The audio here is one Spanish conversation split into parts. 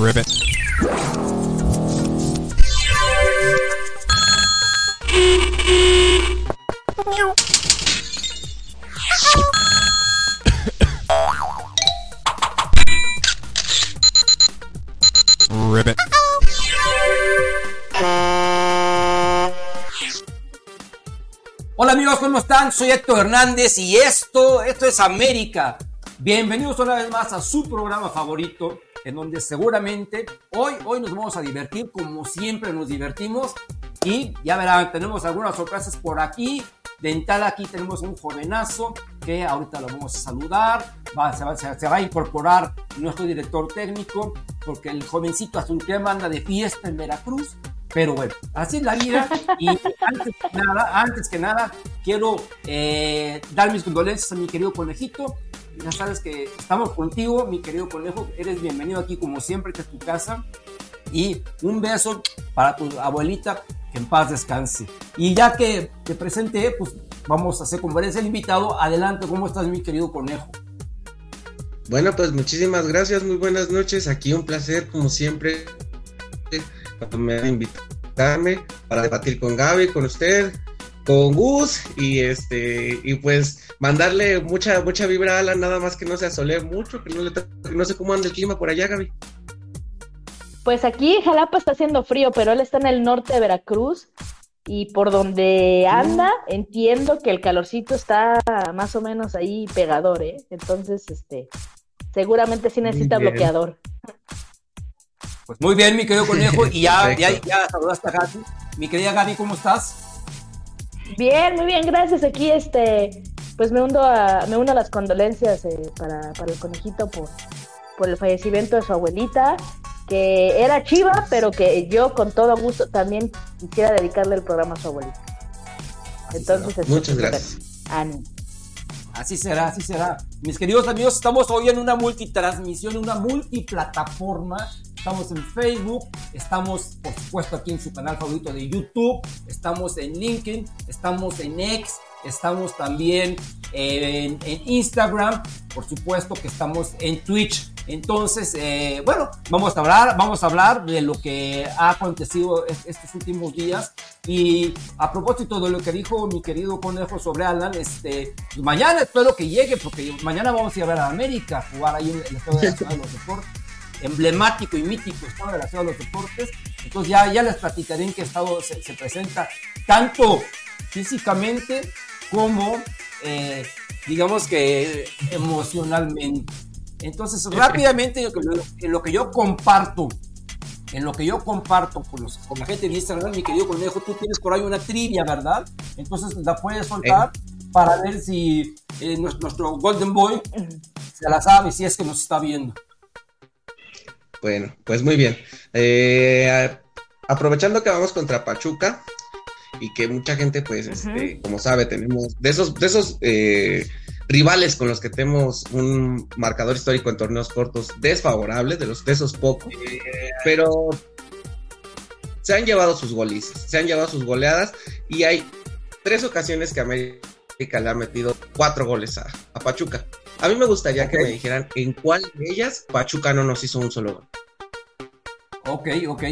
Ribbit. Ribbit. Hola amigos, ¿cómo están? Soy Héctor Hernández y esto, esto es América. Bienvenidos una vez más a su programa favorito, en donde seguramente hoy, hoy nos vamos a divertir como siempre nos divertimos. Y ya verán, tenemos algunas sorpresas por aquí. De entrada aquí tenemos un jovenazo que ahorita lo vamos a saludar. Va, se, va, se, va a incorporar nuestro director técnico, porque el jovencito tema anda de fiesta en Veracruz. Pero bueno, así es la vida. Y antes que nada, antes que nada, quiero eh, dar mis condolencias a mi querido conejito. Ya sabes que estamos contigo, mi querido conejo. Eres bienvenido aquí como siempre, que es tu casa. Y un beso para tu abuelita, que en paz descanse. Y ya que te presenté, pues vamos a hacer como el invitado. Adelante, ¿cómo estás, mi querido conejo? Bueno, pues muchísimas gracias, muy buenas noches. Aquí un placer, como siempre, me invitarme para debatir con Gaby, con usted, con Gus y este y pues mandarle mucha mucha vibra a Alan, nada más que no se asole mucho, que no, le, que no sé cómo anda el clima por allá, Gaby. Pues aquí Jalapa está haciendo frío, pero él está en el norte de Veracruz y por donde anda entiendo que el calorcito está más o menos ahí pegador, ¿eh? Entonces, este, seguramente sí necesita bloqueador. Pues muy bien, mi querido conejo, y ya, ya, ya saludaste a Gaby. Mi querida Gaby, ¿cómo estás? Bien, muy bien, gracias. Aquí, este, pues me uno a, me uno a las condolencias eh, para, para, el conejito por, por el fallecimiento de su abuelita, que era chiva, pero que yo con todo gusto también quisiera dedicarle el programa a su abuelita. Entonces, muchas gracias. Ánimo. Así será, así será. Mis queridos amigos, estamos hoy en una multitransmisión, en una multiplataforma Estamos en Facebook, estamos por supuesto aquí en su canal favorito de YouTube, estamos en LinkedIn, estamos en X, estamos también en, Instagram, por supuesto que estamos en Twitch. Entonces, eh, bueno, vamos a hablar, vamos a hablar de lo que ha acontecido estos últimos días. Y a propósito de lo que dijo mi querido conejo sobre Alan, este, mañana espero que llegue, porque mañana vamos a ir a ver a América, jugar ahí en el Estado de la Ciudad de los Deportes emblemático y mítico estado de la ciudad de los deportes. Entonces ya, ya les platicaré en qué estado se presenta, tanto físicamente como, eh, digamos que emocionalmente. Entonces, rápidamente, en lo, que, en yo comparto, en lo que yo comparto con, los, con la gente de Instagram, mi querido conejo, tú tienes por ahí una trivia, ¿verdad? Entonces la puedes soltar eh. para ver si eh, nuestro, nuestro Golden Boy se la sabe, si es que nos está viendo. Bueno, pues muy bien. Eh, aprovechando que vamos contra Pachuca y que mucha gente, pues, uh -huh. este, como sabe, tenemos de esos, de esos eh, rivales con los que tenemos un marcador histórico en torneos cortos desfavorable, de los de esos pocos, pero se han llevado sus golices, se han llevado sus goleadas y hay tres ocasiones que América le ha metido cuatro goles a, a Pachuca. A mí me gustaría okay. que me dijeran en cuál de ellas Pachuca no nos hizo un solo gol. Ok, ok.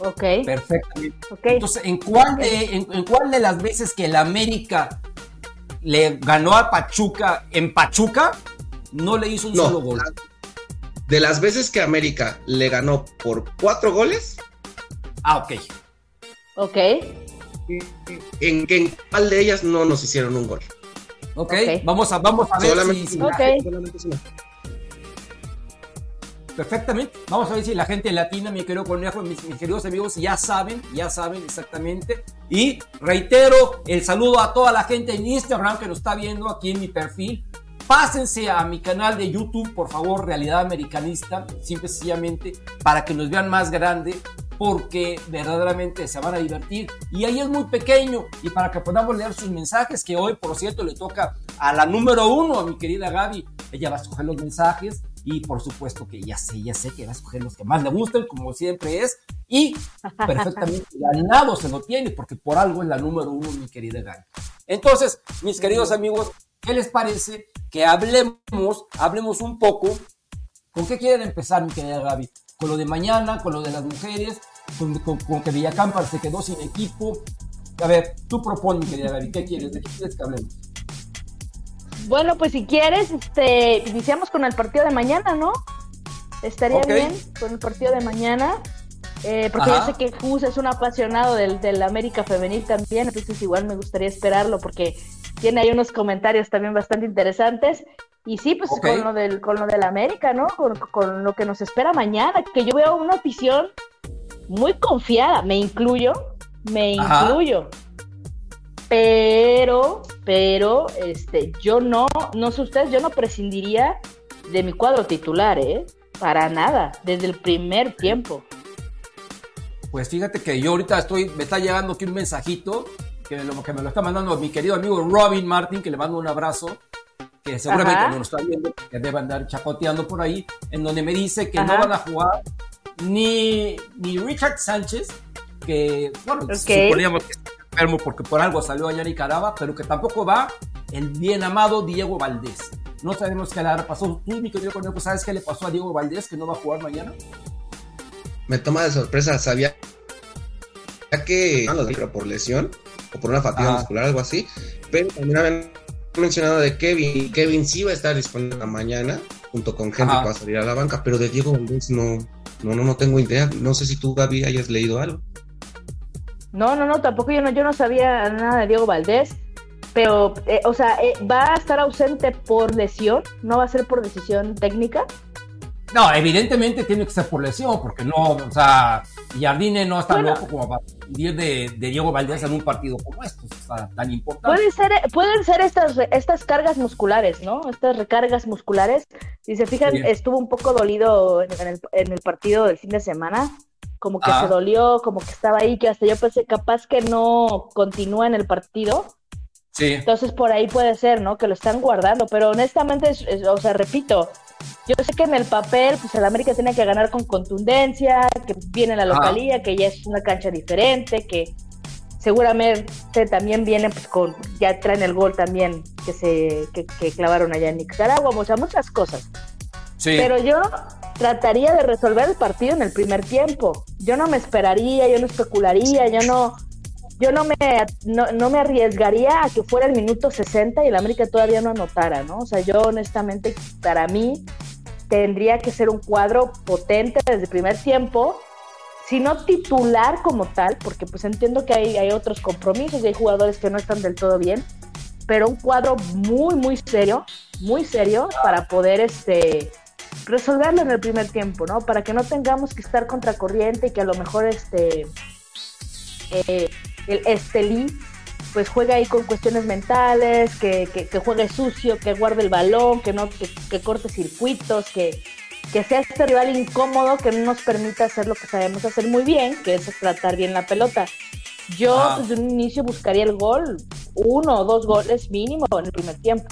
Ok. Perfecto. Okay. Entonces, ¿en cuál, de, en, en cuál de las veces que el América le ganó a Pachuca en Pachuca no le hizo un no, solo gol? De las veces que América le ganó por cuatro goles. Ah, ok. Ok. En, en cuál de ellas no nos hicieron un gol. Okay. ok, vamos a, vamos a ver solamente si... si okay. solamente si Perfectamente, vamos a ver si la gente latina, mi querido conejo, mis, mis queridos amigos, ya saben, ya saben exactamente. Y reitero el saludo a toda la gente en Instagram que nos está viendo aquí en mi perfil. Pásense a mi canal de YouTube, por favor, Realidad Americanista, simple y sencillamente, para que nos vean más grande, porque verdaderamente se van a divertir. Y ahí es muy pequeño, y para que podamos leer sus mensajes, que hoy, por cierto, le toca a la número uno, a mi querida Gaby. Ella va a escoger los mensajes, y por supuesto que ya sé, ya sé que va a escoger los que más le gusten, como siempre es, y perfectamente ganado se lo tiene, porque por algo es la número uno, mi querida Gaby. Entonces, mis queridos amigos, ¿qué les parece que hablemos, hablemos un poco? ¿Con qué quieren empezar, mi querida Gaby? con lo de mañana, con lo de las mujeres, con, con, con que Villacampa se quedó sin equipo. A ver, tú propones, querida Gaby, ¿qué quieres? ¿De qué quieres que hablemos? Bueno, pues si quieres, este, iniciamos con el partido de mañana, ¿no? Estaría bien con el partido de mañana. eh, porque Ajá. yo sé que Jus es un apasionado del, del América Femenil también, entonces igual me gustaría esperarlo porque tiene ahí unos comentarios también bastante interesantes. Y sí, pues con lo del con lo del América, ¿no? Con, con lo que nos espera mañana, que yo veo una afición muy confiada, me incluyo, me Ajá. incluyo. Pero, pero, este, yo no, no sé ustedes, yo no prescindiría de mi cuadro titular, ¿eh? Para nada, desde el primer tiempo. Pues fíjate que yo ahorita estoy, me está llegando aquí un mensajito que me lo, que me lo está mandando mi querido amigo Robin Martin, que le mando un abrazo, que seguramente no lo está viendo, que debe andar chacoteando por ahí, en donde me dice que no van a jugar ni, ni Richard Sánchez, que, bueno, suponíamos que enfermo porque por algo salió allá Nicaragua, pero que tampoco va el bien amado Diego Valdés. No sabemos qué le pasó. Tú, mi querido Conejo, ¿sabes qué le pasó a Diego Valdés que no va a jugar mañana? Me toma de sorpresa, sabía que no lo dije, pero por lesión o por una fatiga Ajá. muscular, algo así, pero también habían mencionado de Kevin, Kevin sí va a estar disponible la mañana, junto con Ajá. para salir a la banca, pero de Diego Valdés no, no, no, no tengo idea, no sé si tú, Gaby, hayas leído algo. No, no, no, tampoco yo no, yo no sabía nada de Diego Valdés, pero, eh, o sea, eh, va a estar ausente por lesión, no va a ser por decisión técnica. No, evidentemente tiene que ser por lesión, porque no, o sea, Jardine no está Bueno. loco como para ir de, de Diego Valdés en un partido como este, o sea, tan importante. Pueden ser, pueden ser estas, estas cargas musculares, ¿no? Estas recargas musculares. Si se fijan, estuvo un poco dolido en, en el, en el partido del fin de semana. Como que Ah. se dolió, como que estaba ahí, que hasta yo pensé capaz que no continúa en el partido. Sí, Entonces por ahí puede ser, ¿no? Que lo están guardando. Pero honestamente, es- es- o sea, repito, yo sé que en el papel, pues el América tiene que ganar con contundencia, que viene la localía, que ya es una cancha diferente, que seguramente también viene pues con, ya traen el gol también que se, que, que clavaron allá en Nicaragua, o sea, muchas cosas. sí. Pero yo trataría de resolver el partido en el primer tiempo. Yo no me esperaría, yo no especularía, yo no, yo no me, no, no me arriesgaría a que fuera el minuto 60 y el América todavía no anotara, ¿no? O sea, yo honestamente, para mí, tendría que ser un cuadro potente desde el primer tiempo, si no titular como tal, porque pues entiendo que hay, hay otros compromisos y hay jugadores que no están del todo bien, pero un cuadro muy, muy serio, muy serio para poder este resolverlo en el primer tiempo, ¿no? Para que no tengamos que estar contracorriente y que a lo mejor este eh, el Estelí pues juega ahí con cuestiones mentales, que, que, que juegue sucio, que guarde el balón, que no, que, que corte circuitos, que, que sea este rival incómodo que no nos permita hacer lo que sabemos hacer muy bien, que es tratar bien la pelota. Yo Ah. desde un inicio buscaría el gol, uno o dos goles mínimo en el primer tiempo.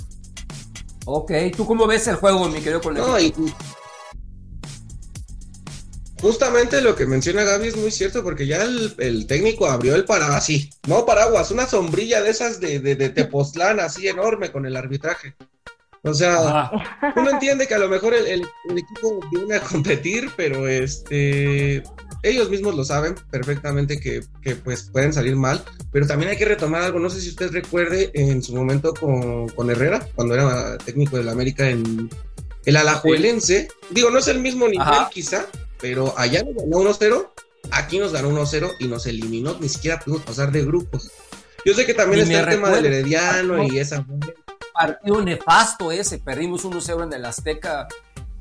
Ok, ¿tú cómo ves el juego, mi querido conejo? No, y justamente lo que menciona Gaby es muy cierto porque ya el, el técnico abrió el paraguas, así, no paraguas, una sombrilla de esas de, de, de Tepoztlán así enorme con el arbitraje. O sea, uno entiende que a lo mejor el, el- el equipo viene a competir, pero este ellos mismos lo saben perfectamente que, que, pues pueden salir mal, pero también hay que retomar algo, no sé si usted recuerde en su momento con, con Herrera, cuando era técnico del América en el Alajuelense, digo, no es el mismo nivel Ajá. quizá, pero allá nos ganó 1-0, aquí nos ganó 1-0 y nos eliminó, ni siquiera pudimos pasar de grupos. Yo sé que también está el tema del. Herediano y esa partido nefasto ese, perdimos 1-0 en el Azteca,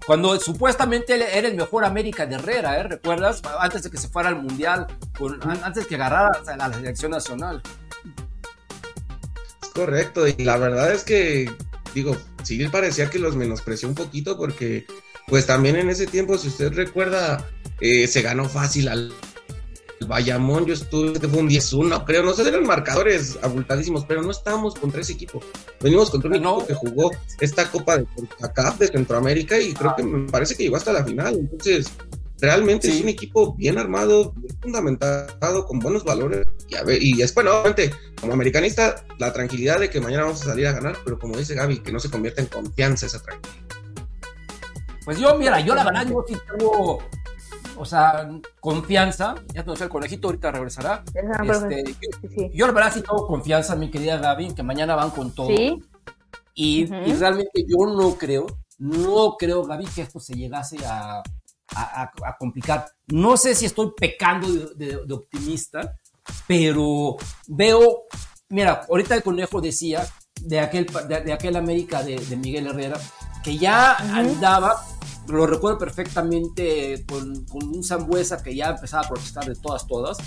cuando supuestamente él era el mejor América de Herrera, ¿eh? ¿Recuerdas? Antes de que se fuera al Mundial, con- antes que agarrara a la selección nacional. Es correcto, y la verdad es que, digo, sí parecía que los menospreció un poquito porque, pues también en ese tiempo, si usted recuerda, eh, se ganó fácil al al Bayamón, yo estuve, que fue un 10-1, creo, no sé, eran marcadores abultadísimos, pero no estábamos contra ese equipo. Venimos contra un Ah, no. equipo que jugó esta Copa de CONCACAF de Centroamérica y creo Ah. que me parece que llegó hasta la final, entonces realmente Sí. es un equipo bien armado, bien fundamentado, con buenos valores. Y, a ver, y es bueno, obviamente, como americanista, la tranquilidad de que mañana vamos a salir a ganar, pero como dice Gaby, que no se convierta en confianza esa tranquilidad. Pues yo, mira, yo la verdad, yo sí tengo. O sea, confianza. Ya no sé, el conejito ahorita regresará. Este, yo, la verdad sí tengo confianza, mi querida Gaby, que mañana van con todo. ¿Sí? Y, realmente yo no creo, no creo, Gaby, que esto se llegase a, complicar. No sé si estoy pecando de, optimista, pero veo, mira, ahorita el conejo decía de aquel, de, aquel América de, Miguel Herrera, que ya andaba lo recuerdo perfectamente con, un Zambuesa que ya empezaba a protestar de todas, todas.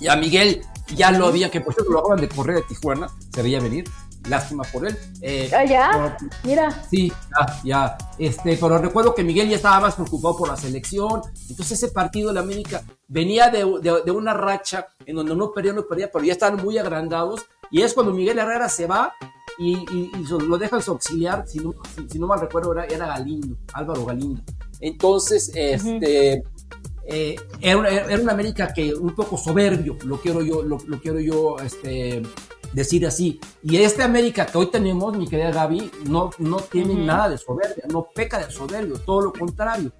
Y a Miguel ya lo había, que por cierto lo acaban de correr de Tijuana, se veía venir. Lástima por él. Eh, ah, ya, mira. Sí, ya, ya. Este, pero recuerdo que Miguel ya estaba más preocupado por la selección. Entonces ese partido de la América venía de, de, una racha en donde no perdía, no perdía, pero ya estaban muy agrandados. Y es cuando Miguel Herrera se va y, lo dejan su auxiliar, si no, si, no mal recuerdo, era, era, Galindo, Álvaro Galindo. Entonces, este, eh, era, era, una, América que un poco soberbio, lo quiero yo, lo, quiero yo este, decir así. Y este América que hoy tenemos, mi querida Gaby, no, no tiene nada de soberbia, no peca de soberbio, todo lo contrario.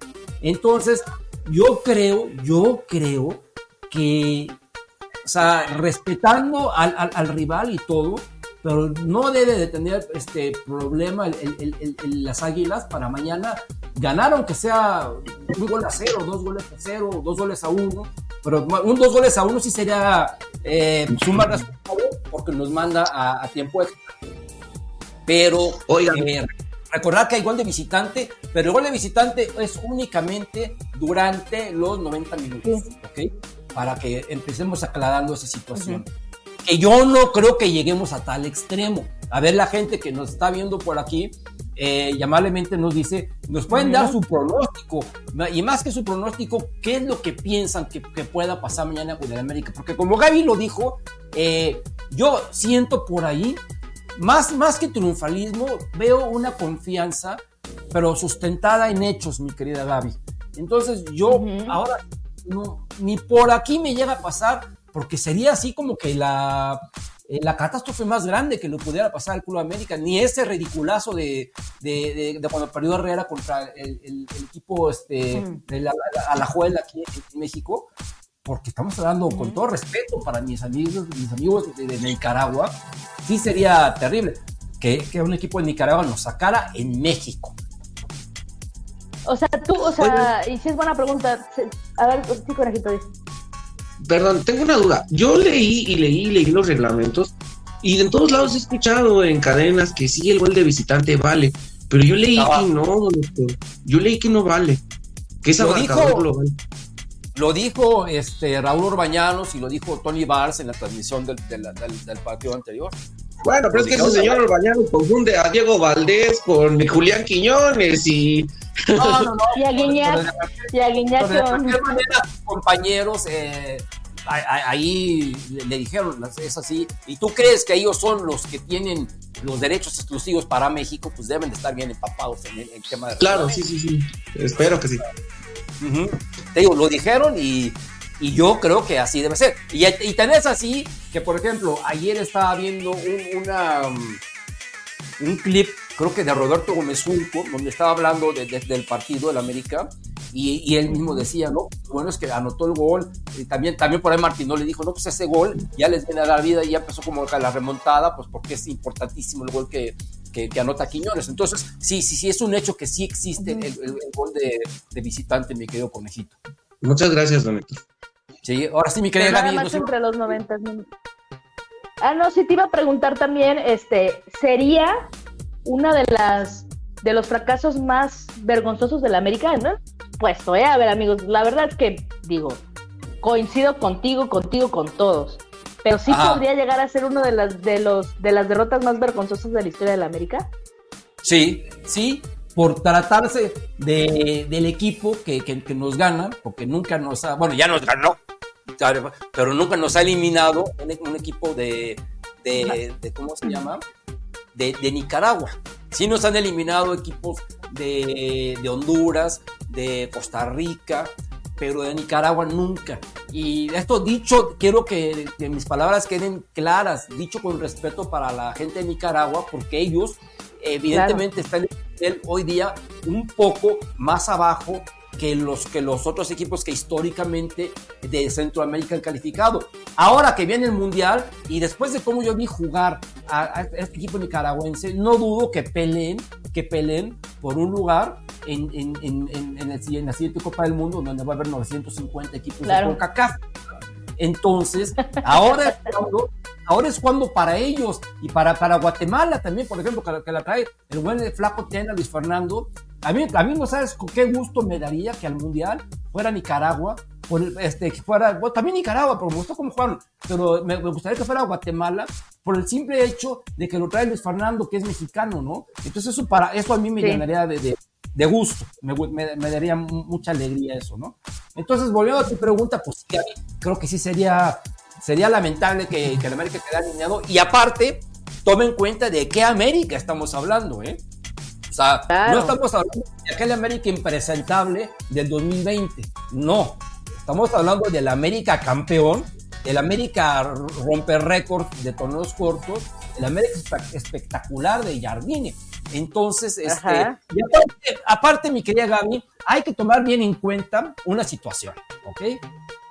Entonces, yo creo, yo creo que, o sea, respetando al, al, al rival y todo, pero no debe de tener este problema el, las Águilas para mañana. Ganar, aunque sea un gol a cero, dos goles a cero, dos goles a uno, pero un dos goles a uno sí sería eh, sumar resultado porque nos manda a, tiempo extra. Pero eh, recordar que hay gol de visitante, pero el gol de visitante es únicamente durante los 90 minutos, ¿ok? Para que empecemos aclarando esa situación que yo no creo que lleguemos a tal extremo. A ver, la gente que nos está viendo por aquí, eh, amablemente nos dice, nos pueden dar su pronóstico, y más que su pronóstico, ¿qué es lo que piensan que, pueda pasar mañana con el América? Porque como Gaby lo dijo, eh, yo siento por ahí, más, más que triunfalismo, veo una confianza, pero sustentada en hechos, mi querida Gaby. Entonces yo ahora no, ni por aquí me llega a pasar porque sería así como que la, eh, la catástrofe más grande que le pudiera pasar al Club América, ni ese ridiculazo de, de, cuando perdió Herrera contra el, equipo este, de la, Alajuela aquí en México, porque estamos hablando con todo respeto para mis amigos, mis amigos de, Nicaragua, sí sería terrible que, que, un equipo de Nicaragua nos sacara en México. O sea, tú, o sea, y si es buena pregunta, a ver, sí, conejito, dice perdón, tengo una duda. Yo leí y leí y leí los reglamentos y en todos lados he escuchado en cadenas que sí el gol de visitante vale, pero yo leí que no, Yo leí que no vale. Que esa lo dijo, Lo dijo este, Raúl Orbañanos y lo dijo Tony Bars en la transmisión del, del, partido anterior. Bueno, pero es que ese señor Orbañanos confunde a Diego Valdés con Julián Quiñones y no, no, no. Y a Guiñac. Y a Guiñac. De cualquier manera, compañeros, eh, ahí le, dijeron, es así, y tú crees que ellos son los que tienen los derechos exclusivos para México, pues deben de estar bien empapados en el, tema de... Claro, sí, sí, sí, espero que sí. Te digo, lo dijeron y, y, yo creo que así debe ser. Y, y tenés así que, por ejemplo, ayer estaba viendo un, una, un clip creo que de Roberto Gómez Unco, donde estaba hablando del partido del América, y, él mismo decía, ¿no? Bueno, es que anotó el gol, y también, también por ahí Martino le dijo, no, pues ese gol ya les viene a dar vida y ya empezó como la remontada, pues porque es importantísimo el gol que, que, anota Quiñones. Entonces, sí, sí, sí, es un hecho que sí existe el, gol de, visitante, mi querido conejito. Muchas gracias, Don Sí, ahora sí, mi querida Gaby. Más entre los 90 Ah, no, sí te iba a preguntar también, este, ¿sería una de las de los fracasos más vergonzosos de la América, ¿no? Pues, eh, a ver, amigos, la verdad es que digo, coincido contigo, contigo, con todos. Pero sí podría llegar a ser uno de las de los de las derrotas más vergonzosas de la historia de la América. Sí, sí, por tratarse de, del equipo que, que, nos gana, porque nunca nos ha, bueno, ya nos ganó, pero nunca nos ha eliminado un, equipo de, de, de, ¿cómo se llama? De, Nicaragua. Sí nos han eliminado equipos de, Honduras, de Costa Rica, pero de Nicaragua nunca. Y esto dicho, quiero que, mis palabras queden claras, dicho con respeto para la gente de Nicaragua, porque ellos evidentemente están hoy día un poco más abajo que los, que los otros equipos que históricamente de Centroamérica han calificado. Ahora que viene el Mundial y después de cómo yo vi jugar a, este equipo nicaragüense, no dudo que peleen, que peleen por un lugar en, en, en, en, el, la siguiente Copa del Mundo, donde va a haber 950 equipos de CONCACAF. Entonces, ahora es, cuando, ahora es cuando para ellos y para, para Guatemala también, por ejemplo, que, la trae el buen flaco Tena, Luis Fernando, a mí, a mí no sabes con qué gusto me daría que al Mundial fuera Nicaragua, por, este, que fuera, bueno, también Nicaragua, pero me gustó cómo jugaron, pero me, gustaría que fuera Guatemala por el simple hecho de que lo trae Luis Fernando, que es mexicano, ¿no? Entonces eso, para, eso a mí me llenaría de, de, gusto, me, me, daría mucha alegría eso, ¿no? Entonces, volviendo a tu pregunta, pues creo que sí sería, sería lamentable que, que el América quedara alineado, y aparte, tome en cuenta de qué América estamos hablando, ¿eh? No estamos hablando de aquel América impresentable del 2020, no. Estamos hablando del América campeón, el América rompe récord de torneos cortos, el América espectacular de Jardine. Entonces, este, aparte, mi querida Gaby, hay que tomar bien en cuenta una situación, ¿ok?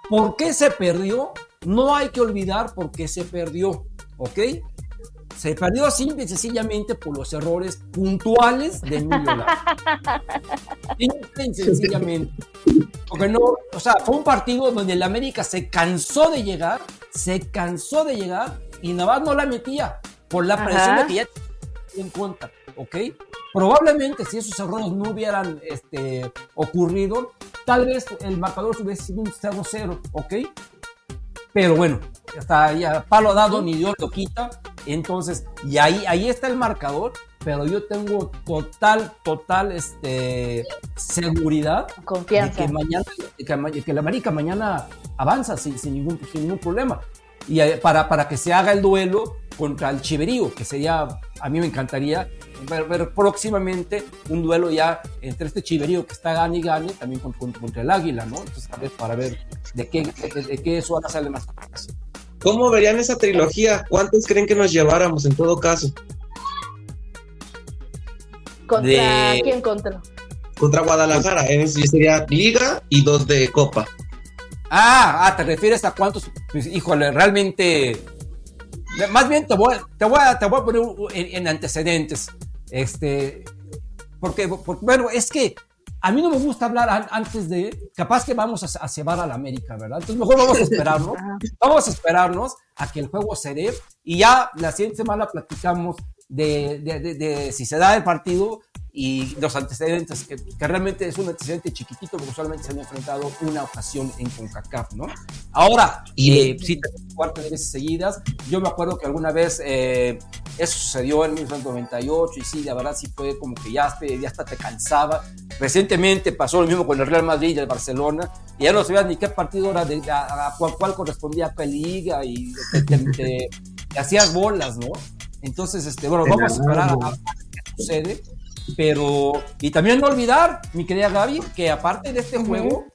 ¿Por qué se perdió? No hay que olvidar por qué se perdió, ¿ok? Se perdió simple y sencillamente por los errores puntuales de Emilio Simple y sencillamente. Porque no, o sea, fue un partido donde el América se cansó de llegar, se cansó de llegar y Navas no la metía por la presión de que ya en cuenta, ¿ok? Probablemente si esos errores no hubieran este, ocurrido, tal vez el marcador hubiese sido un 0-0, ¿ok? Pero bueno, hasta ya palo dado ni Dios lo quita. Entonces, y ahí, ahí está el marcador, pero yo tengo total, total este, seguridad Confianza. de que mañana, que, que la América mañana avanza sin, sin, ningún, sin ningún problema. Y eh, para, para que se haga el duelo contra el Chiverío, que sería, a mí me encantaría ver, próximamente un duelo ya entre este Chiverío que está gane y gane, también contra, el Águila, ¿no? Entonces, para ver de qué, de, qué eso van a salir más cosas. ¿Cómo verían esa trilogía? ¿Cuántos creen que nos lleváramos en todo caso? ¿Contra quién contra? Contra Guadalajara, sería Liga y dos de Copa. Ah, ah, ¿te refieres a cuántos? Pues, híjole, realmente. Más bien te voy, te voy, a, te voy a poner en, antecedentes. Este. Porque, bueno, es que a mí no me gusta hablar antes de, capaz que vamos a, a cebar a la América, ¿verdad? Entonces mejor vamos a esperarnos, vamos a esperarnos a que el juego se dé y ya la siguiente semana platicamos de, de, de, si se da el partido y los antecedentes, que, realmente es un antecedente chiquitito, porque solamente se han enfrentado una ocasión en CONCACAF, ¿no? Ahora, y eh, sí, veces seguidas, yo me acuerdo que alguna vez eh, eso sucedió en 1998 y sí, la verdad sí fue como que ya, te, ya hasta te cansaba. Recientemente pasó lo mismo con el Real Madrid y el Barcelona, y ya no sabías ni qué partido era, de, a, cuál, correspondía a qué liga, y te, hacías bolas, ¿no? Entonces, este, bueno, vamos a esperar a, a qué sucede pero, y también no olvidar, mi querida Gaby, que aparte de este juego,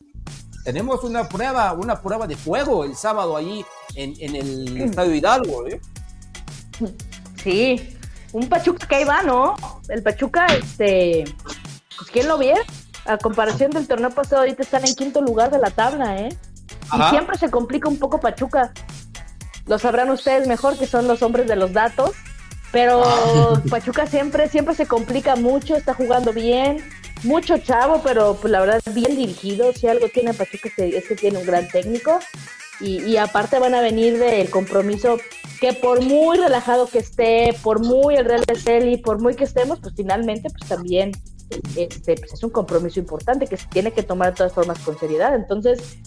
tenemos una prueba, una prueba de fuego el sábado ahí en, en el Estadio Hidalgo, ¿eh? Sí, un Pachuca que ahí va, ¿no? El Pachuca, este, pues quién lo ve, a comparación del torneo pasado, ahorita están en quinto lugar de la tabla, ¿eh? Y siempre se complica un poco Pachuca. Lo sabrán ustedes mejor que son los hombres de los datos. Pero ah. Pachuca siempre, siempre se complica mucho, está jugando bien, mucho chavo, pero pues, la verdad bien dirigido. Si algo tiene Pachuca es que tiene un gran técnico. Y, aparte van a venir del compromiso que por muy relajado que esté, por muy el Real y por muy que estemos, pues finalmente pues también este, pues, es un compromiso importante que se tiene que tomar de todas formas con seriedad. Entonces,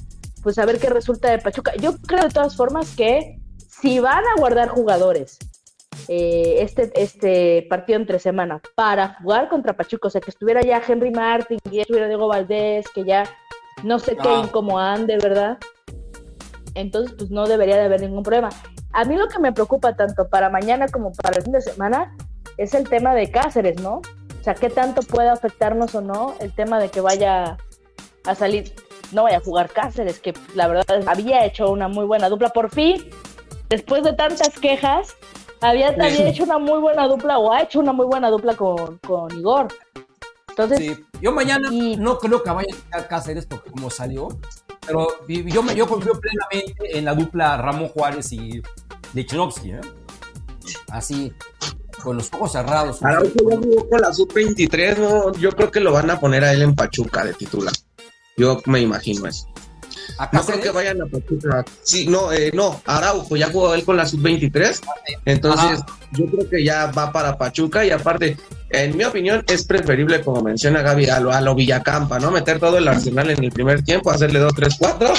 pues a ver qué resulta de Pachuca. Yo creo de todas formas que si van a guardar jugadores eh, este, este partido entre semana para jugar contra Pachuco, o sea, que estuviera ya Henry Martin, que ya estuviera Diego Valdés, que ya no sé qué, ah. como ande, ¿verdad? Entonces, pues no debería de haber ningún problema. A mí lo que me preocupa tanto para mañana como para el fin de semana es el tema de Cáceres, ¿no? O sea, qué tanto puede afectarnos o no el tema de que vaya a salir, no vaya a jugar Cáceres, que la verdad había hecho una muy buena dupla. Por fin, después de tantas quejas, había, también hecho una muy buena dupla o ha hecho una muy buena dupla con, con Igor. Entonces, Yo mañana Y- no creo que vaya a Cáceres porque como salió, pero yo, me- yo confío plenamente en la dupla Ramón Juárez y Lichnowsky, ¿eh? Así, con los ojos cerrados. Araujo ya jugó con la sub-23, no, yo creo que lo van a poner a él en Pachuca de titular. Yo me imagino eso. ¿A No creo que vayan a Pachuca. Sí, no, eh, no, Araujo ya jugó él con la sub-23, entonces yo creo que ya va para Pachuca y aparte, en mi opinión, es preferible, como menciona Gaby, a lo, a lo Villacampa, ¿no? Meter todo el arsenal en el primer tiempo, hacerle 2, 3, 4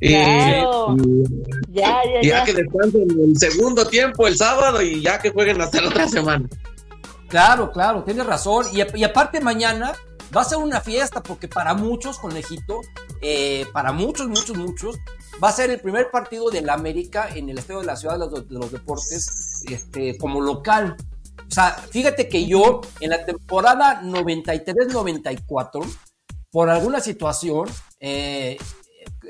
y, Claro. y- Ya, ya, y ya ya. que descansen el segundo tiempo, el sábado, y ya que jueguen hasta la otra semana. Claro, claro, tienes razón. Y, y aparte mañana va a ser una fiesta porque para muchos, conejito, eh, para muchos, muchos, muchos, va a ser el primer partido del América en el Estadio de la Ciudad de los, de los Deportes este, como local. O sea, fíjate que yo en la temporada 93-94, por alguna situación, eh,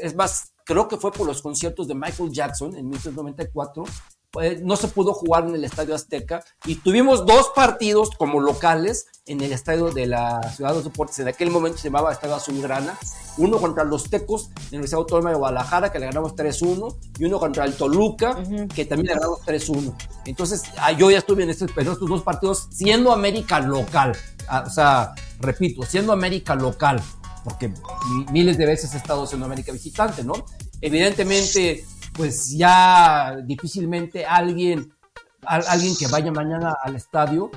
es más, creo que fue por los conciertos de Michael Jackson en 1994, pues, no se pudo jugar en el Estadio Azteca y tuvimos dos partidos como locales en el Estadio de la Ciudad de los Deportes. En aquel momento se llamaba Estadio Azulgrana. Uno contra los Tecos de la Universidad Autónoma de Guadalajara, que le ganamos 3-1, y uno contra el Toluca, que también le ganamos 3-1. Entonces, ah, yo ya estuve en estos, en estos dos partidos siendo América local. Ah, o sea, repito, siendo América local, porque mi- miles de veces he estado siendo América visitante, ¿no? Evidentemente, pues ya difícilmente alguien, al- alguien que vaya mañana al estadio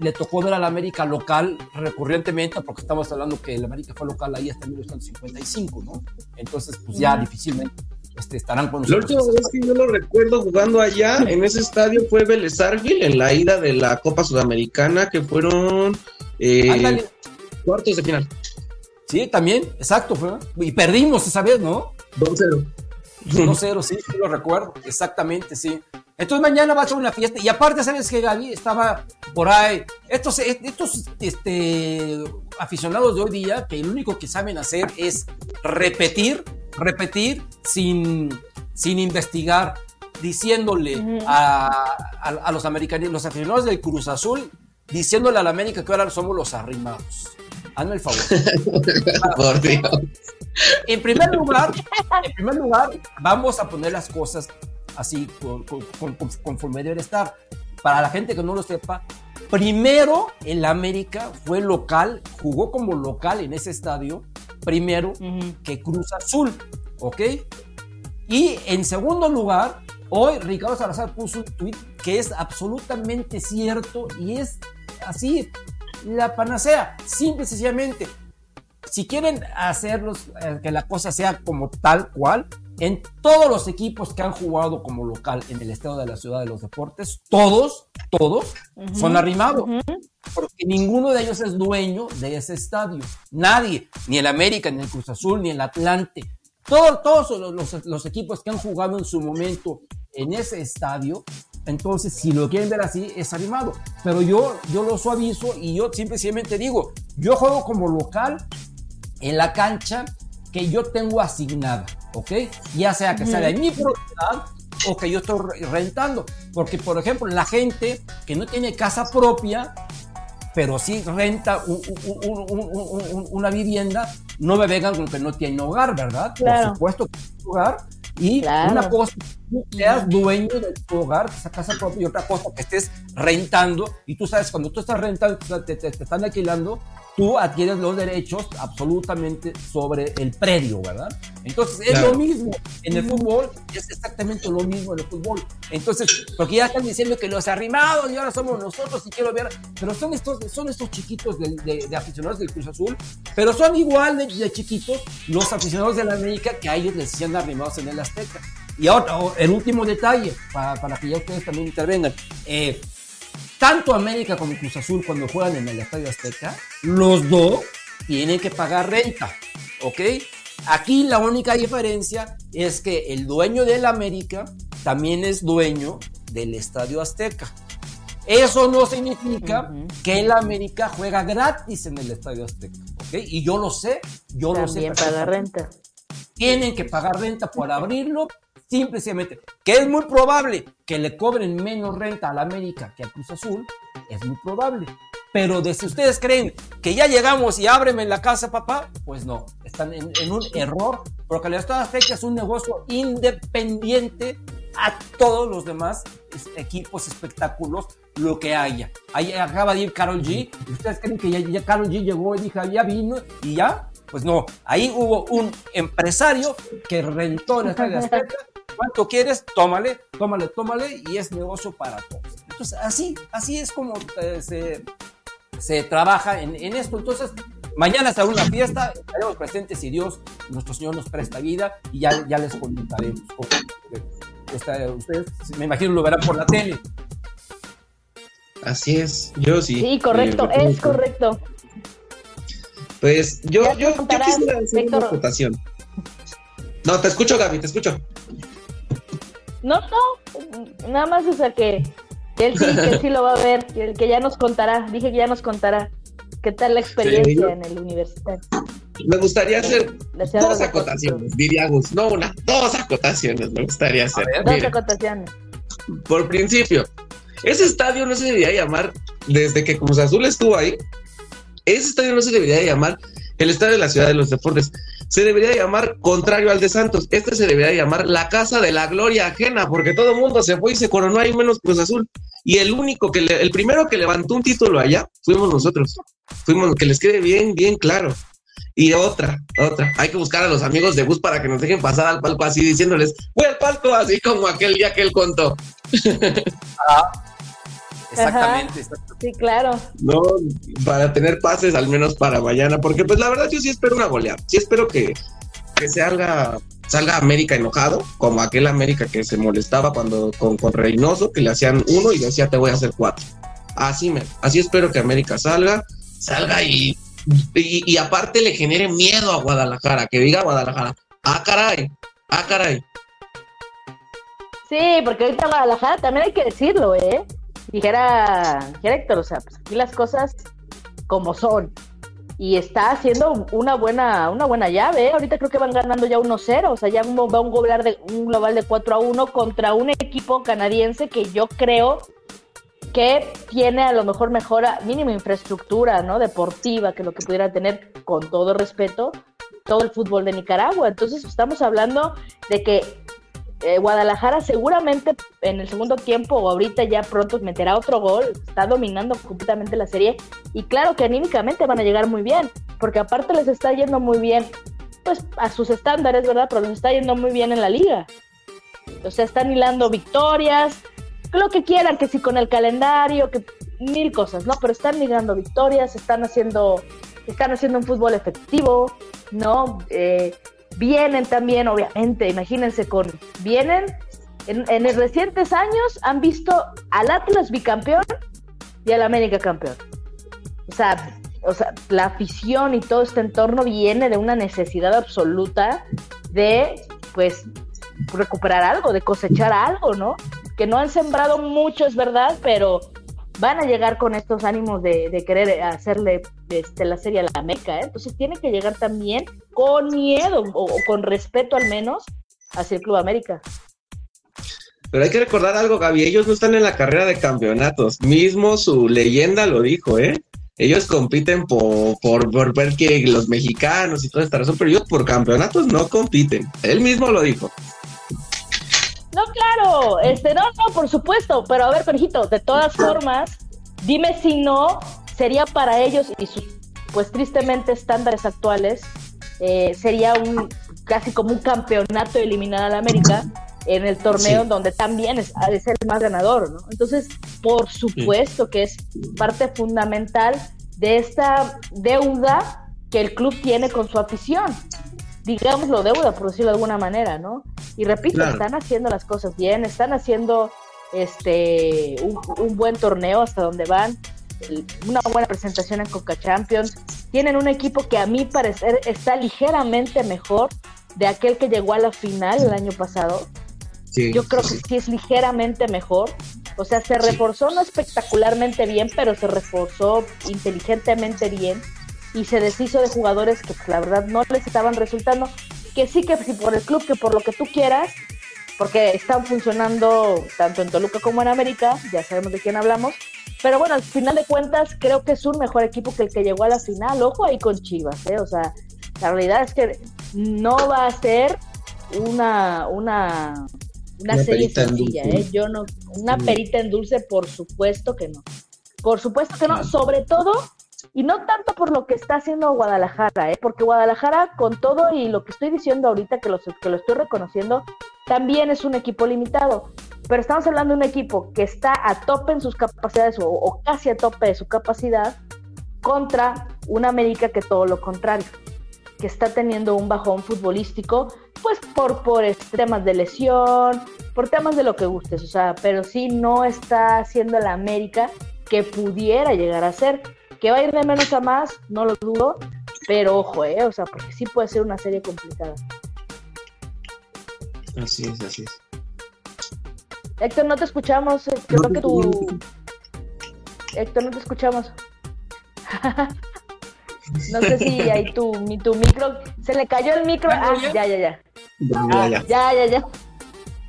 le tocó ver al América local recurrentemente, porque estamos hablando que el América fue local ahí hasta 1955, ¿no? Entonces, pues ya difícilmente este, estarán con La nosotros. última vez que yo lo recuerdo jugando allá en ese estadio fue Vélez Argil en la ida de la Copa Sudamericana, que fueron eh, cuartos de final. Sí, también, exacto, fue. Y perdimos esa vez, ¿no? 2-0. 1-0, sí, sí lo recuerdo, exactamente, sí. Entonces mañana va a ser una fiesta. Y aparte, ¿sabes qué, Gaby? Estaba por ahí. Estos, estos este, aficionados de hoy día, que lo único que saben hacer es repetir, repetir sin, sin investigar, diciéndole a, a, a los americanos, los aficionados del Cruz Azul, diciéndole a la América que ahora somos los arrimados. Hazme el favor. Por Dios. En primer lugar, en primer lugar, vamos a poner las cosas así con- con- con- con- conforme debe estar. Para la gente que no lo sepa, primero el América fue local, jugó como local en ese estadio, primero Ujú. que Cruz Azul, ¿ok? Y en segundo lugar, hoy Ricardo Salazar puso un tweet que es absolutamente cierto y es así, la panacea, simple y sencillamente. Si quieren hacerlos, eh, que la cosa sea como tal cual, en todos los equipos que han jugado como local en el estado de la Ciudad de los Deportes, todos, todos son arrimados porque ninguno de ellos es dueño de ese estadio. Nadie, ni el América, ni el Cruz Azul, ni el Atlante. Todo- todos los, los- los equipos que han jugado en su momento en ese estadio, entonces si lo quieren ver así, es animado. Pero yo, yo lo suavizo y yo simplemente digo, yo juego como local en la cancha que yo tengo asignada, ¿ok? Ya sea que sea de mi propiedad o que yo estoy re- rentando. Porque, por ejemplo, la gente que no tiene casa propia, pero sí renta un- un- un- una vivienda, no me vengan con que no tiene hogar, ¿verdad? Claro. Por supuesto que tiene hogar. Y Claro. una cosa, tú seas dueño de tu hogar, esa casa propia, y otra cosa que estés rentando. Y tú sabes, cuando tú estás rentando, te, te- te están alquilando, tú adquieres los derechos absolutamente sobre el predio, ¿verdad? Entonces es Claro. lo mismo en el fútbol, es exactamente lo mismo en el fútbol. Entonces, porque ya están diciendo que los arrimados y ahora somos nosotros y quiero ver, pero son estos, son estos chiquitos de, de- de aficionados del Cruz Azul, pero son igual de, de chiquitos los aficionados de la América que a ellos les decían arrimados en el Azteca. Y ahora, el último detalle, para, para que ya ustedes también intervengan. Eh, tanto América como Cruz Azul cuando juegan en el Estadio Azteca, los dos tienen que pagar renta, ¿ok? Aquí la única diferencia es que el dueño del América también es dueño del Estadio Azteca. Eso no significa que el América juega gratis en el Estadio Azteca, ¿ok? Y yo lo sé, yo lo sé. También paga renta. tienen que pagar renta por abrirlo, simplemente, que es muy probable que le cobren menos renta a la América que a Cruz Azul, es muy probable. Pero de si ustedes creen que ya llegamos y ábreme la casa, papá, pues no, están en, un error, porque la Estado Azteca es un negocio independiente a todos los demás equipos, espectáculos, lo que haya. Ahí acaba de ir Carol G. ¿Y ustedes creen que ya, ya Carol G llegó y dijo, ya vino y ya? Pues no, ahí hubo un empresario que rentó la Estadio. ¿Cuánto quieres? Tómale, tómale, tómale y es negocio para todos. Entonces, así, así es como eh, se, se trabaja en, en, esto. Entonces, mañana será una fiesta, estaremos presentes si Dios, nuestro Señor, nos presta vida y ya, ya les comentaremos. ustedes, me imagino, lo verán por la tele. Así es, yo sí. Sí, correcto, eh, es correcto. Pues yo, yo, yo quisiera hacer una votación. No, te escucho, Gaby, te escucho. No, no, nada más, o sea, que él sí, que sí lo va a ver, que, que ya nos contará, dije que ya nos contará qué tal la experiencia en el universitario. Me gustaría hacer dos acotaciones, diría Gus, no una, dos acotaciones me gustaría hacer. dos acotaciones. Por principio, ese estadio no se debería llamar, desde que Cruz Azul estuvo ahí, ese estadio no se debería llamar el estadio de la ciudad de los deportes. Se debería llamar contrario al de Santos. Este se debería llamar la casa de la gloria ajena, porque todo el mundo se fue y se coronó ahí menos Cruz Azul. Y el único que, el primero que levantó un título allá, fuimos nosotros. Fuimos, que les quede bien, bien claro. Y otra, otra, hay que buscar a los amigos de bus para que nos dejen pasar al palco así diciéndoles, voy al palco, así como aquel día que él contó. Ah, exactamente, Sí, claro. No, para tener pases al menos para mañana, porque pues la verdad yo sí espero una goleada, sí espero que, que salga, salga América enojado, como aquel América que se molestaba cuando con, con Reynoso, que le hacían uno y decía te voy a hacer cuatro. Así me, así espero que América salga, salga y y, aparte le genere miedo a Guadalajara, que diga Guadalajara, ah, caray, ah, caray. Sí, porque ahorita Guadalajara también hay que decirlo, ¿eh? Dijera, dijera Héctor, o sea, pues aquí las cosas como son. Y está haciendo una buena, una buena llave, ¿eh? Ahorita creo que van ganando ya 1-0, o sea, ya va un global, de, un global de 4 a 1 contra un equipo canadiense que yo creo que tiene a lo mejor mejora mínima infraestructura, ¿no? Deportiva que lo que pudiera tener, con todo respeto, todo el fútbol de Nicaragua. Entonces estamos hablando de que eh, Guadalajara seguramente en el segundo tiempo o ahorita ya pronto meterá otro gol, está dominando completamente la serie y claro que anímicamente van a llegar muy bien, porque aparte les está yendo muy bien, pues a sus estándares, ¿verdad? Pero les está yendo muy bien en la liga. O sea, están hilando victorias, lo que quieran, que si con el calendario, que mil cosas, ¿no? Pero están migrando victorias, están haciendo, están haciendo un fútbol efectivo, ¿no? Eh, vienen también, obviamente, imagínense con, vienen, en, en recientes años han visto al Atlas bicampeón y al América campeón. O sea, o sea, la afición y todo este entorno viene de una necesidad absoluta de, pues, recuperar algo, de cosechar algo, ¿no? que no han sembrado mucho, es verdad, pero van a llegar con estos ánimos de, querer hacerle este, la serie a la Meca, ¿eh? entonces tiene que llegar también con miedo o, con respeto al menos hacia el Club América. Pero hay que recordar algo, Gaby, ellos no están en la carrera de campeonatos, mismo su leyenda lo dijo, ¿eh? Ellos compiten por, por, por ver que los mexicanos y toda esta razón, pero ellos por campeonatos no compiten. Él mismo lo dijo. No, claro, este, no, no, por supuesto, pero a ver, conejito, de todas formas, dime si no sería para ellos y sus, pues tristemente, estándares actuales, eh, sería un casi como un campeonato eliminar a la América en el torneo donde también es, ha de ser el más ganador, ¿no? Entonces, por supuesto que es parte fundamental de esta deuda que el club tiene con su afición digámoslo, deuda, por decirlo de alguna manera, ¿no? Y repito, están haciendo las cosas bien, están haciendo este un, buen torneo hasta donde van, una buena presentación en Coca Champions, tienen un equipo que a mi parecer está ligeramente mejor de aquel que llegó a la final el año pasado. Yo creo que sí es ligeramente mejor. O sea, se reforzó no espectacularmente bien, pero se reforzó inteligentemente bien y se deshizo de jugadores que pues, la verdad no les estaban resultando, que sí que si por el club, que por lo que tú quieras, porque están funcionando tanto en Toluca como en América, ya sabemos de quién hablamos, pero bueno, al final de cuentas creo que es un mejor equipo que el que llegó a la final. Ojo ahí con Chivas, ¿eh? O sea, la realidad es que no va a ser una, una, una, serie sencilla, ¿eh? Yo no, una perita en dulce, por supuesto que no. Por supuesto que no, sobre todo, y no tanto por lo que está haciendo Guadalajara, ¿eh? porque Guadalajara, con todo y lo que estoy diciendo ahorita, que lo, que lo estoy reconociendo, también es un equipo limitado. Pero estamos hablando de un equipo que está a tope en sus capacidades o, casi a tope de su capacidad contra una América que todo lo contrario que está teniendo un bajón futbolístico, pues por, por temas de lesión, por temas de lo que gustes, o sea, pero sí no está haciendo la América que pudiera llegar a ser. Que va a ir de menos a más, no lo dudo, pero ojo, eh, o sea, porque sí puede ser una serie complicada. Así es, así es. Héctor, no te escuchamos, eh, creo que tú... Héctor, no te escuchamos. No sé si ahí tu, mi, tu micro, se le cayó el micro. Ah, ya, ya, ya. Ya, ya. Ya, ya, ya.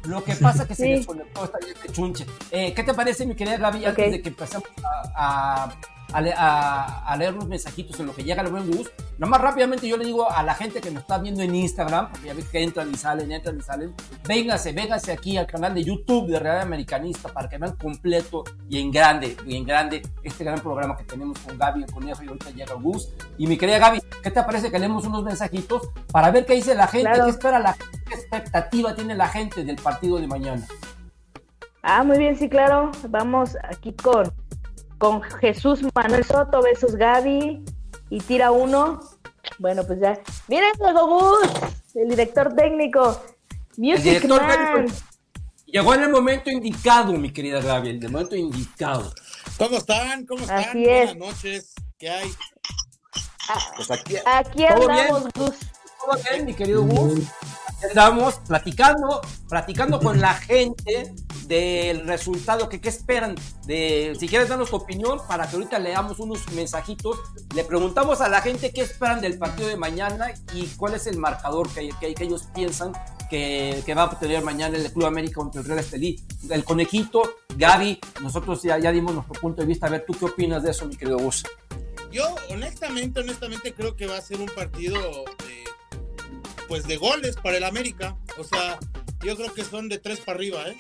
Lo que pasa es que se Sí. desconectó esta chunche. Eh, ¿Qué te parece, mi querida Gaby, antes de que empecemos a, a, a le- a- a leer los mensajitos en lo que llega el buen bus? Nada más rápidamente yo le digo a la gente que nos está viendo en Instagram, porque ya ves que entran y salen, entran y salen, véngase, véngase aquí al canal de YouTube de Real Americanista para que vean completo y en grande, y en grande este gran programa que tenemos con Gaby, el conejo y ahorita llega Gus. Y mi querida Gaby, ¿qué te parece que leemos unos mensajitos para ver qué dice la gente, Claro. qué espera la gente, qué expectativa tiene la gente del partido de mañana? Ah, muy bien, sí, claro. Vamos aquí con, con Jesús Manuel Soto, besos Gaby, y tira uno. Bueno, pues ya. Miren, Gus, el director técnico. Music director Man. técnico. Llegó en el momento indicado, mi querida Gaby, en el momento indicado. ¿Cómo están? ¿Cómo están? Así es. Buenas noches. ¿Qué hay? Pues aquí, Aquí ¿Todo andamos, Gus. todo bien, mi querido Gus. Aquí Andamos platicando, platicando con la gente del resultado, que qué esperan. De, si quieres darnos tu opinión, para que ahorita leamos unos mensajitos. Le preguntamos a la gente qué esperan del partido de mañana y cuál es el marcador que, que, ellos piensan que, va a tener mañana el Club América contra el Real Estelí. El conejito, Gaby, nosotros ya, ya dimos nuestro punto de vista. A ver, ¿tú qué opinas de eso, mi querido Gus? Yo, honestamente, honestamente, creo que va a ser un partido de, pues de goles para el América. O sea, yo creo que son de tres para arriba, ¿eh?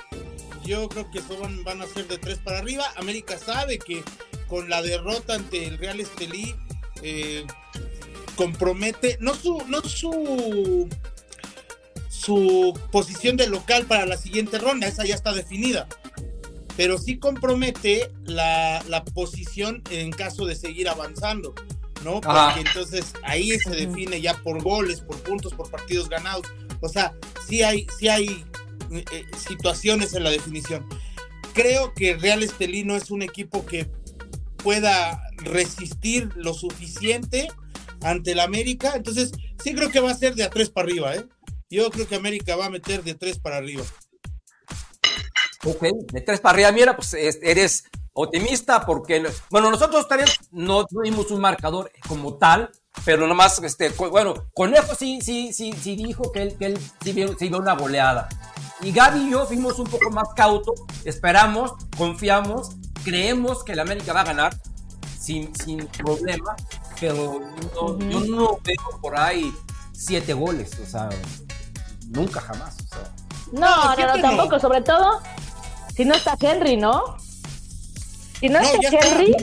Yo creo que son, van a ser de tres para arriba. América sabe que con la derrota ante el Real Estelí eh, compromete, no su, no su, su posición de local para la siguiente ronda, esa ya está definida pero sí compromete la, la posición en caso de seguir avanzando, ¿no? Porque Ajá. entonces ahí se define ya por goles, por puntos, por partidos ganados. O sea, sí hay, sí hay eh, eh, situaciones en la definición. Creo que Real Estelí no es un equipo que pueda resistir lo suficiente ante el América. Entonces, sí creo que va a ser de a tres para arriba, ¿eh? Yo creo que América va a meter de tres para arriba. Ok, de tres para arriba, mira, pues es- eres optimista porque, bueno, nosotros no tuvimos un marcador como tal, pero nomás, este, bueno, Conejo sí, sí, sí, sí dijo que él, que él sí vio, sí vio una goleada. Y Gaby y yo fuimos un poco más cautos, esperamos, confiamos, creemos que el América va a ganar sin, sin problema, pero no- yo no veo por ahí siete goles, o sea, nunca jamás, o sea. No, no. tampoco. Sobre todo, si no está Henry, ¿no? Si no, No, ya está. Henry,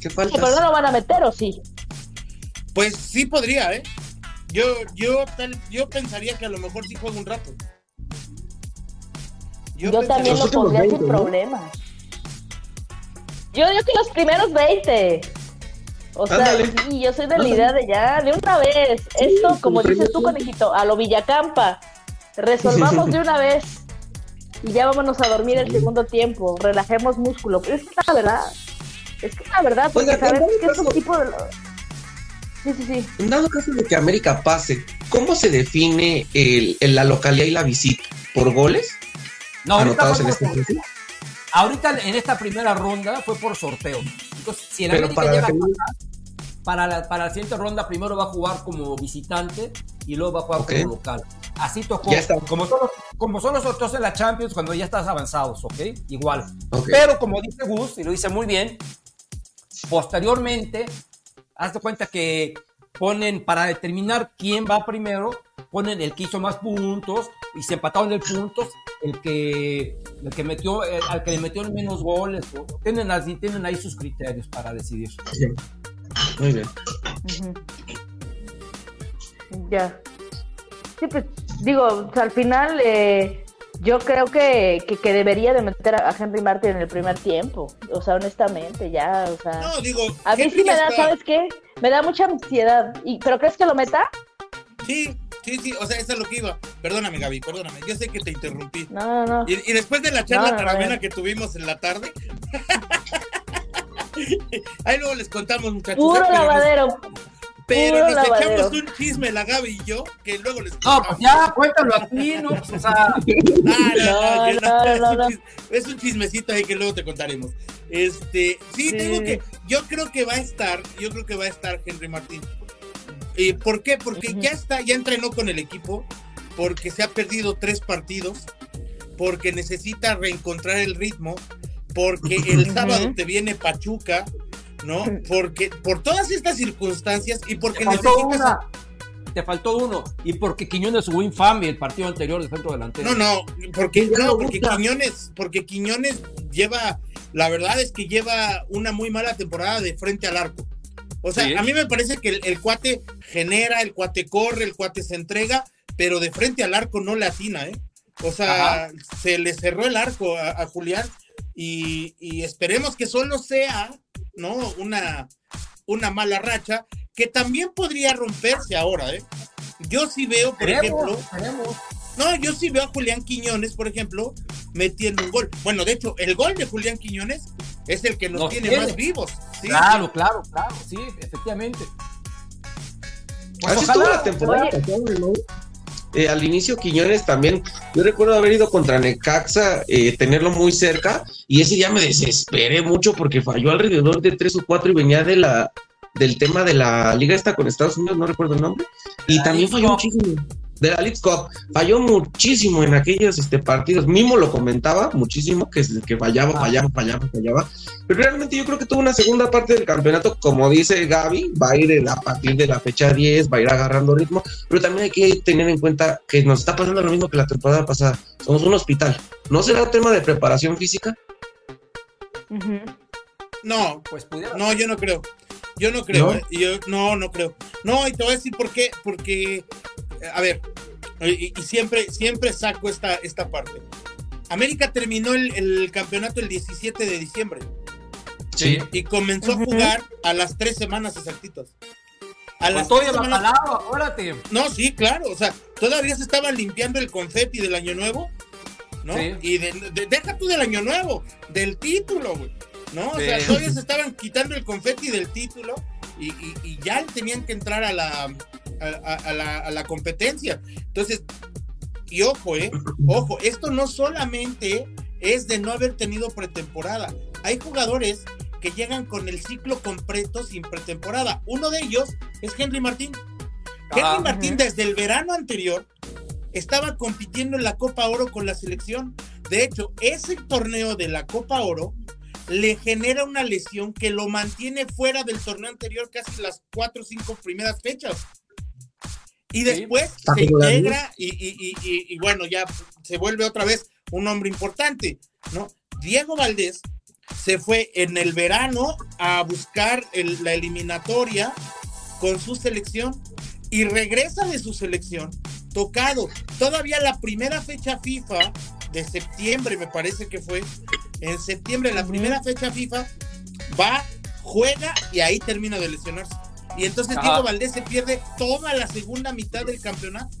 ¿Qué pero no falta? lo van a meter, ¿o sí? Pues sí podría, ¿eh? Yo, yo, tal, yo pensaría que a lo mejor sí juega un rato. Yo, también lo pondría 20, sin ¿no? problemas. Yo digo que los primeros 20. O sea, sí, yo soy de la idea de ya, de una vez. Esto, como dices tú, conejito, a lo Villacampa. Resolvamos de una vez. Y ya vámonos a dormir el segundo tiempo. Relajemos músculo. Pero es que es la verdad. Es que es la verdad, porque Oiga, sabemos que caso- tipos de. Sí, sí, sí. En dado caso de que América pase, ¿cómo se define el, el- la localidad y la visita? ¿Por goles? No, anotados en este? Ahorita en esta primera ronda fue por sorteo. Entonces, si el Pero América para llega la a pasar, para la, para la siguiente ronda, primero va a jugar como visitante y luego va a jugar Ok. como local. Así tocó. Como todos, como son los otros en la Champions cuando ya estás avanzados, ¿ok? Igual. Ok. Pero como dice Gus, y lo dice muy bien, posteriormente, haz de cuenta que ponen para determinar quién va primero, ponen el que hizo más puntos y se empataron en puntos, el que, el que metió, el- al que le metió menos goles. o- Tienen, así, tienen ahí sus criterios para decidir. Muy bien. Ya. Sí, pues digo, o sea, al final eh, yo creo que, que, que debería de meter a Henry Martin en el primer tiempo. O sea, honestamente, ya, o sea. No, digo. a mí Henry sí me da, está- ¿sabes qué? Me da mucha ansiedad. Y, ¿Pero crees que lo meta? Sí, sí, sí, o sea, eso es lo que iba. Perdóname, Gaby, perdóname. Yo sé que te interrumpí. No, no, no. Y, y después de la charla No, no, tan amena no. que tuvimos en la tarde. Ahí luego les contamos, muchachos. Puro ¿eh? Pero nos- lavadero. Pero puro nos lavadero. echamos un chisme, la Gaby y yo, que luego les No, contamos. pues ya, cuéntalo aquí, ¿no? Pues, o sea, Ah, no, No, no, no, es, no, un no. es un chismecito ahí que luego te contaremos. Este, sí, Sí. te digo que yo creo que va a estar, yo creo que va a estar Henry Martín. ¿Y por qué? Porque Ujú. ya está, ya entrenó con el equipo, porque se ha perdido tres partidos, porque necesita reencontrar el ritmo, porque el sábado te viene Pachuca, ¿no? Porque por todas estas circunstancias y porque te faltó necesitas una. Te faltó uno. Y porque Quiñones jugó infame el partido anterior de centro delantero. No, no, porque, no, porque. Quiñones, porque Quiñones lleva, la verdad es que lleva una muy mala temporada de frente al arco. O sea, Sí. a mí me parece que el, el cuate genera, el cuate corre, el cuate se entrega, pero de frente al arco no le atina, ¿eh? O sea, Ajá. se le cerró el arco a, a Julián y, y esperemos que solo sea, ¿no? Una, una mala racha que también podría romperse ahora, ¿eh? Yo sí veo, por Esperemos, ejemplo, esperemos. no, yo sí veo a Julián Quiñones, por ejemplo, metiendo un gol. Bueno, de hecho, el gol de Julián Quiñones es el que nos, Nos tiene, tiene. más vivos. ¿sí? Claro, claro, claro, sí, efectivamente. Pues Así ojalá- estuvo la temporada Oye. Eh, al inicio Quiñones también, yo recuerdo haber ido contra Necaxa, eh, tenerlo muy cerca, y ese día me desesperé mucho porque falló alrededor de tres o cuatro y venía de la del tema de la liga esta con Estados Unidos, no recuerdo el nombre, y La también falló muchísimo. De la League Cup, falló muchísimo en aquellos este, partidos. Mimo lo comentaba muchísimo, que, que fallaba, Ah. fallaba, fallaba, fallaba. Pero realmente yo creo que tuvo una segunda parte del campeonato, como dice Gaby, va a ir a partir de la fecha 10, va a ir agarrando ritmo, pero también hay que tener en cuenta que nos está pasando lo mismo que la temporada pasada. Somos un hospital. ¿No será tema de preparación física? No, Pues pudiera. no, yo no creo. Yo no creo. ¿No? ¿eh? Yo, no, no creo. No, y te voy a decir por qué. Porque, a ver, y, y siempre, siempre saco esta, esta parte. América terminó el, el campeonato el 17 de diciembre Sí. y comenzó a jugar a las tres semanas exactitas. A Pues las todavía tres semanas-. No, sí, claro. O sea, todavía se estaba limpiando el confeti del año nuevo, ¿no? Sí. Y de, de- deja tú del año nuevo, del título, güey. ¿No? O Sí. sea, todavía se estaban quitando el confeti del título y, y- y ya tenían que entrar a la, a, a- a la, a la competencia. Entonces, y ojo, ¿eh? Ojo, esto no solamente es de no haber tenido pretemporada. Hay jugadores que llegan con el ciclo completo sin pretemporada. Uno de ellos es Henry Martín. Henry Ah. Martín Ujú. desde el verano anterior estaba compitiendo en la Copa Oro con la selección. De hecho, ese torneo de la Copa Oro le genera una lesión que lo mantiene fuera del torneo anterior casi las cuatro o cinco primeras fechas. Y después se integra y, y- y- y- y bueno, ya se vuelve otra vez un hombre importante, ¿no? Diego Valdés se fue en el verano a buscar el- la eliminatoria con su selección y regresa de su selección tocado. Todavía la primera fecha FIFA de septiembre, me parece que fue, en septiembre, la primera fecha FIFA, va, juega y ahí termina de lesionarse. Y entonces Ajá. Diego Valdés se pierde toda la segunda mitad del campeonato.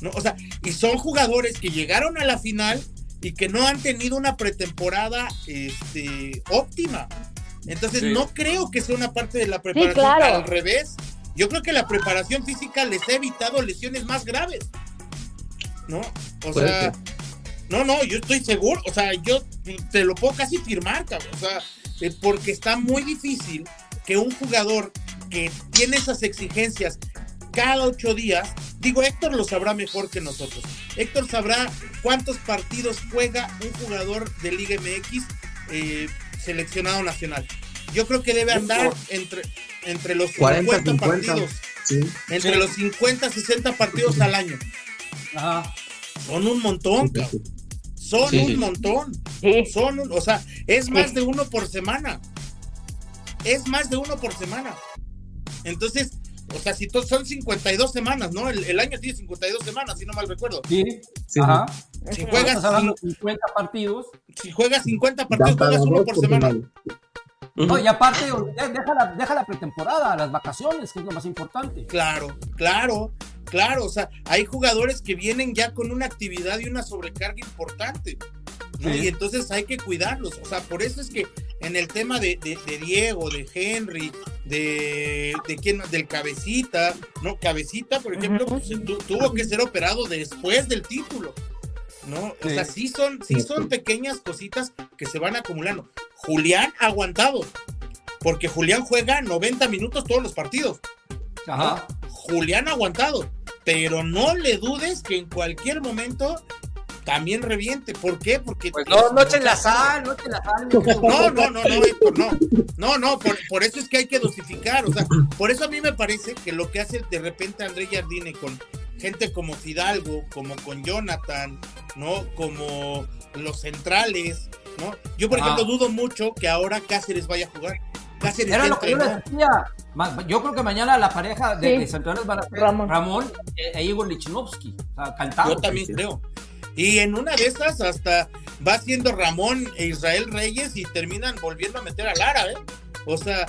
¿no? O sea, y son jugadores que llegaron a la final y que no han tenido una pretemporada este, óptima. Entonces, Sí. no creo que sea una parte de la preparación. claro. Al revés, yo creo que la preparación física les ha evitado lesiones más graves. ¿No? O sea, no, no, yo estoy seguro. O sea, yo te lo puedo casi firmar, cabrón. O sea, porque está muy difícil que un jugador que tiene esas exigencias cada ocho días Digo, Héctor lo sabrá mejor que nosotros. Héctor sabrá cuántos partidos juega un jugador de Liga MX eh, seleccionado nacional. Yo creo que debe andar entre, entre los 40, 50, 50. partidos. Sí. Entre Sí. los 50, 60 partidos al año. Ajá. Son un montón, cabrón. Son Sí, un sí. montón. Sí. Son un- o sea, es más de uno por semana. Es más de uno por semana. Entonces, o sea, si to- son 52 semanas, ¿no? El, el año tiene 52 semanas, si no mal recuerdo. Sí. Sí. Ajá. Si juegas, Estás hablando de 50 partidos. si juegas 50 Da partidos, juegas uno por semana. No, y aparte, de- deja la, deja la pretemporada, las vacaciones, que es lo más importante. Claro, claro, claro. O sea, hay jugadores que vienen ya con una actividad y una sobrecarga importante. ¿No? Sí. Y entonces hay que cuidarlos. O sea, por eso es que en el tema de, de- de Diego, de Henry, de, de quién más, del Cabecita, ¿no? Cabecita, por ejemplo, pues, tu- tuvo que ser operado después del título. ¿No? O sea, sí son, sí son pequeñas cositas que se van acumulando. Julián aguantado, porque Julián juega 90 minutos todos los partidos. Ajá. Julián ha aguantado, pero no le dudes que en cualquier momento también reviente. ¿Por qué? Porque Pues no, no echen la sal, no echen la sal. no, no, no, no, Héctor, no. No, no, por, por eso es que hay que dosificar. O sea, por eso a mí me parece que lo que hace de repente André Jardine con gente como Fidalgo, como con Jonathan, ¿no? Como los centrales, ¿no? Yo, por Ah. ejemplo, dudo mucho que ahora Cáceres vaya a jugar. Cáceres Era lo que yo decía. Yo creo que mañana la pareja de, Sí. de centrales van a ser Ramón. Ramón, e, e Igor Lichnowsky. O sea, cantado. Yo también creo. Y en una de esas hasta va siendo Ramón e Israel Reyes y terminan volviendo a meter a Lara, ¿eh? O sea,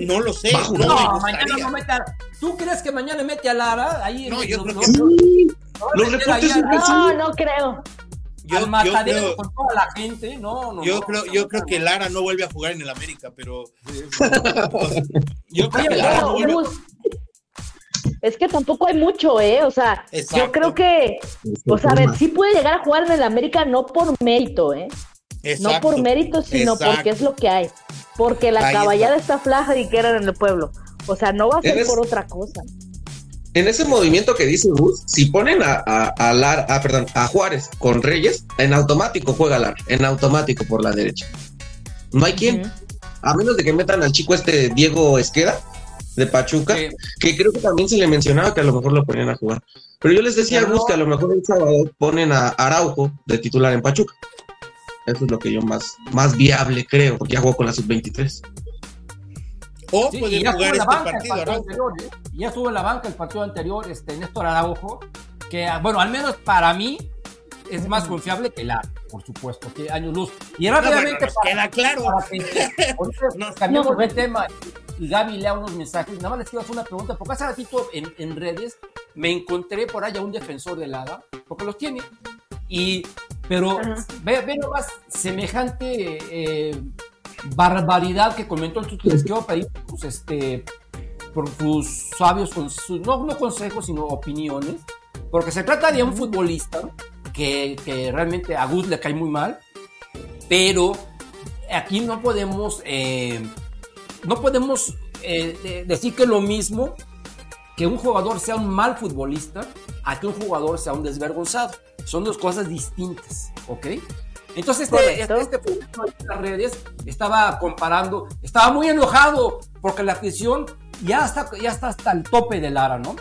no lo sé. No, No, mañana no mete a... ¿Tú crees que mañana mete a Lara? Ahí No, en- yo no- creo que no- Los reportes a- No, no creo. Yo, al yo creo, con toda la gente. No, no, yo no, creo, yo creo que Lara no vuelve a jugar en el América, pero yo creo Oye, que Lara no vuelve a es que tampoco hay mucho, ¿eh? O sea, Exacto. yo creo que, o sea, a ver, sí puede llegar a jugar en el América no por mérito, ¿eh? No Exacto. por mérito, sino Exacto. porque es lo que hay. Porque la Ahí caballada está flaja y que era en el pueblo. O sea, no va a ser Eres- por otra cosa. En ese movimiento que dice Gus, si ponen a, a, a Lara- ah, perdón, a Juárez con Reyes, en automático juega Lara, en automático por la derecha. No hay quien, a menos de que metan al chico este Diego Esqueda de Pachuca, Sí. que creo que también se le mencionaba que a lo mejor lo ponían a jugar. Pero yo les decía no. que a lo mejor el sábado ponen a Araujo de titular en Pachuca. Eso es lo que yo más, más viable creo, porque ya jugó con la sub-23. O Sí, puede y ya estuvo jugar en la este banca el partido, partido anterior, ¿eh? Y Ya estuvo en la banca el partido anterior, este, Néstor Araujo, que, ah, bueno, al menos para mí es más confiable que la, por supuesto, que años luz. Y era No, bueno, obviamente nos para, queda claro. para que ahorita No, cambiamos no, de tema y Gaby lea unos mensajes. Nada más les quiero hacer una pregunta, porque hace ratito en, en redes me encontré por allá un defensor del ADA, porque los tiene. Y, pero ve, ve nomás semejante eh, barbaridad que comentó. Entonces les quiero pedir pues, este, por sus sabios, sus, no, no consejos, sino opiniones, porque se trata de un futbolista que, que realmente a Gus le cae muy mal, pero aquí no podemos, eh, no podemos eh, de- decir que lo mismo que un jugador sea un mal futbolista a que un jugador sea un desvergonzado. Son dos cosas distintas, ¿ok? Entonces este, este, este en las redes estaba comparando, estaba muy enojado porque la afición ya está, ya está hasta el tope de Lara, ¿no?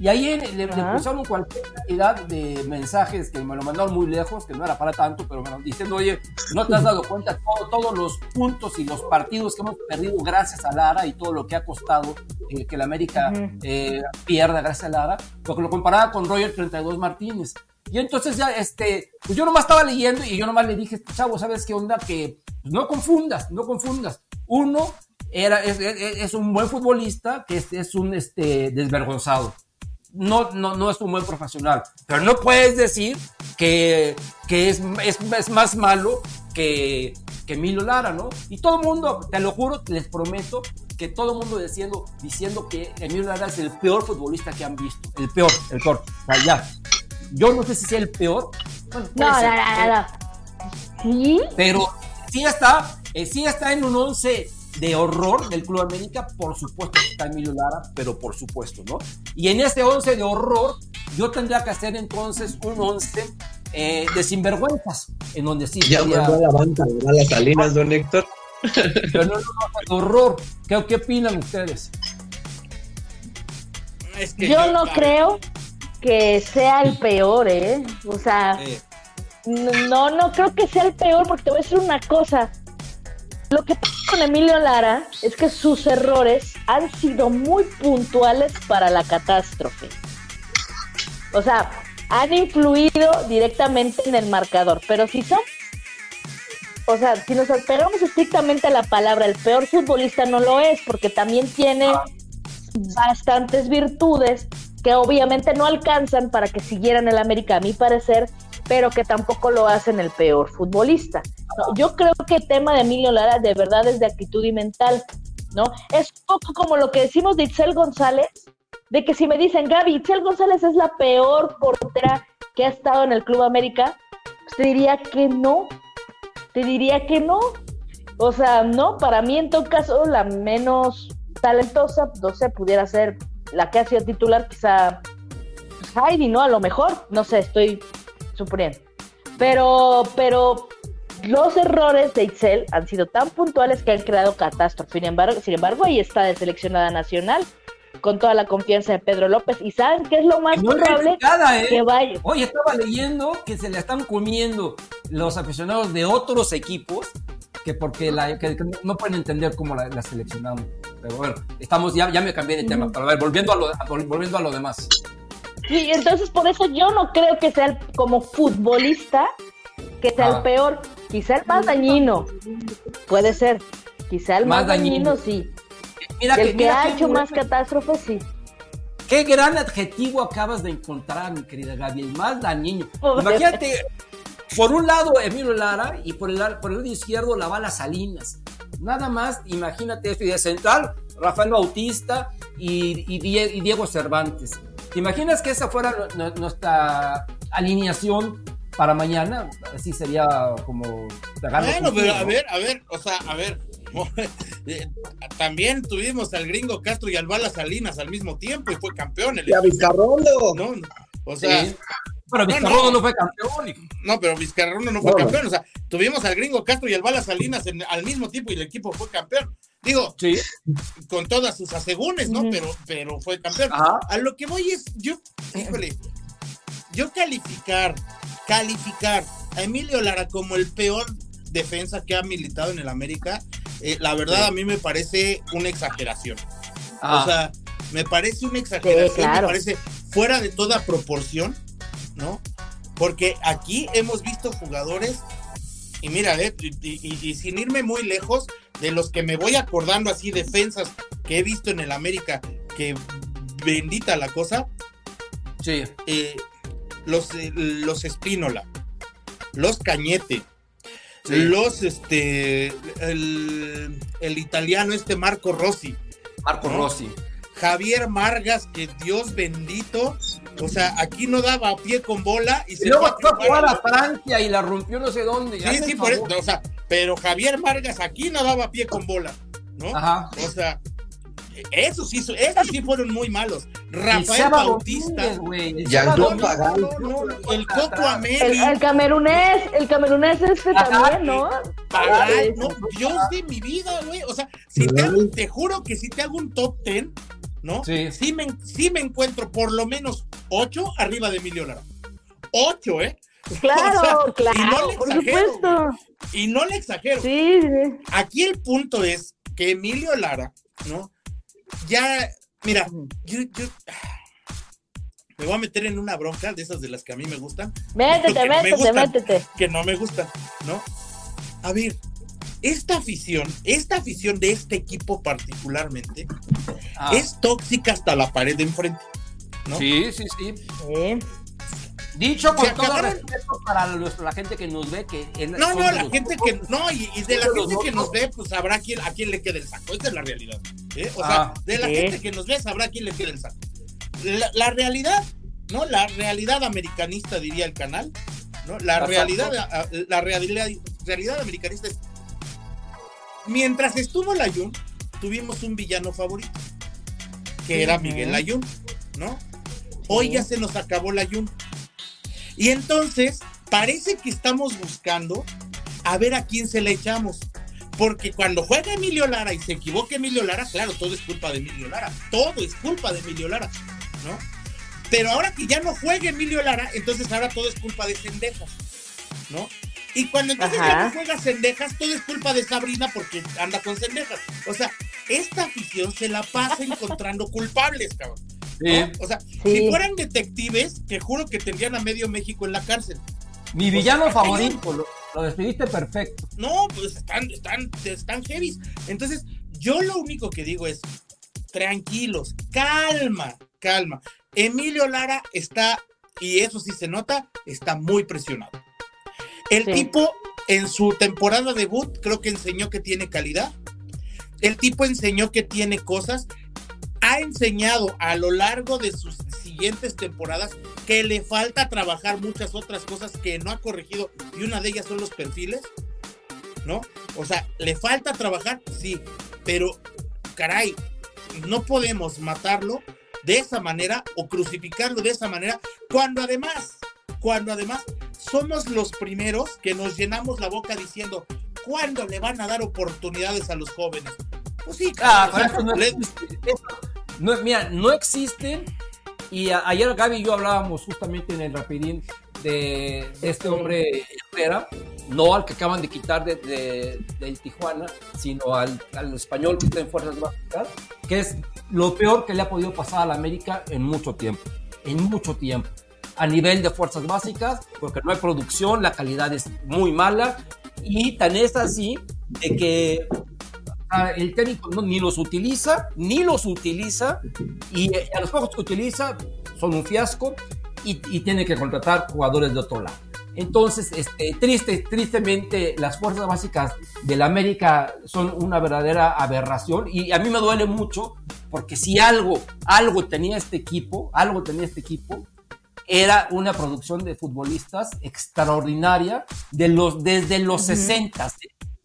Y ahí le, le pusieron cualquier cantidad de mensajes que me lo mandaron muy lejos, que no era para tanto, pero me lo diciendo, oye, ¿no te has dado cuenta todo, todos los puntos y los partidos que hemos perdido gracias a Lara y todo lo que ha costado eh, que la América Ujú. eh, pierda gracias a Lara? Porque lo comparaba con Roger 32 Martínez. Y entonces ya, este, pues yo nomás estaba leyendo y yo nomás le dije, chavo, ¿sabes qué onda? Que pues, no confundas, no confundas. Uno era, es, es- es un buen futbolista que es, es un este, desvergonzado no, no, no es un buen profesional. Pero no puedes decir que, que es, es, es más malo que, que Emilio Lara, ¿no? Y todo el mundo, te lo juro, les prometo, que todo el mundo diciendo, diciendo que Emilio Lara es el peor futbolista que han visto. El peor, el peor. O sea, ya. Yo no sé si sea el peor. Bueno, No, no, ser, no, no. ¿Sí? pero sí está, eh, sí está en un 11 de horror del Club América, por supuesto que está Emilio Lara, pero por supuesto, ¿no? Y en este 11 de horror, yo tendría que hacer entonces un 11 eh, de sinvergüenzas, en donde sí Ya sería- mandó a la banca, ¿verdad? Las salinas, don Héctor. pero no, no, no, de horror. ¿Qué, qué opinan ustedes? Es que Yo no a ver, creo que sea el peor, ¿eh? O sea, eh, no, no creo que sea el peor porque te voy a decir una cosa. Lo que pasa con Emilio Lara es que sus errores han sido muy puntuales para la catástrofe. O sea, han influido directamente en el marcador. Pero si son, o sea, si nos pegamos estrictamente a la palabra, el peor futbolista no lo es, porque también tiene bastantes virtudes que obviamente no alcanzan para que siguieran el América, a mi parecer, pero que tampoco lo hacen el peor futbolista. Yo creo que el tema de Emilio Lara de verdad es de actitud y mental, ¿no? Es un poco como lo que decimos de Itzel González, de que si me dicen, Gaby, Itzel González es la peor portera que ha estado en el Club América, pues te diría que no, te diría que no. O sea, no, para mí en todo caso la menos talentosa, no sé, pudiera ser la que ha sido titular, quizá Heidi, ¿no? A lo mejor, no sé, estoy suponiendo. Pero, pero los errores de Itzel han sido tan puntuales que han creado catástrofe. Sin embargo, sin embargo, ahí está de seleccionada nacional, con toda la confianza de Pedro López. ¿Y saben qué es lo más Muy probable? ¿eh? Que vaya. Oye, estaba leyendo que se la están comiendo los aficionados de otros equipos que porque la, que, no pueden entender cómo la, la seleccionamos. Pero bueno, estamos, ya, ya me cambié de tema. Pero a ver, volviendo a lo, volviendo a lo demás. Sí, entonces por eso yo no creo que sea el- como futbolista que sea Ah. el peor. Quizá el más dañino. Puede ser. Quizá el más, Más dañino. dañino, sí. Mira el que mira ha qué hecho más catástrofes, sí. Qué gran adjetivo acabas de encontrar, mi querida Gaby, el más dañino. Pobre. Imagínate, por un lado Emilio Lara y por el, lado- por el lado izquierdo la bala Salinas. Nada más, imagínate esto, y de central, Rafael Bautista y, y Die- y Diego Cervantes. ¿Te imaginas que esa fuera nu- nu- nuestra alineación para mañana? Así sería como Bueno, pero a ¿no? ver, a ver, o sea, a ver. eh, También tuvimos al gringo Castro y al Bala Salinas al mismo tiempo y fue campeón. El, Ya, Vizcarrondo. ¿no? O sea, Sí. Pero No, Vizcarrondo no. no, fue campeón. no, pero Vizcarrondo no fue campeón. O sea, tuvimos al gringo Castro y al Bala Salinas en- al mismo tiempo y el equipo fue campeón. Digo, Sí. con todas sus asegúnes, ¿no? Pero, pero fue campeón. Ajá. A lo que voy es, yo, híjole, yo calificar, calificar a Emilio Lara como el peor defensa que ha militado en el América, eh, la verdad a mí me parece una exageración. Ah. O sea, me parece una exageración, Sí, claro. me parece fuera de toda proporción, ¿no? Porque aquí hemos visto jugadores, y mira, eh, y, y- y sin irme muy lejos, de los que me voy acordando así, defensas que he visto en el América, que bendita la cosa, sí. eh, los, eh, los Espínola, los Cañete, Sí. los, este, el, el italiano este Marco Rossi, Marco ¿no? Rossi. Javier Margas, que Dios bendito, o sea, aquí no daba a pie con bola y se luego fue a jugar a. Francia y la rompió no sé dónde. Sí, sí, por eso, o sea, pero Javier Vargas aquí no daba pie con bola, ¿no? Ajá. O sea, esos sí, esos sí fueron muy malos. Rafael Bautista. El Jean-Claude Seba Pagan. No, no, no, el Coco El, Ameli. el camerunés, el camerunés este Ajá. también, ¿no? Pagan, no, Dios de mi vida, güey. O sea, si te, hago- te juro que si te hago un top ten, ¿no? Sí. me, sí me encuentro por lo menos ocho arriba de Emilio Lara. Ocho, ¿eh? Claro, O sea, y no claro, le por exagero, supuesto. Y no le exagero. Sí, sí. Aquí el punto es que Emilio Lara, ¿no? Ya, mira, yo, yo me voy a meter en una bronca de esas de las que a mí me gustan, Métete, Que me métete, gustan. métete. que no me gustan, ¿no? A ver, esta afición, esta afición de este equipo particularmente, Ah, es tóxica hasta la pared de enfrente, ¿no? Sí, sí, sí. Sí. Dicho con todo acabaron- respeto para los- la gente que nos ve, que en- No, no, la los gente que, no, y, y de la gente que nos ve, pues sabrá quién, a quién le queda el saco. Esa es la realidad. ¿eh? O Ah, sea, de la gente que nos ve, sabrá quién le queda el saco. La, la realidad, ¿no? La realidad americanista, diría el canal, ¿no? La Exacto. realidad, la realidad, realidad americanista es mientras estuvo Layun, tuvimos un villano favorito, que era Miguel Layun, ¿no? Hoy ya se nos acabó Layun. Y entonces, parece que estamos buscando a ver a quién se le echamos. Porque cuando juega Emilio Lara y se equivoca Emilio Lara, claro, todo es culpa de Emilio Lara. Todo es culpa de Emilio Lara, ¿no? Pero ahora que ya no juega Emilio Lara, entonces ahora todo es culpa de Cendejas, ¿no? Y cuando entonces ya no juega Cendejas, todo es culpa de Sabrina porque anda con Cendejas. O sea, esta afición se la pasa encontrando culpables, cabrón. O sea, si fueran detectives, te juro que tendrían a medio México en la cárcel. Mi villano favorito, lo, lo, despediste perfecto. No, pues están, están, están heavy. Entonces, yo lo único que digo es, tranquilos, calma, calma. Emilio Lara está, y eso sí se nota, está muy presionado. El tipo en su temporada debut creo que enseñó que tiene calidad. El tipo enseñó que tiene cosas. Ha enseñado a lo largo de sus siguientes temporadas que le falta trabajar muchas otras cosas que no ha corregido y una de ellas son los perfiles, ¿no? O sea, le falta trabajar, sí, pero caray, no podemos matarlo de esa manera o crucificarlo de esa manera cuando además, cuando además somos los primeros que nos llenamos la boca diciendo, ¿cuándo le van a dar oportunidades a los jóvenes? Pues sí, ah, no, no, mira, no existen y ayer Gaby y yo hablábamos justamente en el rapidín de, este hombre Herrera, no al que acaban de quitar de, del Tijuana, sino al, al, español que está en Fuerzas Básicas, que es lo peor que le ha podido pasar a la América en mucho tiempo, en mucho tiempo. A nivel de Fuerzas Básicas, porque no hay producción, la calidad es muy mala, y tan es así de que el técnico ni los utiliza, ni los utiliza, y eh, a los pocos que utiliza son un fiasco y, tiene que contratar jugadores de otro lado. Entonces, este, triste, tristemente, las fuerzas básicas de la América son una verdadera aberración y a mí me duele mucho porque si algo, algo tenía este equipo, algo tenía este equipo, era una producción de futbolistas extraordinaria de los, desde los 60.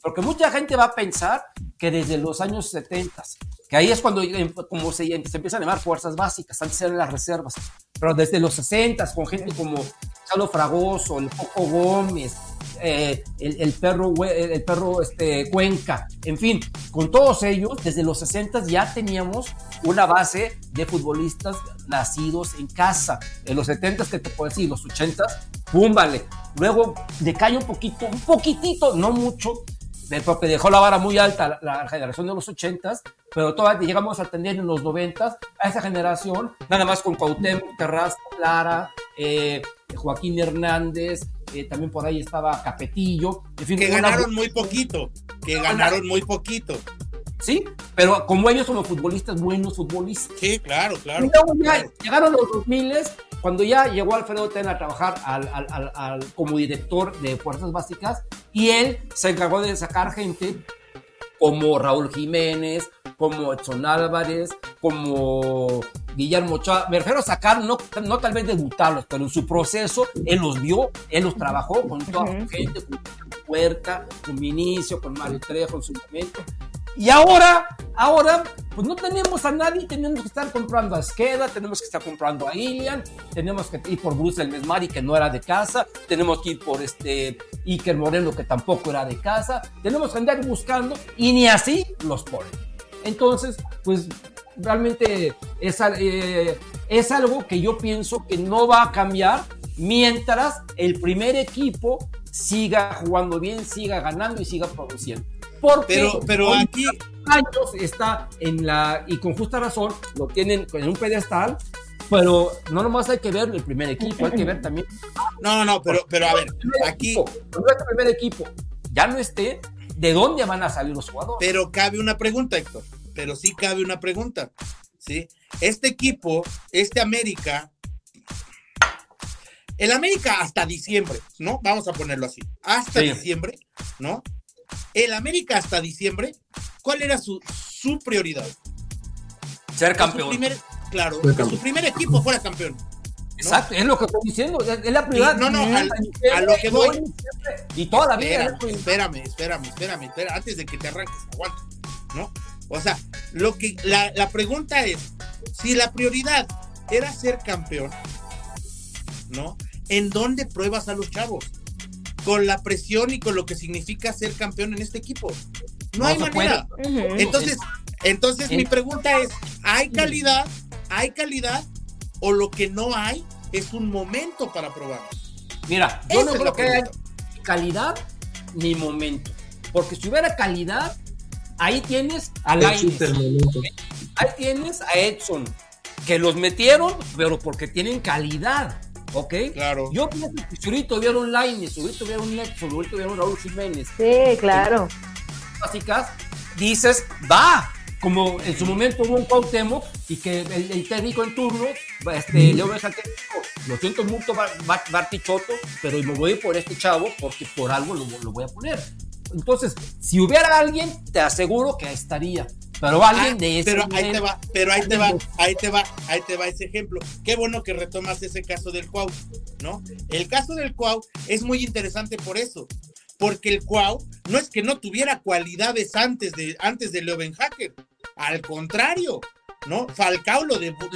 Porque mucha gente va a pensar que desde los años 70, que ahí es cuando em, como se, se empiezan a llamar fuerzas básicas, antes eran las reservas, pero desde los 60 con gente como Chalo Fragoso, el Poco Gómez, eh, el, perro, el perro este, Cuenca, en fin, con todos ellos, desde los 60 ya teníamos una base de futbolistas nacidos en casa. En los 70 que te puedo decir, los 80 pum, vale. Luego decae un poquito, un poquitito, no mucho, porque dejó la vara muy alta la, generación de los 80 pero todavía llegamos a tener en los 90 a esa generación, nada más con Cuauhtémoc, Terraz, Lara, eh, Joaquín Hernández, eh, también por ahí estaba Capetillo, en fin, que ganaron muy poquito, que ganaron muy poquito. Sí, pero como ellos son los futbolistas, buenos futbolistas. Sí, claro, claro. Llegaron los 2000 cuando ya llegó Alfredo Ten a trabajar al, como director de Fuerzas Básicas y él se encargó de sacar gente como Raúl Jiménez, como Edson Álvarez, como Guillermo Chávez. Me refiero a sacar, no, no tal vez debutarlos, pero en su proceso él los vio, él los trabajó con toda la gente, con Puerta, con Vinicio, con Mario Trejo en su momento. Y ahora, ahora, pues no tenemos a nadie, tenemos que estar comprando a Esqueda, tenemos que estar comprando a Ilian, tenemos que ir por Bruce el Mesmari, que no era de casa, tenemos que ir por este Iker Moreno, que tampoco era de casa, tenemos que andar buscando y ni así los ponen. Entonces, pues realmente es, eh, es algo que yo pienso que no va a cambiar mientras el primer equipo siga jugando bien, siga ganando y siga produciendo. Porque pero, pero aquí años está en la y con justa razón lo tienen en un pedestal, pero no nomás hay que ver el primer equipo, hay que ver también. No, no, no, pero, pero a ver, aquí cuando el primer equipo ya no esté, ¿de dónde van a salir los jugadores? Pero cabe una pregunta, Héctor. Pero sí cabe una pregunta, ¿sí? Este equipo, este América, el América hasta diciembre, ¿no? Vamos a ponerlo así. Hasta diciembre, ¿no? el América hasta diciembre, ¿cuál era su, su prioridad? Ser campeón. claro, que su primer equipo fuera campeón. Exacto, es lo que estoy diciendo, es, la prioridad. No, no, al- a lo que voy. siempre, Y toda la vida. Espérame, espérame, espérame, espérame, espérame, antes de que te arranques, aguanta, ¿no? O sea, lo que la, la pregunta es, si la prioridad era ser campeón, ¿no? ¿En dónde pruebas a los chavos? Con la presión y con lo que significa ser campeón en este equipo. No, No hay manera. Entonces, entonces en- mi pregunta es, ¿hay calidad? ¿Hay calidad? ¿O lo que no hay es un momento para probar? Mira, yo Esa no es creo que haya calidad ni momento. Porque si hubiera calidad, ahí tienes a Lainez, ahí tienes a Edson, que los metieron, pero porque tienen calidad. ¿Ok? Claro. Yo pienso que si ahorita hubiera un Lainez, si ahorita hubiera un Edson, si ahorita hubiera un Raúl Jiménez, Sí, claro. básicas, dices, va. Como en su momento hubo un Cuauhtémoc y que el, el técnico en turno, este, Leo Benja, que dijo, lo siento mucho, Bar- Bar- Bartichotto, pero me voy a ir por este chavo porque por algo lo, lo voy a poner. Entonces, si hubiera alguien, te aseguro que estaría. Pero alguien Ah, de ese pero ahí te va, pero ahí te va, ahí te va, ahí te va ese ejemplo. Qué bueno que retomas ese caso del Cuau, ¿no? El caso del Cuau es muy interesante por eso, porque el Cuau no es que no tuviera cualidades antes de antes de Leo Hacker, al contrario, ¿no? Falcao lo debuta,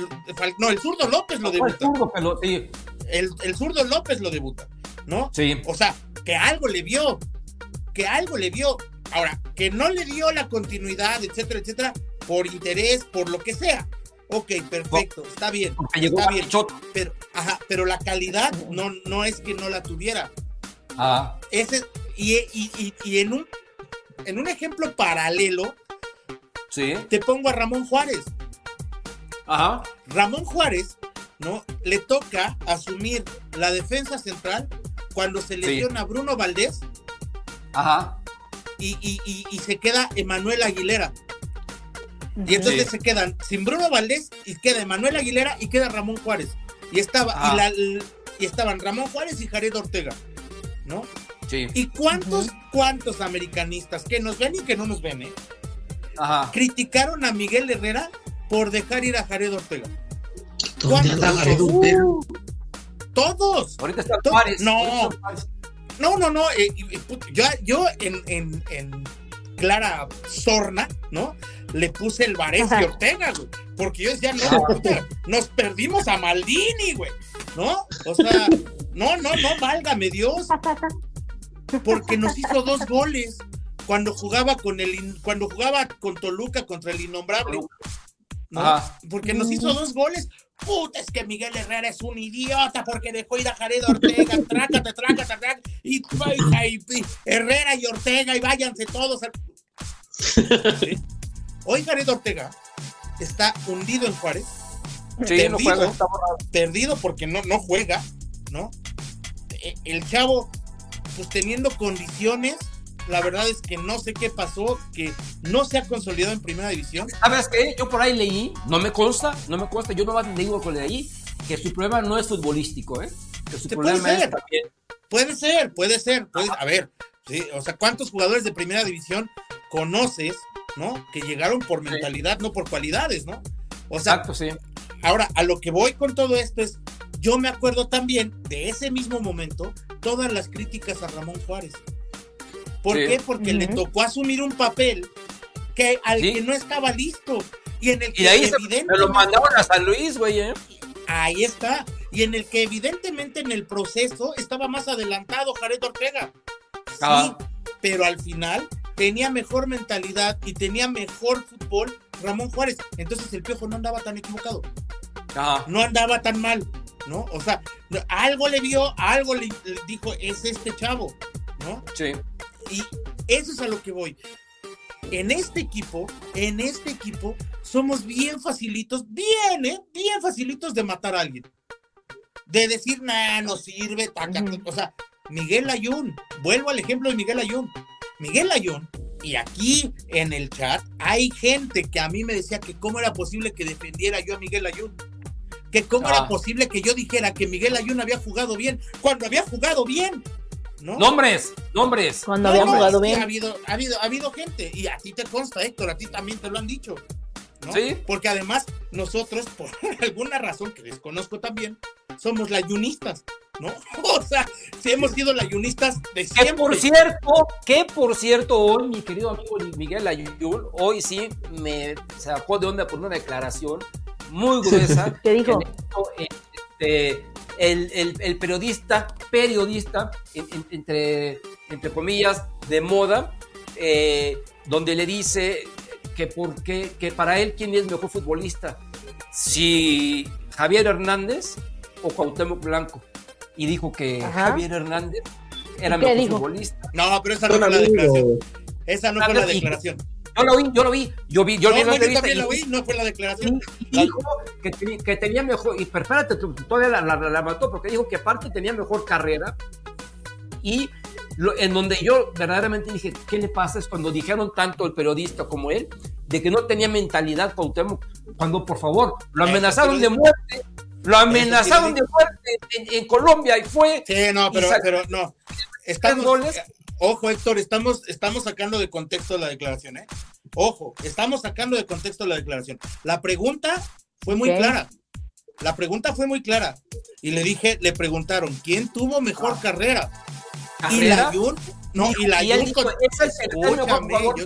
no, el zurdo López lo el debuta, zurdo, pero sí, el, el zurdo López lo debuta, ¿no? sí. O sea, que algo le vio, que algo le vio. Ahora, que no le dio la continuidad, etcétera, etcétera, por interés, por lo que sea. Ok, perfecto, está bien, llegó está bien. Pero, ajá, pero la calidad no, no es que no la tuviera. Ah, Ese, y, y, y, y en un en un ejemplo paralelo, sí. te pongo a Ramón Juárez. Ajá. Ramón Juárez, ¿no? Le toca asumir la defensa central cuando se lesiona a Bruno Valdés Ajá. y, y- y- y se queda Emanuel Aguilera. Y entonces Sí. se quedan sin Bruno Valdés y queda Emanuel Aguilera y queda Ramón Juárez. Y estaba, Ah. y, la- y estaban Ramón Juárez y Jared Ortega, ¿no? Sí. ¿Y cuántos, cuántos americanistas que nos ven y que no nos ven, eh, Ajá. criticaron a Miguel Herrera por dejar ir a Jared Ortega? ¿Dónde. Jared Ortega? Todos. Ahorita está Juárez. no. Ahorita está Juárez. No, no, no. eh, eh, yo, yo en, en- en Clara Sorna, ¿no? Le puse el Varese Ajá. Ortega, güey. Porque yo decía, no, puta, nos perdimos a Maldini, güey. ¿No? O sea, no, no, no, válgame Dios. Porque nos hizo dos goles cuando jugaba con el cuando jugaba con Toluca contra el innombrable. ¿no? Porque nos hizo dos goles. Puta, es que Miguel Herrera es un idiota porque dejó ir a Jared Ortega. Trácate, trácate, trácate. Y, y- y- Herrera y Ortega y váyanse todos. al- ¿Sí? Hoy Jared Ortega está hundido en Juárez. Sí, no perdido, juega, está borrado. perdido porque no, no juega, ¿no? E- El chavo, pues teniendo condiciones, la verdad es que no sé qué pasó, que no se ha consolidado en primera división. ¿Sabes qué? Yo por ahí leí, no me consta, no me consta, yo no le digo con ahí, que su problema no es futbolístico, ¿eh? Que su puede problema es ser. también. Puede ser, puede ser. puede- a ver, sí, o sea, ¿cuántos jugadores de primera división conoces, ¿no? Que llegaron por mentalidad, no por cualidades, ¿no? O sea, Exacto, sí. Ahora, a lo que voy con todo esto es, yo me acuerdo también de ese mismo momento, todas las críticas a Ramón Juárez. ¿Por Sí. qué? Porque le tocó asumir un papel que al Sí. que no estaba listo y en el que Y ahí se, me evidentemente lo mandaron a San Luis, güey, ¿eh? ahí está y en el que evidentemente en el proceso estaba más adelantado Jared Ortega. Sí, Ah. pero al final tenía mejor mentalidad y tenía mejor fútbol Ramón Juárez. Entonces el Piojo no andaba tan equivocado Ajá. no andaba tan mal, ¿no? O sea, no- algo le vio, algo le, le dijo, es este chavo, ¿no? Sí. Y eso es a lo que voy. En este equipo, en este equipo, somos bien facilitos, bien, ¿eh? Bien facilitos de matar a alguien. De decir, nah, no sirve, taca, o sea, Miguel Ayun, vuelvo al ejemplo de Miguel Ayun. Miguel Ayun, y aquí en el chat hay gente que a mí me decía que cómo era posible que defendiera yo a Miguel Ayun. Que cómo Ah. era posible que yo dijera que Miguel Ayun había jugado bien, cuando había jugado bien, ¿no? Nombres, nombres. Cuando No, había jugado que bien. Ha habido, ha, habido, ha habido gente, y a ti te consta, Héctor, a ti también te lo han dicho. ¿no? Sí. Porque además, nosotros, por alguna razón que desconozco también, somos layunistas, ¿no? O sea, si hemos sido layunistas de Que siempre. por cierto, que por cierto, hoy mi querido amigo Miguel Ayul, hoy sí me sacó de onda por una declaración muy gruesa. ¿Qué dijo? que hizo, este, el, el- el periodista, periodista, en- en- entre, entre comillas, de moda, eh, donde le dice que, por qué- que para él quién es mejor futbolista, si Javier Hernández o Cuauhtémoc Blanco. Y dijo que Ajá. Javier Hernández era ¿Y qué mejor dijo? futbolista. No, pero esa no fue la declaración. Esa no fue la Y- declaración. Yo lo vi, yo lo vi, yo vi, yo No, vi la yo también lo vi, no fue la declaración. dijo que, que tenía mejor, y espérate, todavía la, la- la mató porque dijo que aparte tenía mejor carrera y lo- en donde yo verdaderamente dije, ¿qué le pasa? Es cuando dijeron tanto el periodista como él, de que no tenía mentalidad Cuauhtémoc, cuando por favor, lo amenazaron de muerte, lo amenazaron de muerte en, en Colombia y fue... Sí, no, pero no. Estamos, goles. Ojo, Héctor, estamos, estamos sacando de contexto la declaración, ¿eh? Ojo, estamos sacando de contexto la declaración. La pregunta fue muy clara. La pregunta fue muy clara. Y le dije, le preguntaron, ¿quién tuvo mejor Ah. carrera? Y carrera. la Jun, no, y la Jun con- yo-.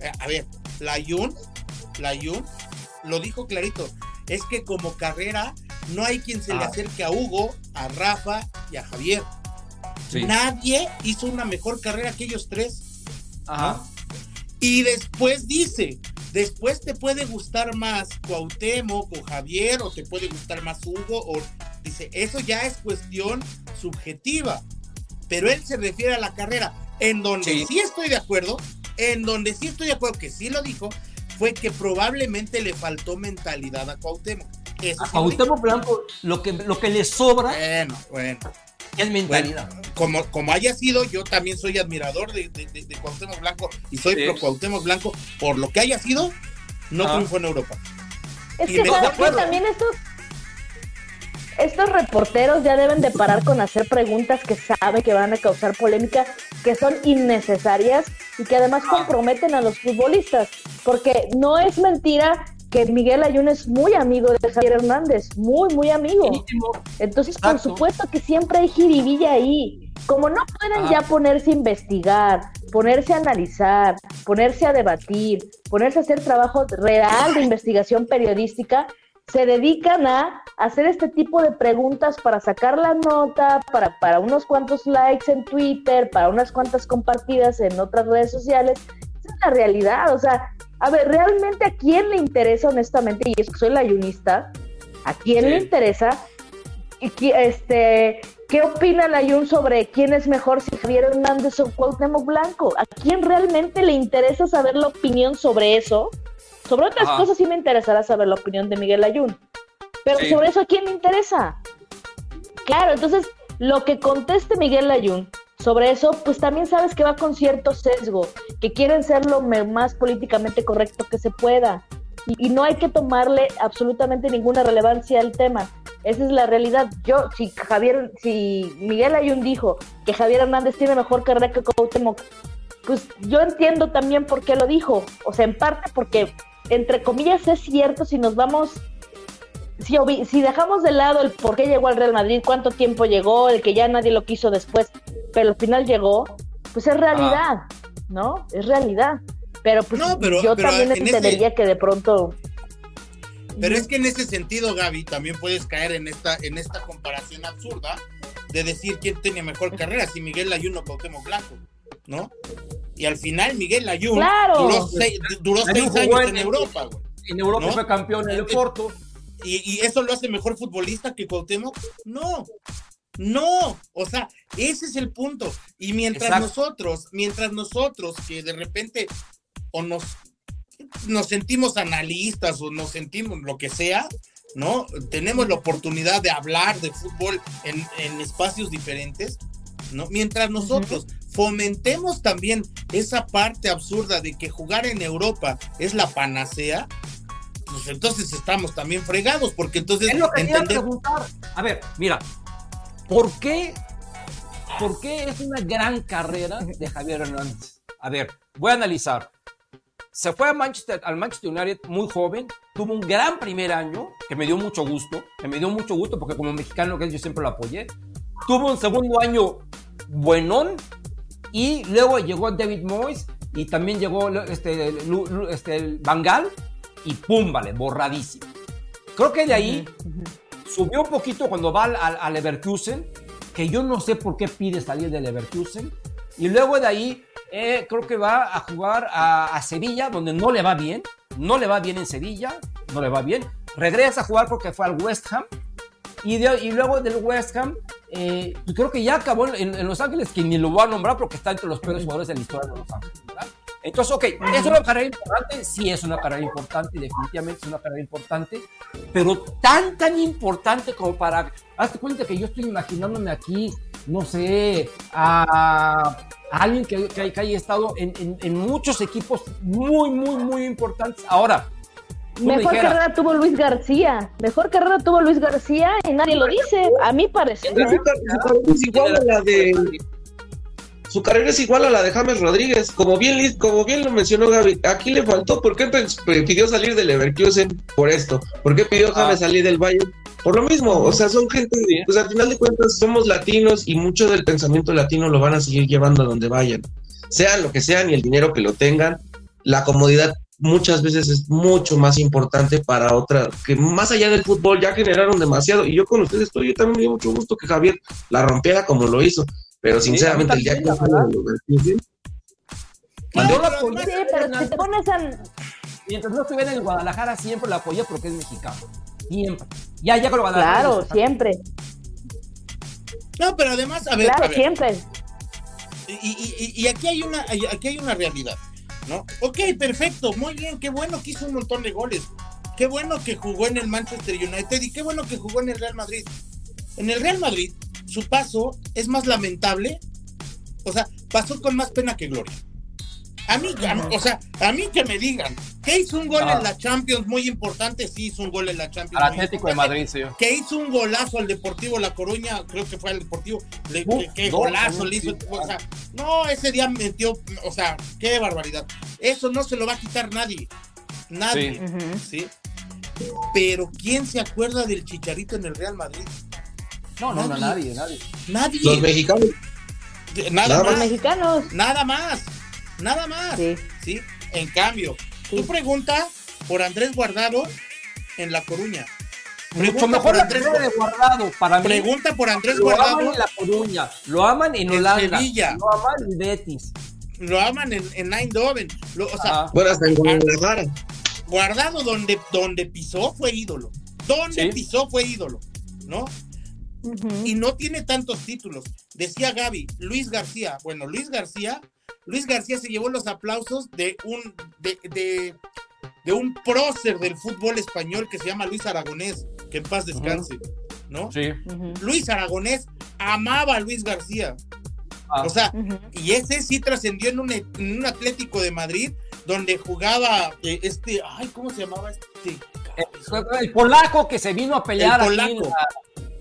Eh, a ver, la Jun, la Jun lo dijo clarito. Es que como carrera no hay quien se le Ah. acerque a Hugo, a Rafa y a Javier. Sí. Nadie hizo una mejor carrera que ellos tres. Ajá. Y después dice, después te puede gustar más Cuauhtémoc o Javier, o te puede gustar más Hugo, o dice, eso ya es cuestión subjetiva. Pero él se refiere a la carrera, en donde Sí. sí, estoy de acuerdo, en donde sí estoy de acuerdo, que sí lo dijo, fue que probablemente le faltó mentalidad a Cuauhtémoc. Eso A. Cuauhtémoc Blanco lo que, lo que le sobra Bueno, bueno. Es mentalidad. como, como haya sido, yo también soy admirador de, de, de- de Cuauhtémoc Blanco y soy Sí. pro Cuauhtémoc Blanco. Por lo que haya sido, no Ah. triunfó en Europa. Es Y que me- ¿sabes de qué? acuerdo. también estos estos reporteros ya deben de parar con hacer preguntas que saben que van a causar polémica, que son innecesarias y que además comprometen a los futbolistas, porque no es mentira que Miguel Ayun es muy amigo de Javier Hernández, muy muy amigo. Entonces, por supuesto que siempre hay jiribilla ahí. Como no pueden Ajá. ya ponerse a investigar, ponerse a analizar, ponerse a debatir, ponerse a hacer trabajo real de investigación periodística, se dedican a hacer este tipo de preguntas para sacar la nota, para, para unos cuantos likes en Twitter, para unas cuantas compartidas en otras redes sociales. Esa es la realidad. O sea, a ver, realmente a quién le interesa, honestamente, y es que soy la ayunista, ¿a quién Sí. le interesa este, ¿Qué opina la Jun sobre quién es mejor, si Javier Hernández o Cuauhtémoc Blanco? ¿A quién realmente le interesa saber la opinión sobre eso? Sobre otras Ajá. cosas sí me interesará saber la opinión de Miguel Ayun. Pero Sí. sobre eso, ¿a quién le interesa? Claro, entonces, lo que conteste Miguel Ayun sobre eso, pues también sabes que va con cierto sesgo, que quieren ser lo más políticamente correcto que se pueda. Y, no hay que tomarle absolutamente ninguna relevancia al tema. Esa es la realidad. Yo, si Javier, si Miguel Ayun dijo que Javier Hernández tiene mejor carrera que Cuauhtémoc, pues yo entiendo también por qué lo dijo. O sea, en parte porque, entre comillas, es cierto si nos vamos si, si dejamos de lado el por qué llegó al Real Madrid, cuánto tiempo llegó, el que ya nadie lo quiso después, pero al final llegó, pues es realidad, ¿no? Es realidad. Pero pues No, pero- yo pero también en entendería que de pronto... Pero es que en ese sentido, Gaby, también puedes caer en esta, en esta comparación absurda de decir quién tenía mejor carrera, si Miguel Layun o Cuauhtémoc Blanco, ¿no? Y al final Miguel ¡Claro! duró seis, duró seis años en- en Europa, güey. En Europa ¿No? fue campeón en el Porto. ¿Y, y eso lo hace mejor futbolista que Cuauhtémoc? No, no, o sea, ese es el punto. Y mientras Exacto. nosotros, mientras nosotros que de repente o nos, nos sentimos analistas o nos sentimos lo que sea, ¿no? Tenemos la oportunidad de hablar de fútbol en, en espacios diferentes, ¿no? Mientras nosotros fomentemos también esa parte absurda de que jugar en Europa es la panacea, pues entonces estamos también fregados, porque entonces Es lo que entender- preguntar. A ver, mira, ¿por qué, ¿por qué es una gran carrera de Javier Hernández? A ver, voy a analizar. se fue a Manchester, al Manchester United muy joven, tuvo un gran primer año, que me dio mucho gusto, que me dio mucho gusto porque como mexicano que es, yo siempre lo apoyé. Tuvo un segundo año buenón y luego llegó David Moyes y también llegó este, este Van Gaal y pum, vale, borradísimo. Creo que de ahí subió un poquito cuando va al, Leverkusen, que yo no sé por qué pide salir del Leverkusen. Y luego de ahí eh, creo que va a jugar a, Sevilla, donde no le va bien. No le va bien en Sevilla, no le va bien. Regresa a jugar porque fue al West Ham. Y, y luego del West Ham, eh, creo que ya acabó en, Los Ángeles, que ni lo voy a nombrar porque está entre los peores jugadores de la historia de Los Ángeles. Entonces, ok, ¿es una carrera importante? Sí, es una carrera importante, definitivamente es una carrera importante, pero tan, tan importante como para. Hazte cuenta que yo estoy imaginándome aquí, no sé, a, a alguien que, que, que haya estado en, en- en muchos equipos muy, muy, muy importantes. Ahora, me Mejor carrera tuvo Luis García. Mejor carrera tuvo Luis García y nadie lo dice. A mí parece. Su, car- su carrera es igual a la de. Su carrera es igual a la de James Rodríguez. Como bien, como bien lo mencionó Gaby, aquí le faltó. ¿Por qué pidió salir del Leverkusen? Por esto. ¿Por qué pidió James Ah. salir del Bayern? Por lo mismo. O sea, son gente. Pues al final de cuentas somos latinos y mucho del pensamiento latino lo van a seguir llevando a donde vayan. Sean lo que sean y el dinero que lo tengan, la comodidad muchas veces es mucho más importante para otra, que más allá del fútbol ya generaron demasiado, y yo con ustedes estoy, yo también me dio mucho gusto que Javier la rompiera como lo hizo, pero sinceramente a mí el día que la apoyé, Sí, pero si te pones a... mientras no estuviera en Guadalajara, siempre la apoyé porque es mexicano. Siempre. Ya, ya con Guadalajara. Claro, siempre. No, pero además, a ver, a Claro, ver, siempre. y, y- y- y aquí hay una aquí hay una realidad, ¿no? Ok, perfecto, muy bien, qué bueno que hizo un montón de goles. Qué bueno que jugó en el Manchester United y qué bueno que jugó en el Real Madrid. En el Real Madrid, su paso es más lamentable, o sea, pasó con más pena que gloria. A mí, a mí- o sea, a mí que me digan que hizo un gol Ah. en la Champions muy importante, sí hizo un gol en la Champions. Al Atlético de. Madrid, sí. que hizo un golazo al Deportivo La Coruña, creo que fue al Deportivo, le, Uf, que, que dos golazo le hizo, sí. o sea, no, ese día metió, o sea, qué barbaridad. Eso no se lo va a quitar nadie, nadie. ¿sí? Pero ¿quién se acuerda del Chicharito en el Real Madrid? No, no, no, Nadie. nadie, nadie. Los mexicanos, Nada Los más, mexicanos. nada más, nada más, Sí. ¿sí? En cambio, Sí. tú pregunta por Andrés Guardado en La Coruña. Mucho Pregunta mejor por la Andrés de Guardado. Para mí, Pregunta por Andrés lo Guardado. aman en La Coruña, lo aman en En Holanda, Sevilla. lo aman en Betis. lo aman en, en Eindhoven. Lo- o sea, Ah, bueno, hasta en Guadalajara. guardado donde, donde pisó fue ídolo. Donde Sí. pisó fue ídolo, ¿no? Y no tiene tantos títulos. Decía Gaby, Luis García. Bueno, Luis García, Luis García se llevó los aplausos de un, de, de, de un prócer del fútbol español que se llama Luis Aragonés, que en paz descanse, ¿no? sí. Luis Aragonés amaba a Luis García. Ah. O sea, y ese sí trascendió en un, en un Atlético de Madrid donde jugaba eh, este, ay, ¿cómo se llamaba este? El polaco que se vino a pelear El aquí en polaco. la-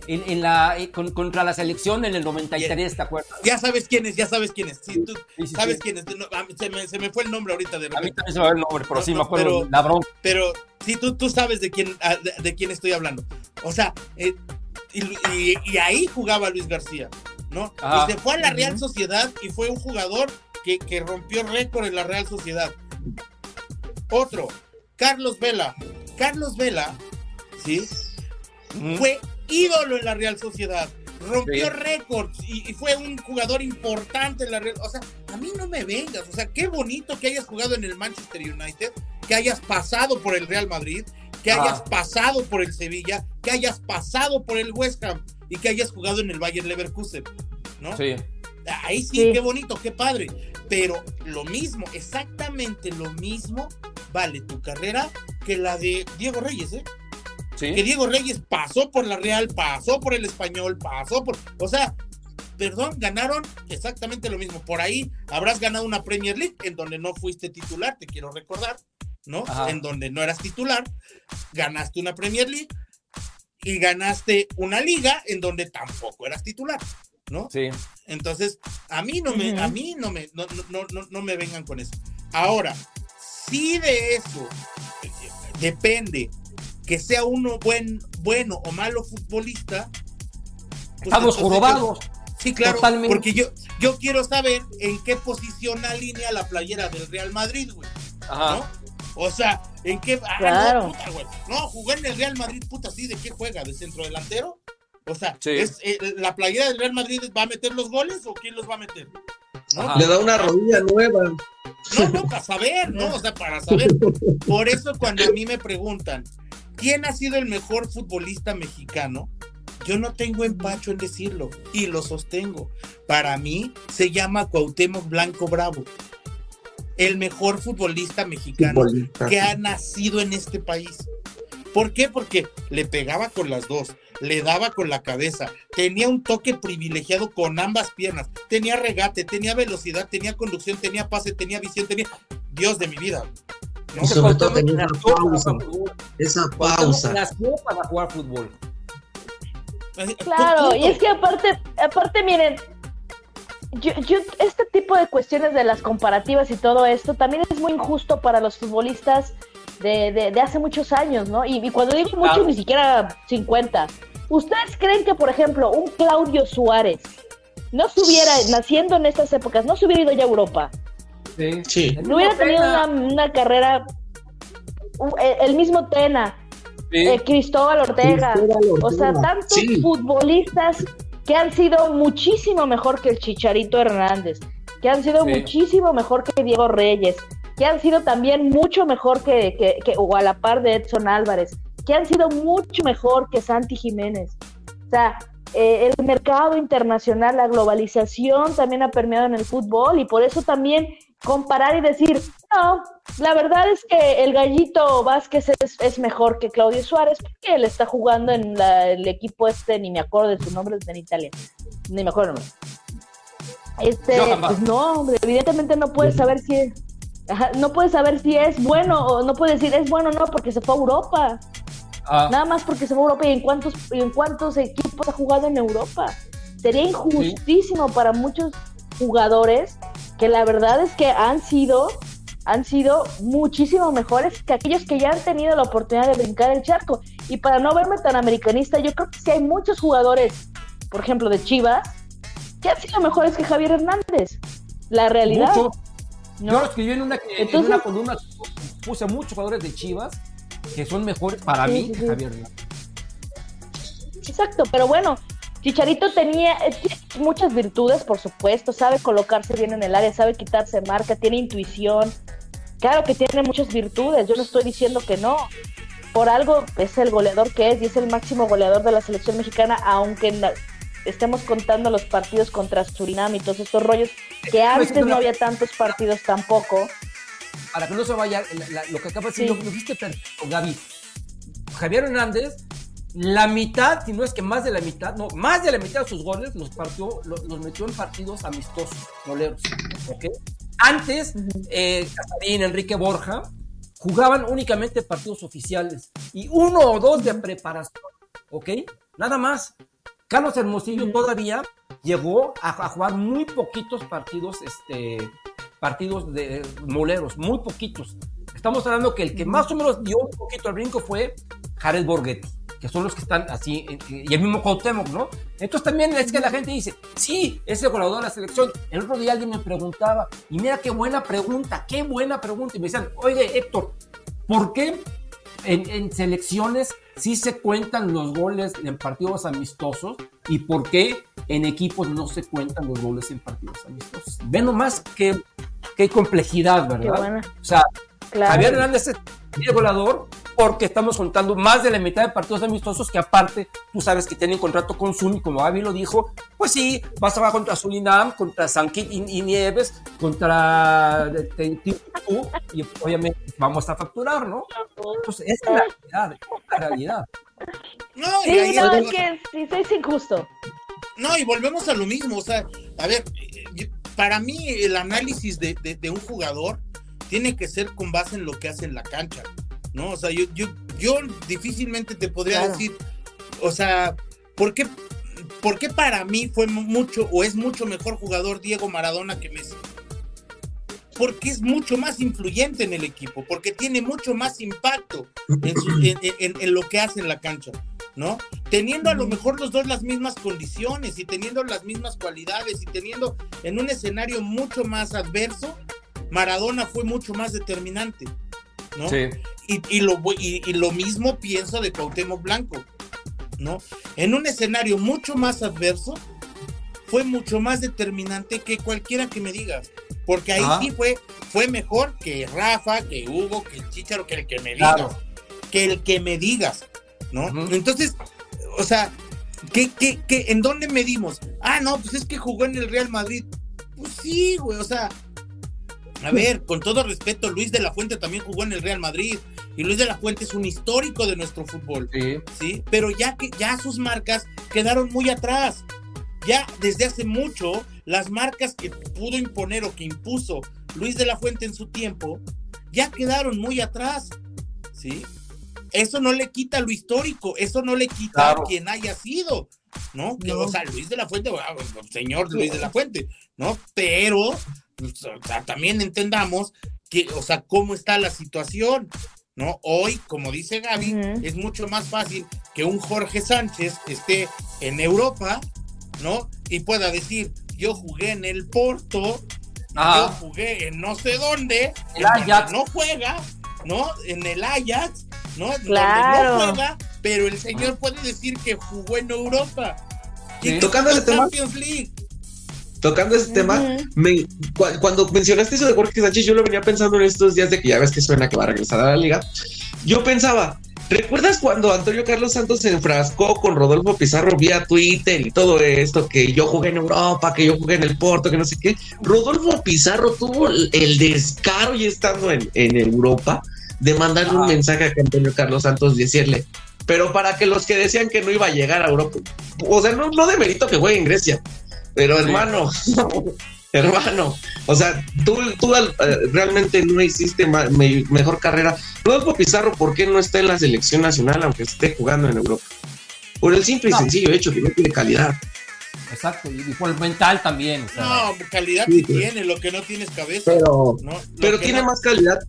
en, en la, eh, con- contra la selección en el 93, ¿te acuerdas? Ya sabes quién es, ya sabes quién es. Sí, tú Sí, sí, sabes quién es. No, a mí se, me, se me fue el nombre ahorita de A mí repente. también se me va el nombre, pero No, sí no, me acuerdo pero- la bronca. Pero sí, tú, tú sabes de quién, ah, de, de quién estoy hablando. O sea, eh, y, y- y ahí jugaba Luis García, ¿no? Ah. Y se fue a la Real. Sociedad y fue un jugador que, que rompió récord en la Real Sociedad. Otro, Carlos Vela. Carlos Vela, ¿sí? Fue ídolo en la Real Sociedad. Rompió Sí. récords y, y fue un jugador importante en la Real. O sea, a mí no me vengas. O sea, qué bonito que hayas jugado en el Manchester United, que hayas pasado por el Real Madrid, que Ah. hayas pasado por el Sevilla, que hayas pasado por el West Ham y que hayas jugado en el Bayern Leverkusen. ¿No? Sí. Ahí sí, Sí. qué bonito, qué padre. Pero lo mismo, exactamente lo mismo, vale tu carrera que la de Diego Reyes, ¿eh? Sí. que Diego Reyes pasó por la Real, pasó por el Español, pasó por, o sea, perdón, ganaron exactamente lo mismo. Por ahí habrás ganado una Premier League en donde no fuiste titular, te quiero recordar, ¿no? Ajá. En donde no eras titular, ganaste una Premier League y ganaste una liga en donde tampoco eras titular, ¿no? Sí. Entonces, a mí no me, a mí no me, no, no, no, no me vengan con eso. Ahora, si de eso depende que sea uno buen, bueno o malo futbolista, pues Estamos jorobados. Sí, claro, Totalmente. porque yo, yo quiero saber en qué posición alinea la playera del Real Madrid, güey, Ajá. ¿no? O sea, en qué... ah, Claro. no, puta, güey. No, jugó en el Real Madrid, puta, ¿sí? ¿De qué juega? ¿De centro delantero? O sea, Sí. es, eh, ¿la playera del Real Madrid va a meter los goles o quién los va a meter? Le da una rodilla nueva. No, no, para saber, ¿no? O sea, para saber. Por eso cuando a mí me preguntan, ¿quién ha sido el mejor futbolista mexicano? Yo no tengo empacho en decirlo y lo sostengo. Para mí se llama Cuauhtémoc Blanco Bravo, el mejor futbolista mexicano Futbolista. que ha nacido en este país. ¿Por qué? Porque le pegaba con las dos, le daba con la cabeza, tenía un toque privilegiado con ambas piernas, tenía regate, tenía velocidad, tenía conducción, tenía pase, tenía visión, tenía Dios de mi vida. Y sobre todo tenía esa pausa. Esa pausa. Nació para jugar fútbol. Claro, y es que aparte, aparte miren, yo, yo, este tipo de cuestiones de las comparativas y todo esto también es muy injusto para los futbolistas de, de, de hace muchos años, ¿no? Y, y cuando digo mucho, Claro. ni siquiera 50. ¿Ustedes creen que, por ejemplo, un Claudio Suárez no se hubiera, naciendo en estas épocas, no se hubiera ido ya a Europa? Sí. Sí. No hubiera tenido una, una carrera, u- el, el mismo Tena, Sí. eh, Cristóbal Ortega, Cristóbal o sea, tantos Sí. futbolistas que han sido muchísimo mejor que el Chicharito Hernández, que han sido Sí. muchísimo mejor que Diego Reyes, que han sido también mucho mejor que, que, que- o a la par de Edson Álvarez, que han sido mucho mejor que Santi Jiménez. O sea, eh, el mercado internacional, la globalización también ha permeado en el fútbol y por eso también comparar y decir, no, la verdad es que el gallito Vázquez es, es mejor que Claudio Suárez porque él está jugando en la- el equipo este, ni me acuerdo de su nombre, está en Italia, ni me acuerdo. Este, pues no, hombre, evidentemente no puedes saber si es, ajá, no puedes saber si es bueno o no puedes decir es bueno o no porque se fue a Europa. Ah, Nada más porque se fue a Europa y en cuántos, y en cuántos equipos ha jugado en Europa. Sería injustísimo para muchos jugadores que la verdad es que han sido, han sido muchísimo mejores que aquellos que ya han tenido la oportunidad de brincar el charco. Y para no verme tan americanista, yo creo que sí hay muchos jugadores, por ejemplo, de Chivas, que han sido mejores que Javier Hernández. La realidad. mucho. ¿no? Yo lo escribí en una, en una columna, puse muchos jugadores de Chivas que son mejores para Sí, mí sí, que. Javier Hernández. Exacto, pero bueno, Chicharito tenía eh, muchas virtudes, por supuesto, sabe colocarse bien en el área, sabe quitarse marca, tiene intuición. Claro que tiene muchas virtudes, yo no estoy diciendo que no. Por algo es el goleador que es y es el máximo goleador de la selección mexicana, aunque la- estemos contando los partidos contra Surinam y todos estos rollos, que antes no había tantos partidos tampoco. Para que no se vaya la- la- lo que acaba de Sí. decir, lo, lo viste perfecto, Gaby. Javier Hernández, la mitad, si no es que más de la mitad, no, más de la mitad de sus goles los partió, los, los metió en partidos amistosos, moleros. ¿ok? Antes, eh, Casarín, Enrique Borja, jugaban únicamente partidos oficiales y uno o dos de preparación, ¿ok? Nada más. Carlos Hermosillo todavía llegó a, a jugar muy poquitos partidos, este, partidos de moleros, muy poquitos. Estamos hablando que el que más o menos dio un poquito al brinco fue Jared Borghetti, que son los que están así, eh, eh, y el mismo Cuauhtémoc, ¿no? Entonces también es que la gente dice, sí, es el goleador de la selección. El otro día alguien me preguntaba, y mira qué buena pregunta, qué buena pregunta, y me decían, oye Héctor, ¿por qué en, en selecciones sí se cuentan los goles en partidos amistosos y por qué en equipos no se cuentan los goles en partidos amistosos? Ve nomás qué, qué complejidad, Qué ¿verdad? buena. O sea, Claro. Javier Hernández el goleador porque estamos contando más de la mitad de partidos amistosos que aparte tú sabes que tienen contrato con Zuni, como Gaby lo dijo, pues sí, vas a jugar contra Surinam, contra San Kit y, y Nieves, contra Timbuktu, y obviamente vamos a facturar, ¿no? Entonces, esa es la realidad, es la realidad. No, Sí, no, la es cosa. que sí, sí, es injusto. No, y volvemos a lo mismo. O sea, a ver, eh, para mí el análisis de, de- de un jugador tiene que ser con base en lo que hace en la cancha, ¿no? O sea, yo, yo, yo difícilmente te podría Claro. decir, o sea, ¿por qué, ¿por qué para mí fue mucho o es mucho mejor jugador Diego Maradona que Messi? porque es mucho más influyente en el equipo, porque tiene mucho más impacto en, su- en- en- en lo que hace en la cancha, ¿no? Teniendo a lo mejor los dos las mismas condiciones y teniendo las mismas cualidades y teniendo en un escenario mucho más adverso, Maradona fue mucho más determinante, ¿no? Sí. Y, y lo, y, y lo mismo pienso de Cuauhtémoc Blanco, ¿no? En un escenario mucho más adverso, fue mucho más determinante que cualquiera que me digas. Porque ahí Ajá. sí fue, fue mejor que Rafa, que Hugo, que el Chicharo, que el que me digas. Claro. Que el que me digas, ¿no? Entonces, o sea, ¿qué, qué, qué, ¿en dónde medimos? Ah, no, pues es que jugó en el Real Madrid. Pues sí, güey, o sea, a ver, con todo respeto, Luis de la Fuente también jugó en el Real Madrid. Y Luis de la Fuente es un histórico de nuestro fútbol. Sí. ¿sí? Pero ya que ya sus marcas quedaron muy atrás. Ya desde hace mucho, las marcas que pudo imponer o que impuso Luis de la Fuente en su tiempo, ya quedaron muy atrás, ¿sí? Eso no le quita lo histórico, eso no le quita Claro. a quien haya sido, ¿no? Que, No. O sea, Luis de la Fuente, ah, bueno, señor Luis de la Fuente, ¿no? Pero, pues, o sea, también entendamos que, o sea, cómo está la situación, ¿no? Hoy, como dice Gaby, es mucho más fácil que un Jorge Sánchez esté en Europa, ¿no? Y pueda decir, yo jugué en el Porto, Ajá. yo jugué en no sé dónde, El Ajax. no juega, ¿no? En el Ajax, ¿no? Claro. Donde no juega, pero el señor puede decir que jugó en Europa. Y Tocando tema. Champions League. Tocando ese tema, me- cu- cuando mencionaste eso de Jorge Sánchez, yo lo venía pensando en estos días de que ya ves que suena que va a regresar a la liga. Yo pensaba, ¿recuerdas cuando Antonio Carlos Santos se enfrascó con Rodolfo Pizarro vía Twitter y todo esto? Que yo jugué en Europa, que yo jugué en el Porto, que no sé qué. Rodolfo Pizarro tuvo el descaro y estando en, en Europa de mandarle un mensaje a Antonio Carlos Santos, decirle, pero para que los que decían que no iba a llegar a Europa, o sea, no, no de mérito que juegue en Grecia, pero hermano, hermano, o sea, tú, tú eh, realmente no hiciste mejor carrera. Rodolfo Pizarro, ¿por qué no está en la selección nacional aunque esté jugando en Europa? Por el simple y No. sencillo hecho que no tiene calidad. Exacto. Y, por el mental también. o sea, No, calidad Sí, sí pues. tiene, lo que no tienes cabeza. Pero, ¿no? Pero que tiene no- más calidad.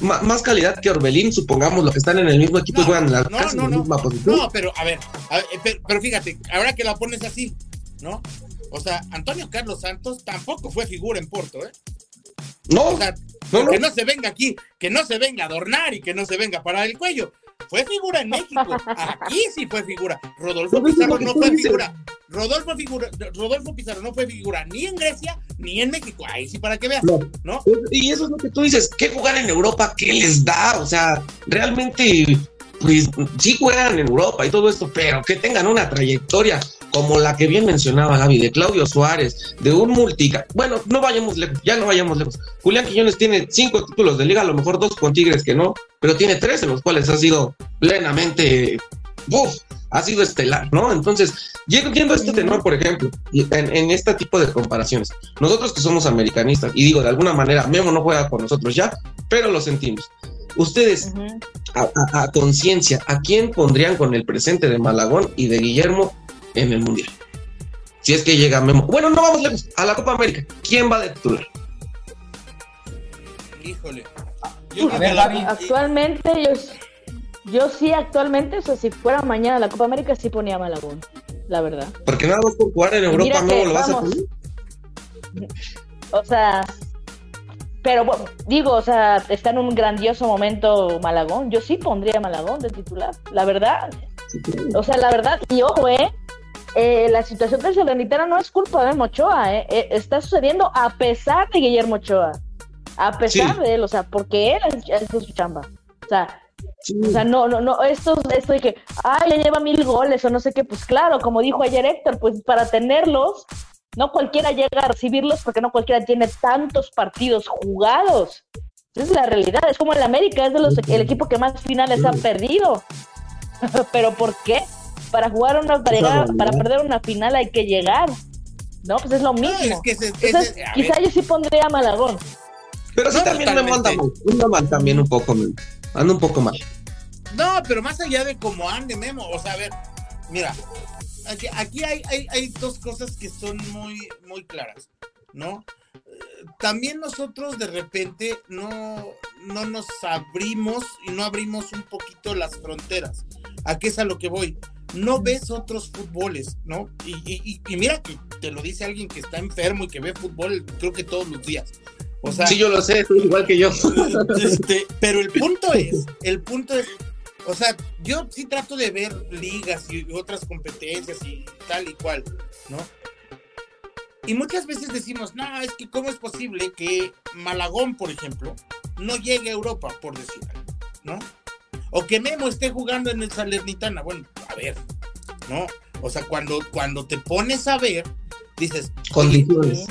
Más calidad que Orbelín, supongamos, los que están en el mismo equipo y No, juegan en la, no, casi no, en la no. misma posición. No, pero a ver, a ver, eh, pero, pero fíjate, ahora que la pones así, ¿no? O sea, Antonio Carlos Santos tampoco fue figura en Porto, ¿eh? No, O sea, no, no. que no se venga aquí, que no se venga a adornar y que no se venga a parar el cuello. Fue figura en México. Aquí sí fue figura. Rodolfo Pizarro no fue figura. Rodolfo, figura. Rodolfo Pizarro no fue figura ni en Grecia ni en México. Ahí sí para que veas, No. ¿no? Y eso es lo que tú dices, ¿qué jugar en Europa? ¿Qué les da? O sea, realmente, pues sí juegan en Europa y todo esto, pero que tengan una trayectoria como la que bien mencionaba Gaby, de Claudio Suárez, de un multica. Bueno, no vayamos lejos, ya no vayamos lejos. Julián Quiñones tiene cinco títulos de liga, a lo mejor dos con Tigres que no, pero tiene tres en los cuales ha sido plenamente, uf, ha sido estelar, ¿no? Entonces, yendo a este tenor, por ejemplo, en, en este tipo de comparaciones, nosotros que somos americanistas, y digo, de alguna manera, Memo no juega con nosotros ya, pero lo sentimos. Ustedes, Ujú. a, a- a conciencia, ¿a quién pondrían con el presente de Malagón y de Guillermo en el Mundial? Si es que llega Memo. Bueno, no vamos lejos, a la Copa América. ¿Quién va de titular? Híjole. A Yo creo ver, Gaby. Actualmente, yo, yo sí, actualmente, o sea, si fuera mañana la Copa América, sí ponía a Malagón, la verdad. Porque nada más por jugar en Europa, que, lo vas a poner. O sea, pero bueno, digo, o sea, está en un grandioso momento Malagón. Yo sí pondría a Malagón de titular, la verdad. O sea, la verdad, y ojo, ¿eh? Eh, la situación del Salernitana no es culpa de Mochoa, ¿eh? Eh, está sucediendo a pesar de Guillermo Ochoa. A pesar Sí. de él, o sea, porque él hizo su chamba. O sea, Sí. o sea, no, no, no, esto, esto de que, ay, ya lleva mil goles o no sé qué, pues claro, como dijo ayer Héctor, pues para tenerlos, no cualquiera llega a recibirlos porque no cualquiera tiene tantos partidos jugados. Esa es la realidad, es como el América, es de los, el equipo que más finales ha perdido. ¿Pero por qué? Para jugar una, para, llegar, para perder una final hay que llegar. No, pues es lo mismo. No, es que ese- ese- Entonces, a quizá ver, yo sí pondría a Malagón. Pero sí No, también Memo anda mal. Anda mal también un poco, Memo. Anda un poco mal. No, pero más allá de cómo ande Memo, o sea, a ver, mira, aquí, aquí hay, hay, hay dos cosas que son muy, muy claras, ¿no? Eh, también nosotros de repente no, no nos abrimos y no abrimos un poquito las fronteras. ¿A qué es a lo que voy? No ves otros fútboles, ¿no? Y, y- y mira que te lo dice alguien que está enfermo y que ve fútbol, creo que todos los días. O sea, Sí, yo lo sé, tú igual que yo. este, pero el punto es, el punto es, o sea, yo sí trato de ver ligas y otras competencias y tal y cual, ¿no? Y muchas veces decimos, no, es que cómo es posible que Malagón, por ejemplo, no llegue a Europa, por decir algo, ¿no? O que Memo esté jugando en el Salernitana. Bueno, a ver, ¿no? O sea, cuando, cuando te pones a ver, dices, Condiciones.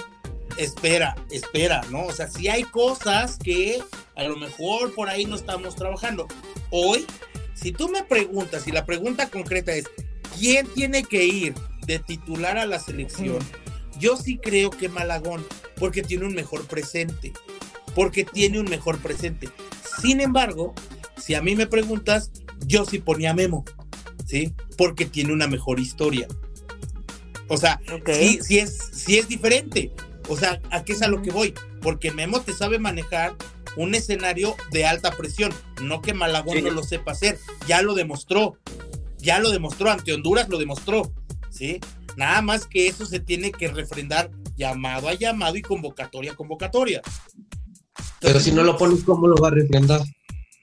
espera, espera, ¿no? O sea, si hay cosas que a lo mejor por ahí no estamos trabajando. Hoy, si tú me preguntas, y la pregunta concreta es, ¿quién tiene que ir de titular a la selección? Yo sí creo que Malagón, porque tiene un mejor presente, porque tiene un mejor presente. Sin embargo, si a mí me preguntas, yo sí ponía a Memo, ¿sí? Porque tiene una mejor historia. O sea, sí, sí es, sí es diferente. O sea, ¿a qué es a lo que voy? Porque Memo te sabe manejar un escenario de alta presión. No que Malagón Sí. no lo sepa hacer. Ya lo demostró. Ya lo demostró. Ante Honduras lo demostró. ¿Sí? Nada más que eso se tiene que refrendar llamado a llamado y convocatoria a convocatoria. Pero si no lo pones, ¿cómo lo va a refrendar?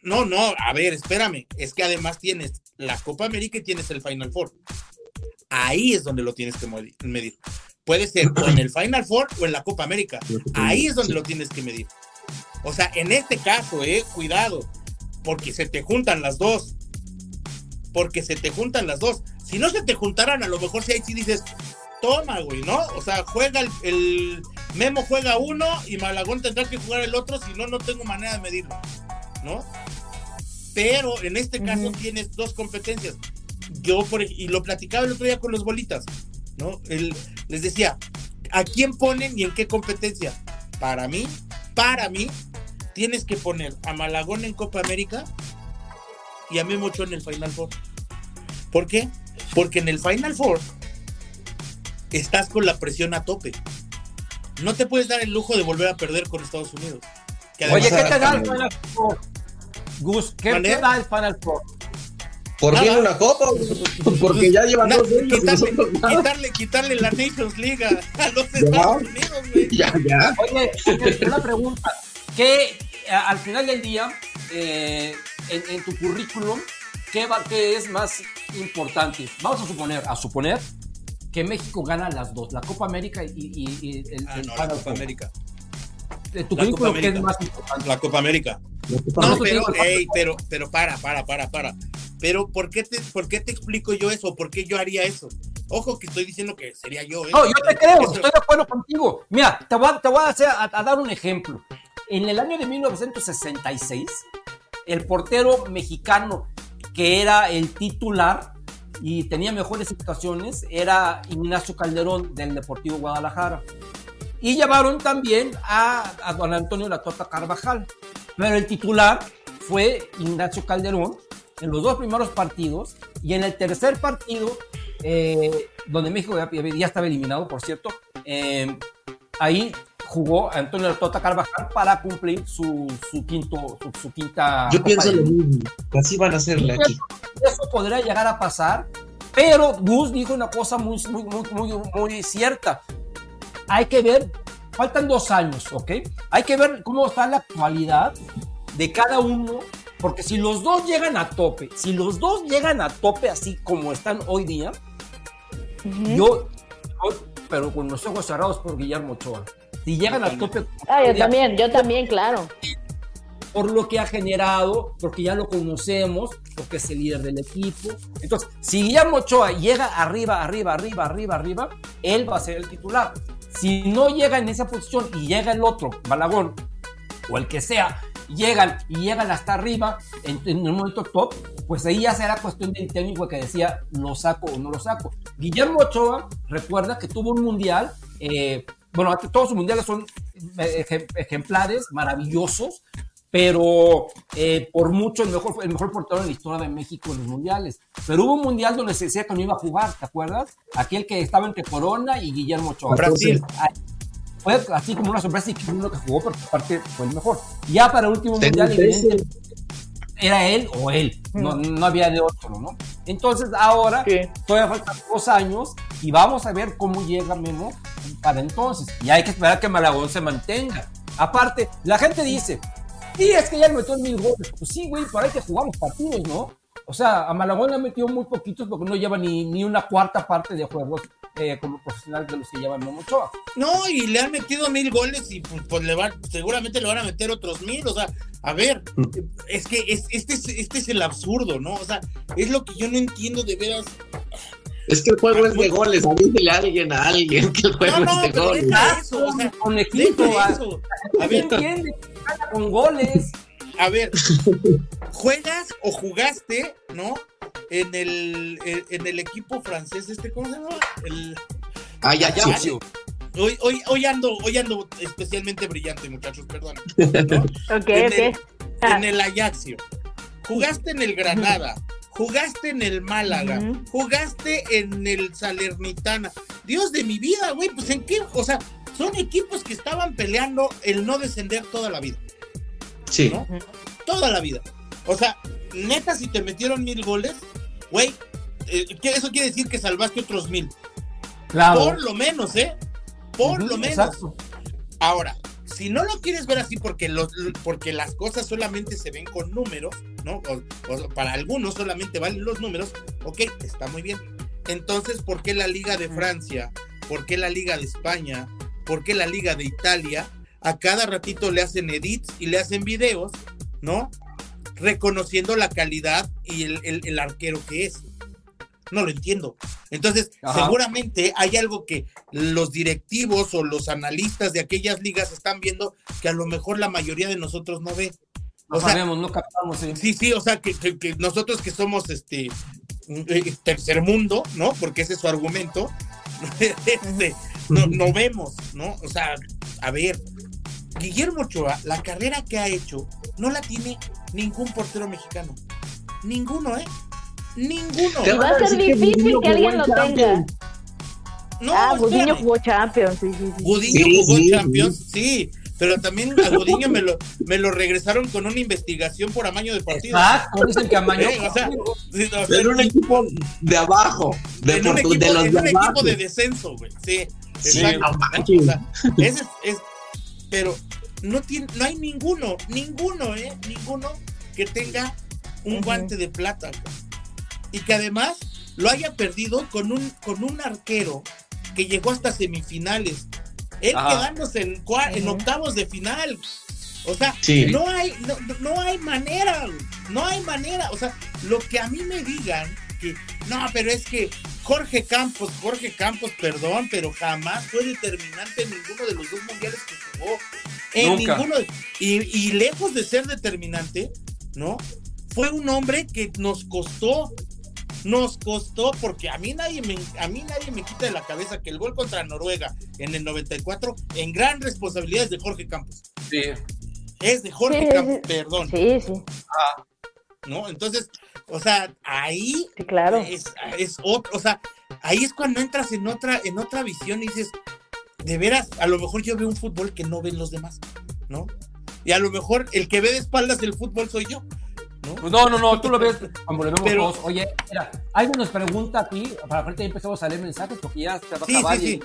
No, no, a ver, espérame. Es que además tienes la Copa América y tienes el Final Four. Ahí es donde lo tienes que medir. Puede ser o en el Final Four o en la Copa América. Ahí es donde lo tienes que medir. O sea, en este caso, eh, cuidado, porque se te juntan las dos. Porque se te juntan las dos. Si no se te juntaran, a lo mejor si ahí sí dices, toma, güey, ¿no? O sea, juega el Memo juega uno y Malagón tendrá que jugar el otro, si no, no tengo manera de medirlo, ¿no? Pero en este caso tienes dos competencias. Yo, por, y lo platicaba el otro día con los bolitas, ¿no? El- les decía, ¿a quién ponen y en qué competencia? Para mí, para mí, tienes que poner a Malagón en Copa América y a Memo Ochoa en el Final Four. ¿Por qué? Porque en el Final Four estás con la presión a tope. No te puedes dar el lujo de volver a perder con Estados Unidos. Que Oye, ¿qué te da el Final Four? Gus, ¿qué te da el Final Four? ¿Por fin una copa? Porque ya llevan dos años quitarle, quitarle, quitarle la Nations League a, los Estados Unidos, güey. Ya, ya. Oye, una pregunta. ¿Qué, al final del día, eh, en, en tu currículum, ¿qué, va- qué es más importante? Vamos a suponer, a suponer que México gana las dos, la Copa América y, y- y el, Ah, el no, la Copa Four. América. Tu La currículum, Copa ¿qué es más importante? La Copa América. No, pero, digo el ey, pero, pero para, para, para, para. Pero, ¿por qué, te, ¿por qué te explico yo eso? ¿Por qué yo haría eso? Ojo que estoy diciendo que sería yo, ¿eh? No, yo te creo, Eso- estoy de acuerdo contigo. Mira, te voy a, te voy a, hacer- a- a dar un ejemplo. En el año de 1966, el portero mexicano que era el titular y tenía mejores situaciones era Ignacio Calderón del Deportivo Guadalajara. Y llevaron también a, a don Antonio La Tota Carvajal. Pero el titular fue Ignacio Calderón en los dos primeros partidos y en el tercer partido, eh, donde México ya, ya estaba eliminado, por cierto, eh, ahí jugó Antonio La Tota Carvajal para cumplir su, su quinto, su, su quinta. Yo pienso lo mismo. que Así van a hacerle aquí. Eso podría llegar a pasar, pero Gus dijo una cosa muy, muy, muy, muy, muy cierta. Hay que ver, faltan dos años, ¿ok? Hay que ver cómo está la actualidad de cada uno, porque si los dos llegan a tope, si los dos llegan a tope así como están hoy día, yo, yo, pero con los ojos cerrados por Guillermo Ochoa. Si llegan a tope, Ah, yo día, también, yo también, claro. por lo que ha generado, porque ya lo conocemos, porque es el líder del equipo. Entonces, si Guillermo Ochoa llega arriba, arriba, arriba, arriba, arriba, él va a ser el titular. Si no llega en esa posición y llega el otro, Balagón, o el que sea, llegan y llegan hasta arriba en, en un momento top, pues ahí ya será cuestión del técnico que decía lo saco o no lo saco. Guillermo Ochoa, recuerda que tuvo un mundial, eh, bueno, todos sus mundiales son eh, ejem- ejemplares, maravillosos, pero eh, por mucho el mejor, el mejor portero en la historia de México en los mundiales. Pero hubo un mundial donde se decía que no iba a jugar, ¿te acuerdas? Aquel que estaba entre Corona y Guillermo Ochoa. Brasil. Fue así como una sorpresa y que uno que jugó, porque aparte fue el mejor. Ya para el último mundial, era él o él, no, no había de otro, ¿no? Entonces ahora Sí. todavía faltan dos años y vamos a ver cómo llega Memo para entonces. Y hay que esperar que Malagón se mantenga. Aparte, la gente dice, sí, es que ya le metió mil goles. Pues sí, güey, para ahí que jugamos partidos, ¿no? O sea, a Malagón le ha metido muy poquitos porque no lleva ni, ni una cuarta parte de juegos eh, como profesional de los que lleva Memo Ochoa. No, y le han metido mil goles y pues, pues, le van, seguramente le van a meter otros mil. O sea, a ver, es que es, este, es, este es el absurdo, ¿no? O sea, es lo que yo no entiendo de veras. Es que el juego es de goles, avísele a alguien a alguien que el juego No, no, es de goles. eso, o sea, Con equipo, a, eso. A a ver, entiende, con goles. a ver, juegas o jugaste, ¿no? En el, en, en el equipo francés, este, ¿cómo se llama? El, Ah, ya, ya. Ajaccio. hoy, hoy, hoy ando, hoy ando especialmente brillante, muchachos, perdón. ¿no? Ok, En el-. Ah, en el Ajaxio, jugaste en el Granada, jugaste en el Málaga, jugaste en el Salernitana. Dios de mi vida, güey, pues en qué, o sea, son equipos que estaban peleando el no descender toda la vida, Sí. ¿no? Toda la vida. O sea, neta, si te metieron mil goles, güey, eh, ¿qué- eso quiere decir que salvaste otros mil. Claro. Por lo menos, ¿eh? Por lo menos. exacto. Ahora, si no lo quieres ver así porque, los, porque las cosas solamente se ven con números, ¿no? O, o para algunos solamente valen los números, ok, está muy bien. Entonces, ¿por qué la Liga de Francia? ¿Por qué la Liga de España? ¿Por qué la Liga de Italia? A cada ratito le hacen edits y le hacen videos, ¿no? Reconociendo la calidad y el, el- el arquero que es. No lo entiendo. Entonces, Ajá. seguramente hay algo que los directivos o los analistas de aquellas ligas están viendo que a lo mejor la mayoría de nosotros no ve. No O sea, sabemos, no captamos. eh. Sí, sí, o sea, que, que- que nosotros que somos este eh, tercer mundo, ¿no? Porque ese es su argumento, este, no, no vemos, ¿no? O sea, a ver, Guillermo Ochoa, la carrera que ha hecho, no la tiene ningún portero mexicano. Ninguno, ¿eh? Ninguno. Te va a ser que difícil que alguien lo en tenga. Champions. No, ah, Gudiño jugó Champions, sí, sí, sí. Gudiño Sí, jugó sí, Champions, sí. Pero también a Gudiño me lo, me lo regresaron con una investigación por amaño de partido. Exacto, dicen que amañó. Eh, o sea, Era un equipo de abajo, de, en un Portu- equipo, de los en de un abajo. equipo de descenso, güey. Sí, Sí. O sea, ese es, es- pero no tiene, no hay ninguno, ninguno, eh, ninguno que tenga un guante de plata. güey. Y que además lo haya perdido con un, con un arquero que llegó hasta semifinales. Él Ajá. quedándose en, cua- en Ujú. octavos de final. O sea, Sí. no hay, no, no hay manera, no hay manera. O sea, lo que a mí me digan que, no, pero es que Jorge Campos, Jorge Campos, perdón, pero jamás fue determinante en ninguno de los dos mundiales que jugó. En Nunca. ninguno. de- y, y lejos de ser determinante, ¿no? Fue un hombre que nos costó. Nos costó porque a mí nadie me a mí nadie me quita de la cabeza que el gol contra Noruega en el 94 en gran responsabilidad es de Jorge Campos. Sí. Es de Jorge Sí, Campos, sí. perdón, Sí, sí, ¿no? Entonces, o sea, ahí sí, claro. es, es otro, o sea, ahí es cuando entras en otra, en otra visión y dices, de veras, a lo mejor yo veo un fútbol que no ven los demás, ¿no? Y a lo mejor el que ve de espaldas el fútbol soy yo, ¿no? Pues no, no, no, tú lo ves lo vemos todos. Oye, mira, alguien nos pregunta aquí, para ya empezamos a leer mensajes porque ya te va a Sí, acabar sí, y sí.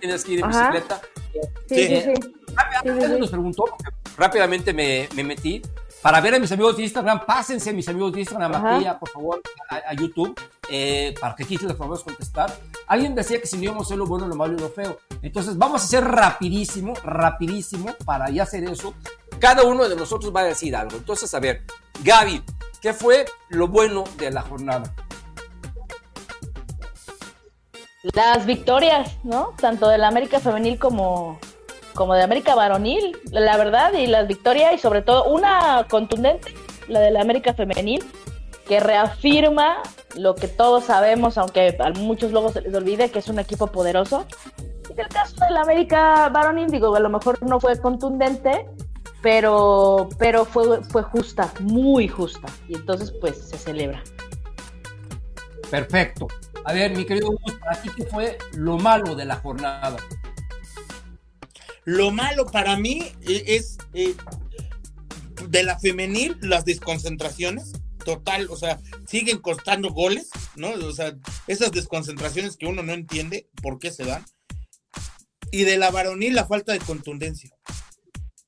tienes que ir en Ajá. bicicleta. Sí, sí. sí, sí. Rápid- Sí, sí, Alguien sí. nos preguntó, porque rápidamente me, me metí, para ver a mis amigos de Instagram, pásense mis amigos de Instagram Ajá. aquí, a, por favor, a, a YouTube, eh, para que aquí les podamos contestar. Alguien decía que si no íbamos a hacer lo bueno, lo malo y lo feo. Entonces vamos a hacer rapidísimo, rapidísimo, para ya hacer eso. Cada uno de nosotros va a decir algo. Entonces, a ver, Gaby, ¿qué fue lo bueno de la jornada? Las victorias, ¿no? Tanto de la América femenil como, como de América varonil, la verdad, y las victorias, y sobre todo una contundente, la de la América femenil, que reafirma lo que todos sabemos, aunque a muchos luego se les olvide, que es un equipo poderoso. Y el caso de la América varonil, digo, a lo mejor no fue contundente, pero, pero fue, fue justa, muy justa, y entonces pues se celebra. Perfecto. A ver, mi querido Gus, ¿para ti qué fue lo malo de la jornada? Lo malo para mí eh, es eh, de la femenil, las desconcentraciones. Total, o sea, siguen costando goles, ¿no? O sea, esas desconcentraciones que uno no entiende por qué se dan. Y de la varonil, la falta de contundencia.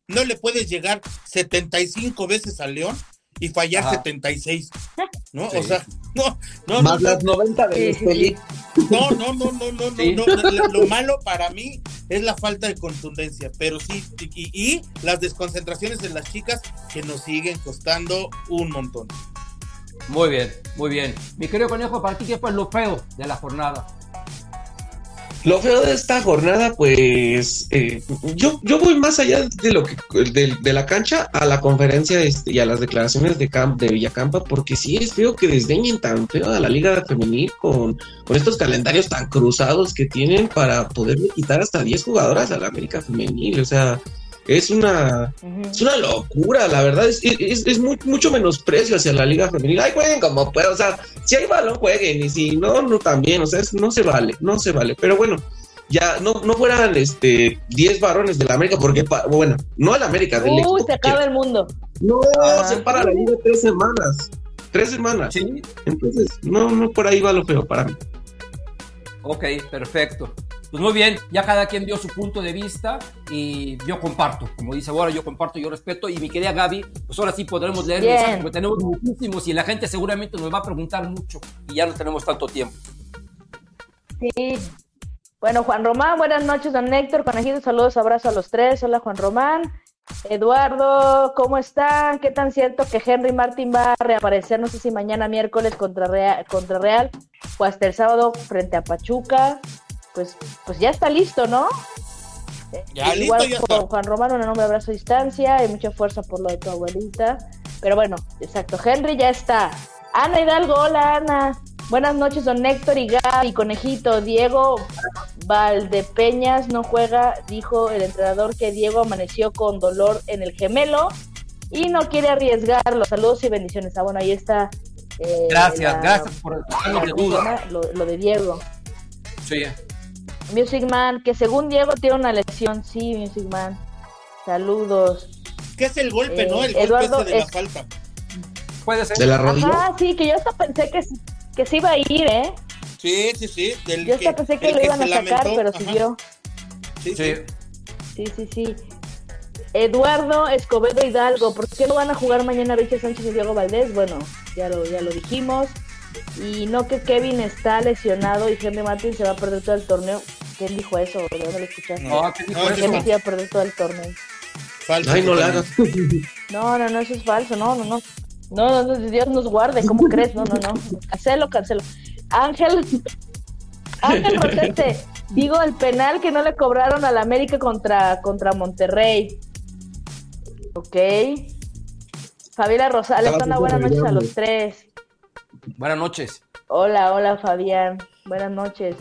No le puedes llegar 75 veces al León y fallar Ajá. 76, ¿no? Sí. O sea, no, no, Más no, las 90 de Sí, no, no, no, no, no, no, Sí. no. Lo, lo malo para mí es la falta de contundencia, pero sí, y, las desconcentraciones de las chicas que nos siguen costando un montón. Muy bien, muy bien. Mi querido conejo, para ti, ¿qué fue lo feo de la jornada? Lo feo de esta jornada, pues eh, yo, yo voy más allá de lo que de, la cancha a la conferencia este, y a las declaraciones de Camp de Villacampa, porque sí es feo que desdeñen tan feo a la liga femenil con, con estos calendarios tan cruzados que tienen para poderle quitar hasta 10 jugadoras a la América femenil. O sea, es una es una locura, la verdad, es, es, es muy- mucho menosprecio hacia la liga femenil. Ay, jueguen como puedan, o sea, si hay balón, jueguen, y si no, no también, o sea, es- no se vale, no se vale. Pero bueno, ya no, no fueran este 10 varones de la América, porque, bueno, no el América, del Uy, se que acaba el mundo. No, Ah. se para la liga tres semanas, tres semanas. Sí. Entonces, no, no por ahí va lo feo para mí. Ok, perfecto. Pues muy bien, ya cada quien dio su punto de vista y yo comparto, como dice ahora, yo comparto, yo respeto y mi querida Gaby, pues ahora sí podremos leer mensajes, porque tenemos muchísimos y la gente seguramente nos va a preguntar mucho y ya no tenemos tanto tiempo. Sí. Bueno, Juan Román, buenas noches, don Héctor, conejito, saludos, abrazo a los tres. Hola, Juan Román. Eduardo, ¿cómo están? ¿Qué tan cierto que Henry Martin va a reaparecer? No sé si mañana miércoles contra Real, contra Real o hasta el sábado frente a Pachuca. Pues, pues ya está listo, ¿no? Ya, Igual listo, ya Juan- está. Juan Román, un enorme abrazo a distancia y mucha fuerza por lo de tu abuelita. Pero bueno, exacto, Henry ya está. Ana Hidalgo, hola Ana. Buenas noches, don Héctor y Gaby, conejito. Diego Valdepeñas no juega, dijo el entrenador que Diego amaneció con dolor en el gemelo y no quiere arriesgarlo. Saludos y bendiciones. Ah, bueno, ahí está. eh, Gracias, la- gracias por la- de duda. Lo, lo de Diego. Sí. Music Man, que según Diego tiene una lesión. Sí, Music Man. Saludos. ¿Qué es el golpe, Eh, no? El golpe Eduardo ese de la es- falta. Puede ser. De la rodilla. Ajá, sí, que yo hasta pensé que, que se iba a ir, ¿eh? Sí, sí, sí. Del Yo hasta pensé que lo iban a sacar, lamentó, pero ajá. siguió. Sí, sí. Sí. Sí, sí, sí. Eduardo Escobedo Hidalgo, ¿por qué no van a jugar mañana Richard Sánchez y Diego Valdés? Bueno, ya lo, ya lo dijimos. Y no que Kevin está lesionado y Henry Martin se va a perder todo el torneo. ¿Quién dijo eso? ¿De dónde lo escuchaste? No, ¿qué dijo No, se iba a perder todo el torneo. Falta Ay, no la. No, no, no, eso es falso, no, no, no. No, no, no, Dios nos guarde, ¿cómo crees? No, no, no. Cancelo, cancelo. Ángel, Ángel Rosete, digo el penal que no le cobraron al América contra, contra Monterrey. Ok. Fabiola Rosales, una buenas noches a los tres. Buenas noches. Hola, hola Fabián, buenas noches.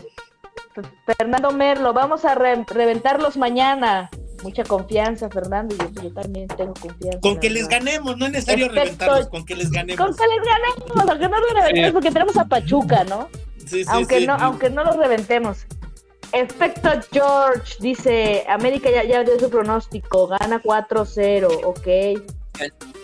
Fernando Merlo, vamos a re- reventarlos mañana. Mucha confianza, Fernando, y yo, yo también tengo confianza. Con que les ganemos, no es necesario reventarlos, con que les ganemos. Con que les ganemos, aunque no los reventemos, porque tenemos a Pachuca, ¿no? Sí, sí, aunque sí. no, aunque no los reventemos. Efecto George dice, América ya, ya dio su pronóstico, gana 4-0, ok.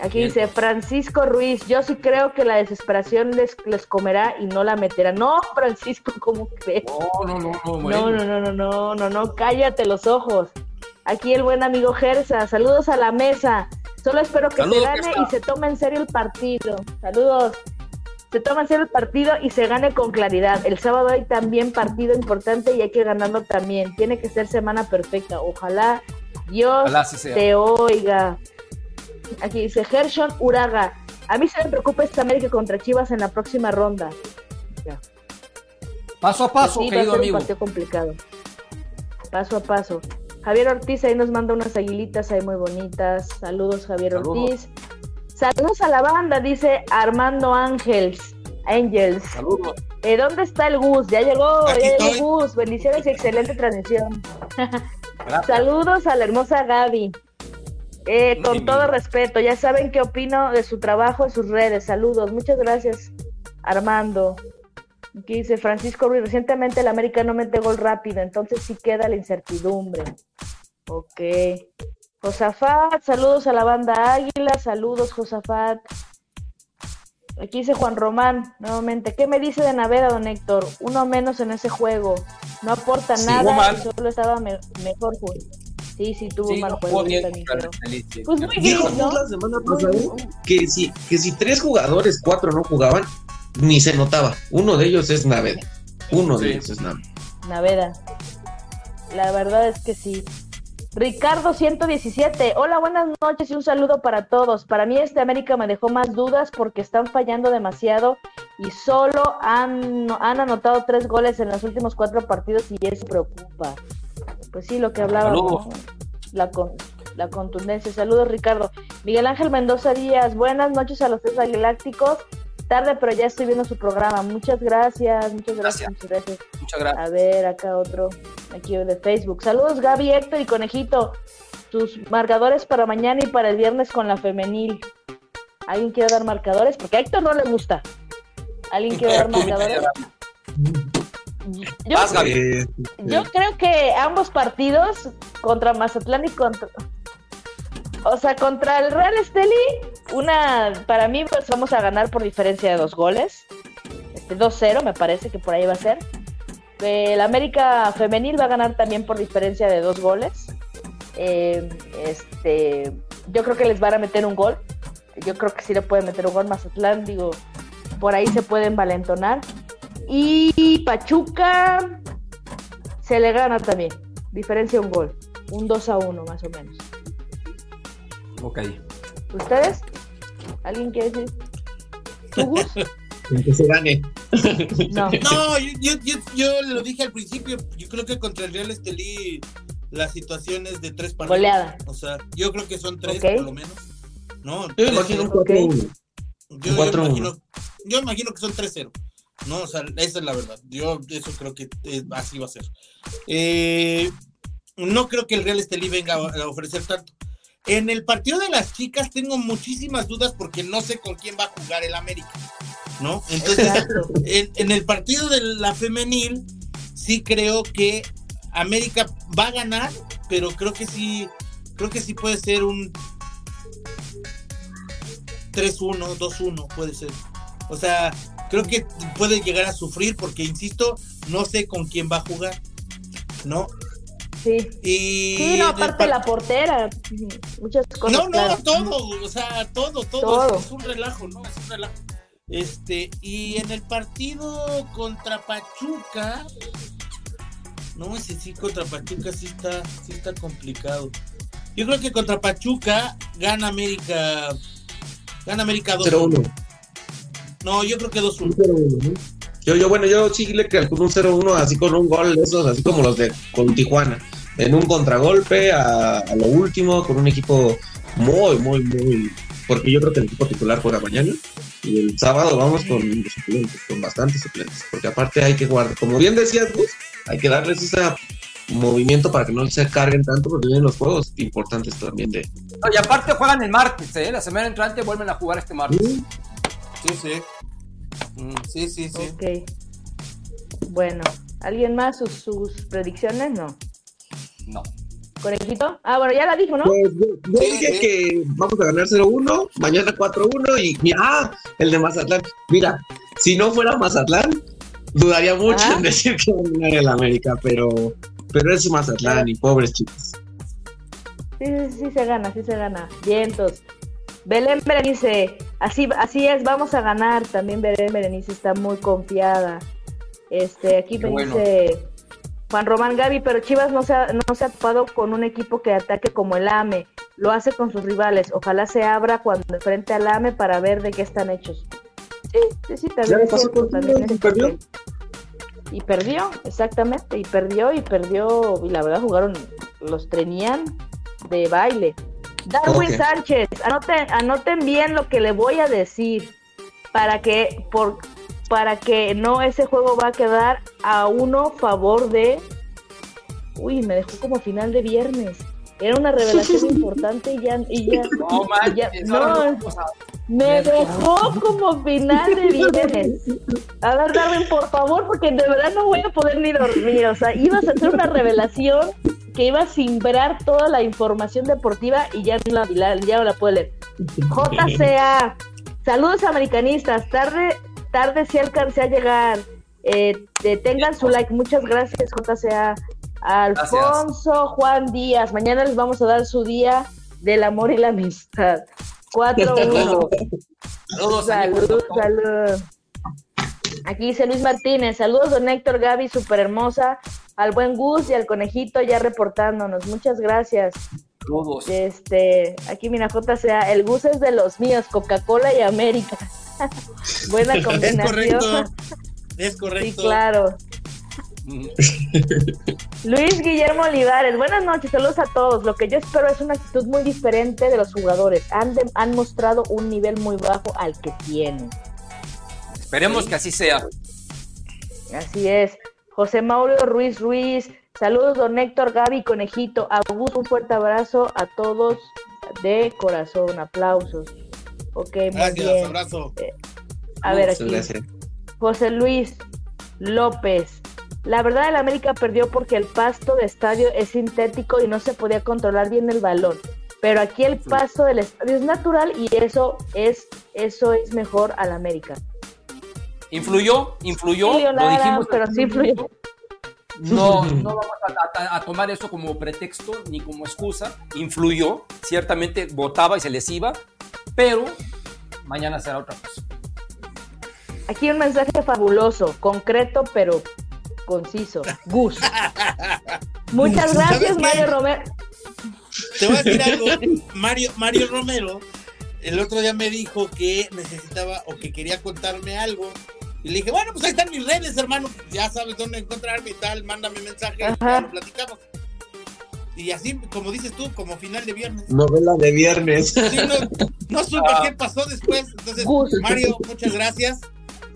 Aquí dice Francisco Ruiz, yo sí creo que la desesperación les, les comerá y no la meterá. No, Francisco, ¿cómo crees? No, no, no, no, No, bueno. no, no, no, no, no, no, cállate los ojos. Aquí el buen amigo Gersa, saludos a la mesa. Solo espero que Saludos, se gane y se tome en serio el partido. Saludos. Se toma en serio el partido y se gane con claridad. El sábado hay también partido importante y hay que ganarlo también. Tiene que ser semana perfecta. Ojalá Dios Ojalá te oiga. Aquí dice Gershon Uraga. A mí se me preocupa esta América contra Chivas en la próxima ronda. Ya. Paso a paso, Sí, va a querido ser un amigo. partido complicado. Paso a paso. Javier Ortiz ahí nos manda unas aguilitas ahí muy bonitas. Saludos, Javier Saludos. Ortiz. Saludos a la banda, dice Armando Ángels. Angels. Saludos. Eh, ¿Dónde está el Gus? Ya llegó, Aquí ya llegó estoy. Gus. Bendiciones y excelente transmisión. Saludos a la hermosa Gaby. Eh, con todo respeto, ya saben qué opino de su trabajo en sus redes. Saludos, muchas gracias, Armando. Aquí dice Francisco Ruiz, recientemente el América no mete gol rápido, entonces sí queda la incertidumbre. Ok. Josafat, saludos a la banda Águila, saludos Josafat. Aquí dice Juan Román, nuevamente, ¿qué me dice de Naveda, don Héctor? Uno menos en ese juego, no aporta Sí, nada, y solo estaba me- mejor juego. Sí, sí, tuvo Sí, mal no juego, bien. Pues muy Dijo gris, ¿no? la semana Muy- pasada que si, que si tres jugadores, cuatro no jugaban, ni se notaba. Uno de ellos es Naveda. Uno de ellos es Naveda. Naveda. La verdad es que sí. Ricardo 117, hola, buenas noches y un saludo para todos. Para mí este América me dejó más dudas porque están fallando demasiado y solo han, han anotado tres goles en los últimos cuatro partidos y eso preocupa. Pues sí, lo que hablaba, la, con- la contundencia. Saludos, Ricardo. Miguel Ángel Mendoza Díaz, buenas noches a los tres galácticos. Tarde, pero ya estoy viendo su programa. Muchas gracias, muchas gracias, Gracias. muchas gracias. Muchas gracias. A ver, acá otro, aquí de Facebook. Saludos Gaby, Héctor y Conejito. Tus marcadores para mañana y para el viernes con la femenil. ¿Alguien quiere dar marcadores? Porque a Héctor no le gusta. ¿Alguien quiere dar marcadores? Yo, Vas, Gaby. Yo creo que ambos partidos contra Mazatlán y contra... O sea, contra el Real Esteli, una, para mí pues vamos a ganar por diferencia de dos goles. Este 2-0 me parece que por ahí va a ser. El América femenil va a ganar también por diferencia de dos goles. Eh, este, yo creo que les van a meter un gol. Yo creo que sí le pueden meter un gol Mazatlán, digo, por ahí se pueden valentonar. Y Pachuca se le gana también. Diferencia un gol. Un 2 a 1 más o menos. Ok. ¿Ustedes? ¿Alguien quiere decir? ¿Tú, Gus? que se gane. No. No, yo, yo, yo, yo lo dije al principio, yo creo que contra el Real Estelí la situación es de tres partidos. Goleada. O sea, yo creo que son tres Ok. por lo menos. No, Yo tres, imagino un cero. 4-1. yo, yo 4-1. imagino, yo imagino que son 3-0. No, o sea, esa es la verdad. Yo eso creo que eh, así va a ser. Eh, no creo que el Real Estelí venga a, a ofrecer tanto. En el partido de las chicas tengo muchísimas dudas porque no sé con quién va a jugar el América. ¿No? Entonces, en, en el partido de la femenil, sí creo que América va a ganar, pero creo que sí, creo que sí puede ser un 3-1, 2-1, puede ser. O sea, creo que puede llegar a sufrir porque, insisto, no sé con quién va a jugar, ¿no? Sí. Y Sí, no, aparte par- la portera. Muchas cosas. no, no, claro. todo, o sea, todo, todo, Todo. Es, es un relajo, ¿no? Es un relajo. Este, y en el partido contra Pachuca, no, ese sí contra Pachuca sí está, sí está complicado. Yo creo que contra Pachuca gana América, gana América 2 0-1. No, yo creo que 2-1. Un 0-1, ¿no? Yo, yo, bueno, yo sí le calculo un 0-1 así con un gol de esos, así como los de con Tijuana. En un contragolpe a, a lo último, con un equipo muy, muy, muy. Porque yo creo que el equipo titular juega mañana. Y el sábado vamos con los suplentes, con bastantes suplentes. Porque aparte hay que guardar, como bien decías, Gus, hay que darles ese movimiento para que no se carguen tanto, porque vienen los juegos importantes también de. No, y aparte juegan el martes, ¿eh? La semana entrante vuelven a jugar este martes. Sí, sí. Mm. Sí, sí, sí. Ok. Bueno, ¿alguien más sus, sus predicciones? No. No. ¿Conejito? Ah, bueno, ya la dijo, ¿no? Pues yo, yo Sí, dije sí. que vamos a ganar 0-1, mañana 4-1 y mira, ah, el de Mazatlán. Mira, si no fuera Mazatlán, dudaría mucho Ah. en decir que va a ganar el América, pero, pero es Mazatlán y pobres chicos. Sí, sí, sí se gana, sí se gana. Vientos. Belén Berenice, así, así es, vamos a ganar. También Belén Berenice está muy confiada. Este, aquí me bueno. dice Juan Román Gaby, pero Chivas no se, ha, no se ha topado con un equipo que ataque como el AME. Lo hace con sus rivales. Ojalá se abra cuando enfrente al AME para ver de qué están hechos. Sí, sí, sí, también Ya es cierto, también perdió. Y perdió, exactamente, y perdió, y perdió, y la verdad jugaron, los tenían de baile. Darwin. Sánchez, anoten, anoten bien lo que le voy a decir para que por para que no ese juego va a quedar a uno favor de uy me dejó como final de viernes. Era una revelación importante y ya y ya, No, y ya- no, me dejó como final de viernes. A ver Darwin por favor porque de verdad no voy a poder ni dormir o sea ibas a hacer una revelación que iba a simbrar toda la información deportiva y ya no la, ya no la puedo leer. JCA, saludos americanistas, tarde, tarde si alcancé a llegar. Eh, tengan su like, muchas gracias JCA. Alfonso Juan Díaz, mañana les vamos a dar su día del amor y la amistad. 4-1. Saludos, salud, salud. Aquí dice Luis Martínez, saludos don Héctor, Gaby, súper hermosa, al buen Gus y al conejito ya reportándonos, muchas gracias. Todos. Este, aquí mira, sea el Gus es de los míos, Coca-Cola y América. Buena combinación. Es correcto. Es correcto. Sí, claro. Luis Guillermo Olivares, buenas noches, saludos a todos. Lo que yo espero es una actitud muy diferente de los jugadores. Han, han mostrado un nivel muy bajo al que tienen. Esperemos que así sea. Así es. José Mauro Ruiz Ruiz, saludos don Héctor, Gaby, Conejito, Augusto, un fuerte abrazo a todos de corazón, aplausos. Ok, muy Gracias, abrazo. Eh, a ver aquí. José Luis López, la verdad, el América perdió porque el pasto de estadio es sintético y no se podía controlar bien el balón. Pero aquí el pasto del estadio es natural y eso es, eso es mejor al América. ¿Influyó? ¿Influyó? Lo dijimos. Pero sí influyó. No, no vamos a, tomar eso como pretexto ni como excusa. Influyó, ciertamente votaba y se les iba, pero mañana será otra cosa. Aquí un mensaje fabuloso, concreto, pero conciso. Gus. Muchas gracias, Mario Romero. Te voy a decir algo. Mario, Mario Romero el otro día me dijo que necesitaba o que quería contarme algo. Y le dije, bueno, pues ahí están mis redes, hermano. Ya sabes dónde encontrarme y tal. Mándame mensaje y lo platicamos. Y así, como dices tú, como final de viernes. Novela de viernes. no, supe ah. qué pasó después. Entonces, Mario, muchas gracias.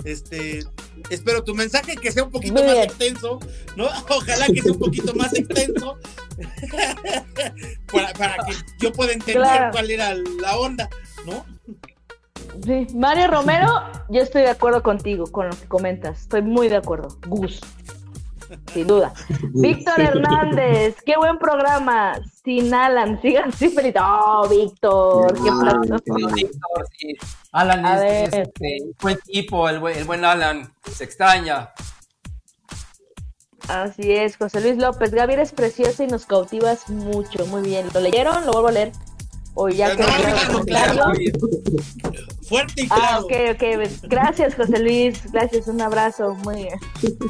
Este, espero tu mensaje que sea un poquito más extenso, ¿no? Ojalá que sea un poquito más extenso para, que yo pueda entender cuál era la onda, ¿no? Sí, Mario Romero, yo estoy de acuerdo contigo con lo que comentas, estoy muy de acuerdo. Gus sin duda. Víctor Hernández, qué buen programa. Sin Alan, sigan así feliz. Oh, Víctor, qué plato. Alan es, este, buen tipo, el buen, el buen Alan, se extraña. Así es, José Luis López. Gaby eres preciosa y nos cautivas mucho. Muy bien. ¿Lo leyeron? Lo vuelvo a leer. O ya que claro. Fuerte y claro. Ah, ok, ok. Gracias, José Luis. Gracias, un abrazo. Muy.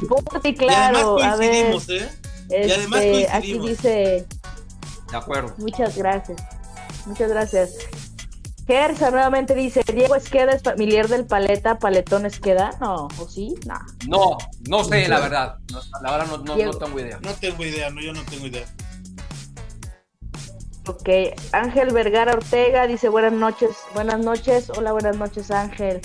Fuerte y claro. a ver. ¿eh? y además este, aquí dice. De acuerdo. Muchas gracias. Muchas gracias. Gersa nuevamente dice, Diego Esqueda es familiar del paleta, paletón Esqueda. No, ¿o sí? No. No, no sé, la verdad. la verdad no, no, no tengo idea. No tengo idea, no, yo no tengo idea. Ok, Ángel Vergara Ortega dice buenas noches, buenas noches, hola, buenas noches Ángel.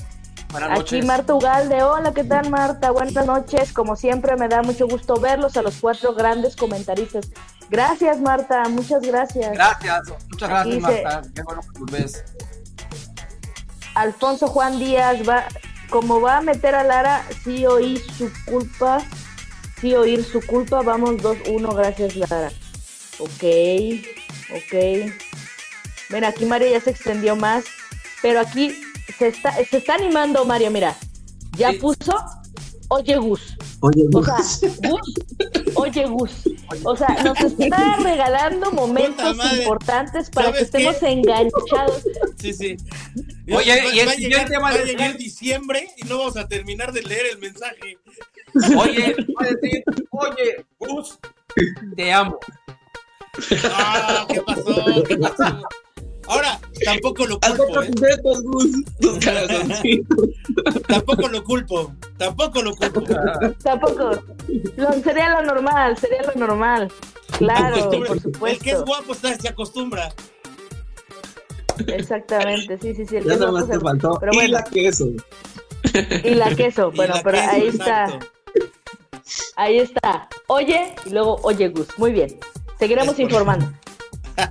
Buenas noches. Aquí Marta Ugalde, hola, ¿qué tal Marta? Buenas noches, como siempre me da mucho gusto verlos a los cuatro grandes comentaristas. Gracias Marta, muchas gracias. Gracias, muchas gracias Marta, qué bueno que nos ves. Alfonso Juan Díaz va, como va a meter a Lara, sí oí su culpa, sí oír su culpa, vamos 2-1, gracias Lara. Ok, ok. Mira, aquí Mario ya se extendió más, pero aquí se está, se está animando Mario, mira. Ya puso Oye Gus. Oye Gus. O sea, Gus, oye Gus. O sea, nos está regalando momentos importantes para que estemos enganchados. Sí, sí. Oye, y el siguiente va a llegar diciembre y no vamos a terminar de leer el mensaje. Oye, va a decir, oye, Gus, te amo. Ah, ¿qué pasó? ¿Qué pasó? Ahora, tampoco lo culpo. ¿eh? tampoco lo culpo. Tampoco lo culpo. tampoco. sería lo normal, sería lo normal. Claro, por supuesto. El que es guapo se acostumbra. Exactamente, sí, sí, sí. El ya nada más te faltó. Pero bueno. Y la queso. Y la queso, bueno, pero ahí está. Ahí está. Oye, y luego oye Gus. Muy bien. Seguiremos informando.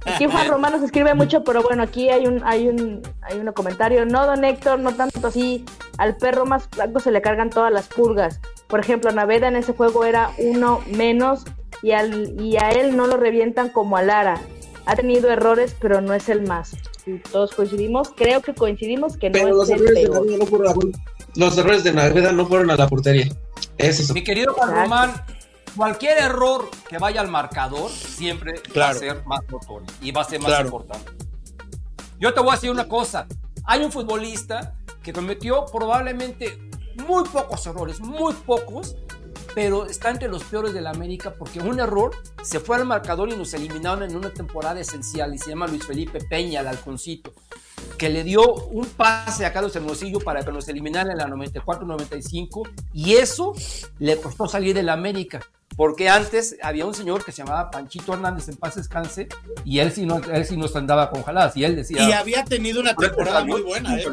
Aquí Juan Romano se escribe mucho, pero bueno, aquí hay un, hay un, hay un comentario. No, don Héctor, no tanto así. Al perro más blanco se le cargan todas las purgas. Por ejemplo, Naveda en ese juego era uno menos y, al, y a él no lo revientan como a Lara. Ha tenido errores, pero no es el más. Y todos coincidimos, creo que coincidimos que no Pero es los el errores, de peor. No fueron a- los errores de Naveda no fueron a la portería. Ese es Mi querido Juan Exacto. Román, cualquier error que vaya al marcador siempre va Claro. a ser más notorio y va a ser más Claro. importante. Yo te voy a decir una cosa. Hay un futbolista que cometió probablemente muy pocos errores, muy pocos, pero está entre los peores de la América porque un error se fue al marcador y nos eliminaron en una temporada esencial y se llama Luis Felipe Peña, el halconcito, que le dio un pase a Carlos Hermosillo para que nos eliminaran en la 94-95 y eso le costó salir de la América. Porque antes había un señor que se llamaba Panchito Hernández en paz descanse y él sí no, él sí nos andaba congeladas y él decía... Y había tenido una temporada muy buena, ¿eh?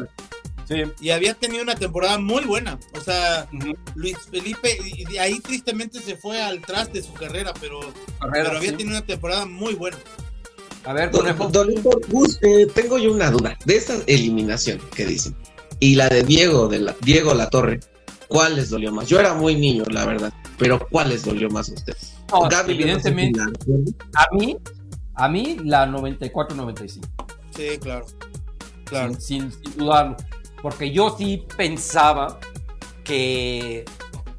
Sí. Y había tenido una temporada muy buena. O sea. Luis Felipe, y de ahí tristemente se fue al tras de su carrera, pero, Carrera, pero había sí. tenido una temporada muy buena. A ver, Don, don Héctor, Gus, eh, tengo yo una duda. De esa eliminación que dicen y la de Diego, de la, Diego La Torre, ¿cuál les dolió más? Yo era muy niño, la verdad, pero ¿cuál les dolió más a ustedes? No, Gaby, yo no sé si evidentemente, la a mí, a mí la 94-95. Sí, claro. Claro. Sin, sin- sin dudarlo. Porque yo sí pensaba que,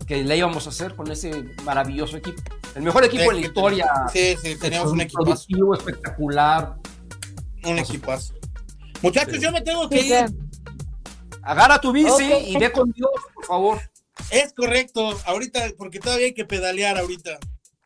que le íbamos a hacer con ese maravilloso equipo. El mejor equipo Es en la historia. Sí, sí, teníamos un productivo, espectacular. Un equipazo. Muchachos, Sí. yo me tengo que Sí, ir. Agarra tu bici y ve con Dios, por favor. Es correcto, ahorita, porque todavía hay que pedalear ahorita.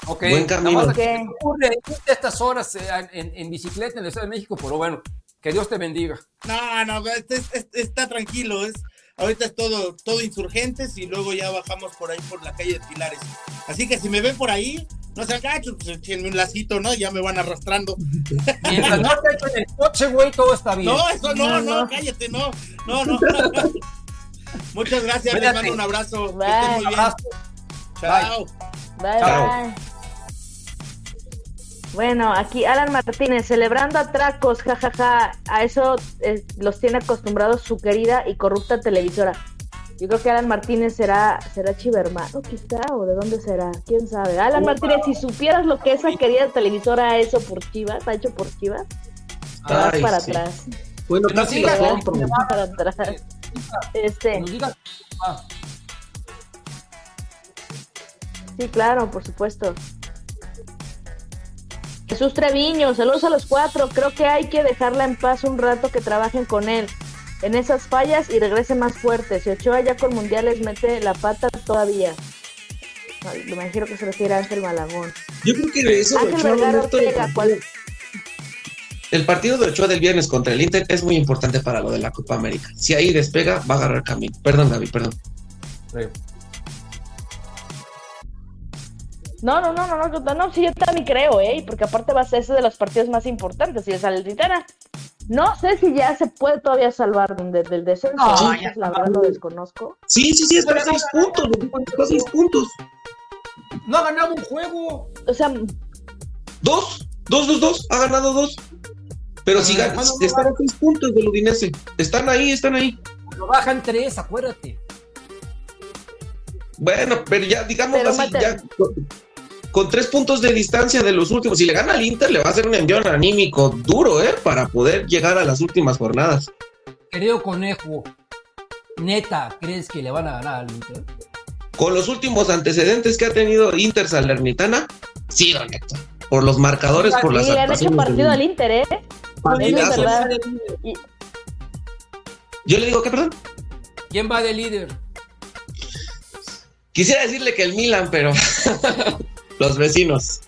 Ok. Buen camino. Nada más que Ok. se me ocurre a estas horas eh, en, en bicicleta en el Estado de México, pero bueno, que Dios te bendiga. No, no, este- este- está tranquilo, es ahorita es todo, todo insurgentes y luego ya bajamos por ahí por la calle de Pilares. Así que si me ven por ahí, no sean gachos, pues un lacito, ¿no? Ya me van arrastrando. Mientras no te echen el coche, güey, todo está bien. No, eso no, No, no, no. cállate, no, no, no. Muchas gracias, les Cuídate. mando un abrazo. Que Bye. estén muy bien. Abrazo. Chao. Bye, Chao. bye. Bueno, aquí Alan Martínez, celebrando atracos, jajaja. A eso eh, los tiene acostumbrados su querida y corrupta televisora. Yo creo que Alan Martínez será, será chivermano, quizá, o de dónde será, quién sabe. Alan Martínez, si supieras lo que esa querida televisora ha hecho por Chivas, ha hecho por Chivas, te vas para sí. atrás. Bueno, Que nos casi lo vas compro. para atrás. Este, nos digas- ah, Sí, claro, por supuesto. Jesús Treviño, saludos a los cuatro. Creo que hay que dejarla en paz un rato que trabajen con él en esas fallas y regrese más fuerte. Si Ochoa ya con mundiales mete la pata todavía. Me imagino que se refiere a Ángel Malagón. Yo creo que eso Ángel Vergara Ortega, ¿cuál? El partido de Ochoa del viernes contra el Inter es muy importante para lo de la Copa América. Si ahí despega, va a agarrar camino. Perdón, Gaby, perdón. sí. No, no, no, no, no, no, no, sí, yo también creo, ¿eh? Porque aparte va a ser ese de los partidos más importantes. Y el Salernitana, no sé si ya se puede todavía salvar de- del descenso. No, ya la verdad lo desconozco. Sí, sí, sí, a seis puntos. seis puntos. No ha ganado un juego. O sea, Dos, dos, dos, dos. Ha ganado dos. Pero si Ah, gana, ¿cuándo no están a seis puntos del Udinese. Están ahí, están ahí. Lo bajan tres, acuérdate. Bueno, pero ya, digamos Pero así, ya con, con tres puntos de distancia de los últimos. Si le gana al Inter, le va a hacer un envío anímico duro, ¿eh? Para poder llegar a las últimas jornadas. Querido conejo, neta, ¿crees que le van a ganar al Inter? Con los últimos antecedentes que ha tenido Inter Salernitana, sí, don Héctor. Por los marcadores, por las sí, le han hecho partido al Inter, ¿eh? Yo le digo, ¿qué, perdón? ¿Quién va de líder? Quisiera decirle que el Milan, pero los vecinos.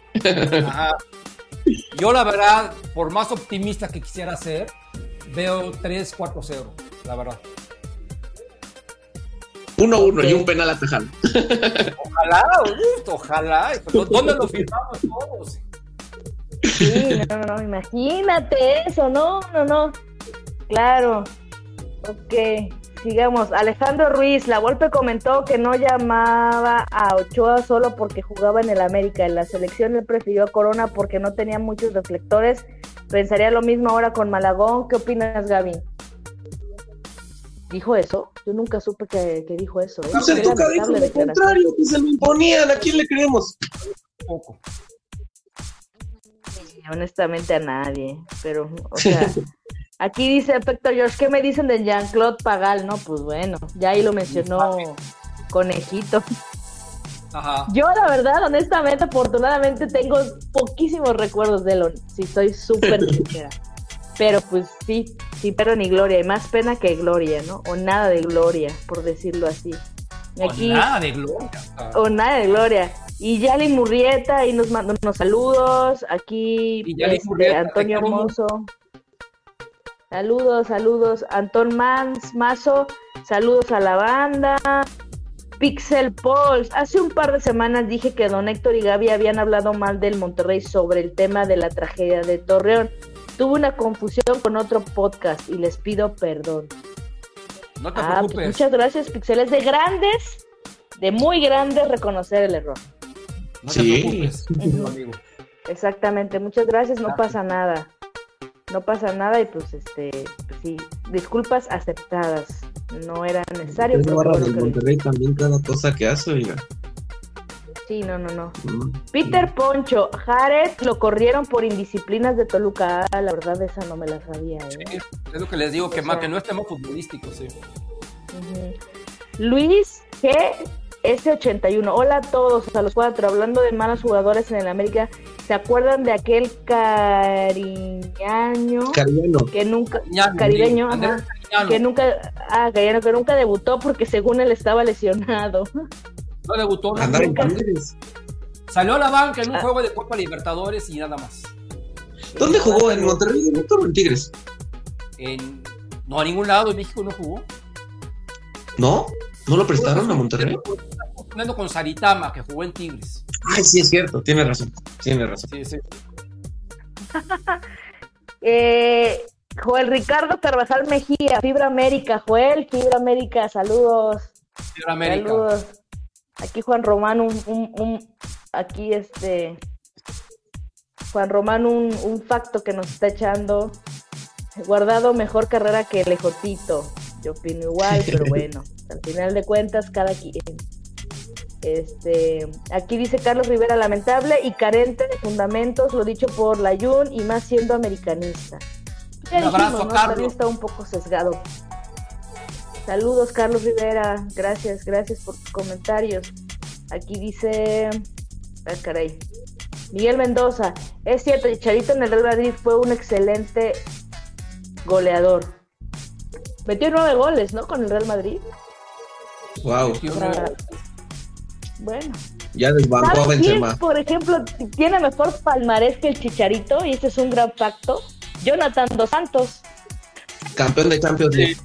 Ajá. Yo, la verdad, por más optimista que quisiera ser, veo 3-4-0, la verdad. 1-1 y un penal atajado. Ojalá, uf, ojalá. Pero ¿Dónde lo firmamos todos? Sí, no, no, no, imagínate eso, no, no, no. Claro. Ok, sigamos. Alejandro Ruiz, la Volpe comentó que no llamaba a Ochoa solo porque jugaba en el América. En la selección él prefirió a Corona porque no tenía muchos reflectores. Pensaría lo mismo ahora con Malagón. ¿Qué opinas, Gaby? ¿Dijo eso? Yo nunca supe que, que dijo eso. ¿eh? Pues el Tuca dijo lo declaración. contrario, que se lo imponían. ¿A quién le creemos? Poco. Honestamente a nadie, pero, o sea, aquí dice Efecto George, ¿qué me dicen de Jean-Claude Pagal? No, pues bueno, ya ahí lo mencionó Conejito. Ajá. Yo, la verdad, honestamente, afortunadamente, tengo poquísimos recuerdos de él, si estoy súper sincera. Pero pues sí, sí, pero ni gloria, y más pena que gloria, ¿no? O nada de gloria, por decirlo así. Aquí, O nada de gloria. O nada de gloria. Y Yali Murrieta ahí nos manda unos saludos. Aquí este, Murrieta, Antonio Hermoso. Saludos, saludos. Antón Mans, Mazo, saludos a la banda. Pixel Pulse. Hace un par de semanas dije que don Héctor y Gaby habían hablado mal del Monterrey sobre el tema de la tragedia de Torreón. Tuve una confusión con otro podcast y les pido perdón. No te Ah, pues preocupes. muchas gracias, Pixel. Es de grandes, de muy grandes reconocer el error. No te Sí. preocupes, Ujú. amigo. Exactamente, muchas gracias, no Gracias. pasa nada. No pasa nada y pues este, pues, sí, disculpas aceptadas. No era necesario, Es pero barra que lo- Monterrey también cada cosa que hace, oiga. Sí, no, no, no. Mm. Peter Poncho, Jared lo corrieron por indisciplinas de Toluca. Ah, la verdad esa no me la sabía, ¿eh? Sí, es lo que les digo, que, O más, que no es tema futbolístico, sí. Luis G. S81. Hola a todos, a los cuatro. Hablando de malos jugadores en el América, ¿se acuerdan de aquel cariñaño Cariñano. que nunca, Cariñano, Caribeño, sí, ajá. Que nunca, ah, Cariñano, que nunca debutó porque según él estaba lesionado? No debutó, no, nunca. Tigres. Salió a la banca en un Ah. juego de Copa Libertadores y nada más. ¿Dónde jugó? ¿En Monterrey? ¿En Monterrey o en Tigres? En... No, a ningún lado en México no jugó. ¿No? ¿No lo prestaron a Monterrey? Jugando con Saritama, que jugó en Tigres. Ay, sí, es cierto. Tiene razón. Tiene razón. Sí, sí. Eh, Joel Ricardo Carvajal Mejía, Fibra América, Joel, Fibra América, saludos. Señor América. Saludos. Aquí Juan Román, un, un, un- aquí este, Juan Román, un, un facto que nos está echando. Guardado mejor carrera que Lejotito. Yo opino igual, pero bueno, al final de cuentas, cada quien. Este, aquí dice Carlos Rivera, lamentable y carente de fundamentos, lo dicho por la Jun y más siendo americanista. Ya Un abrazo, dijimos, ¿no? Carlos. También está un poco sesgado. Saludos, Carlos Rivera. Gracias, gracias por tus comentarios. Aquí dice. Ah, caray. Miguel Mendoza. Es cierto, Chicharito en el Real Madrid fue un excelente goleador. Metió nueve goles, ¿no? Con el Real Madrid. Wow. Nueve. Bueno. Ya desbancó a ¿Sabes quién, Benzema. por ejemplo, tiene mejor palmarés que el Chicharito? Y este es un gran facto. Jonathan Dos Santos, Campeón de Champions League.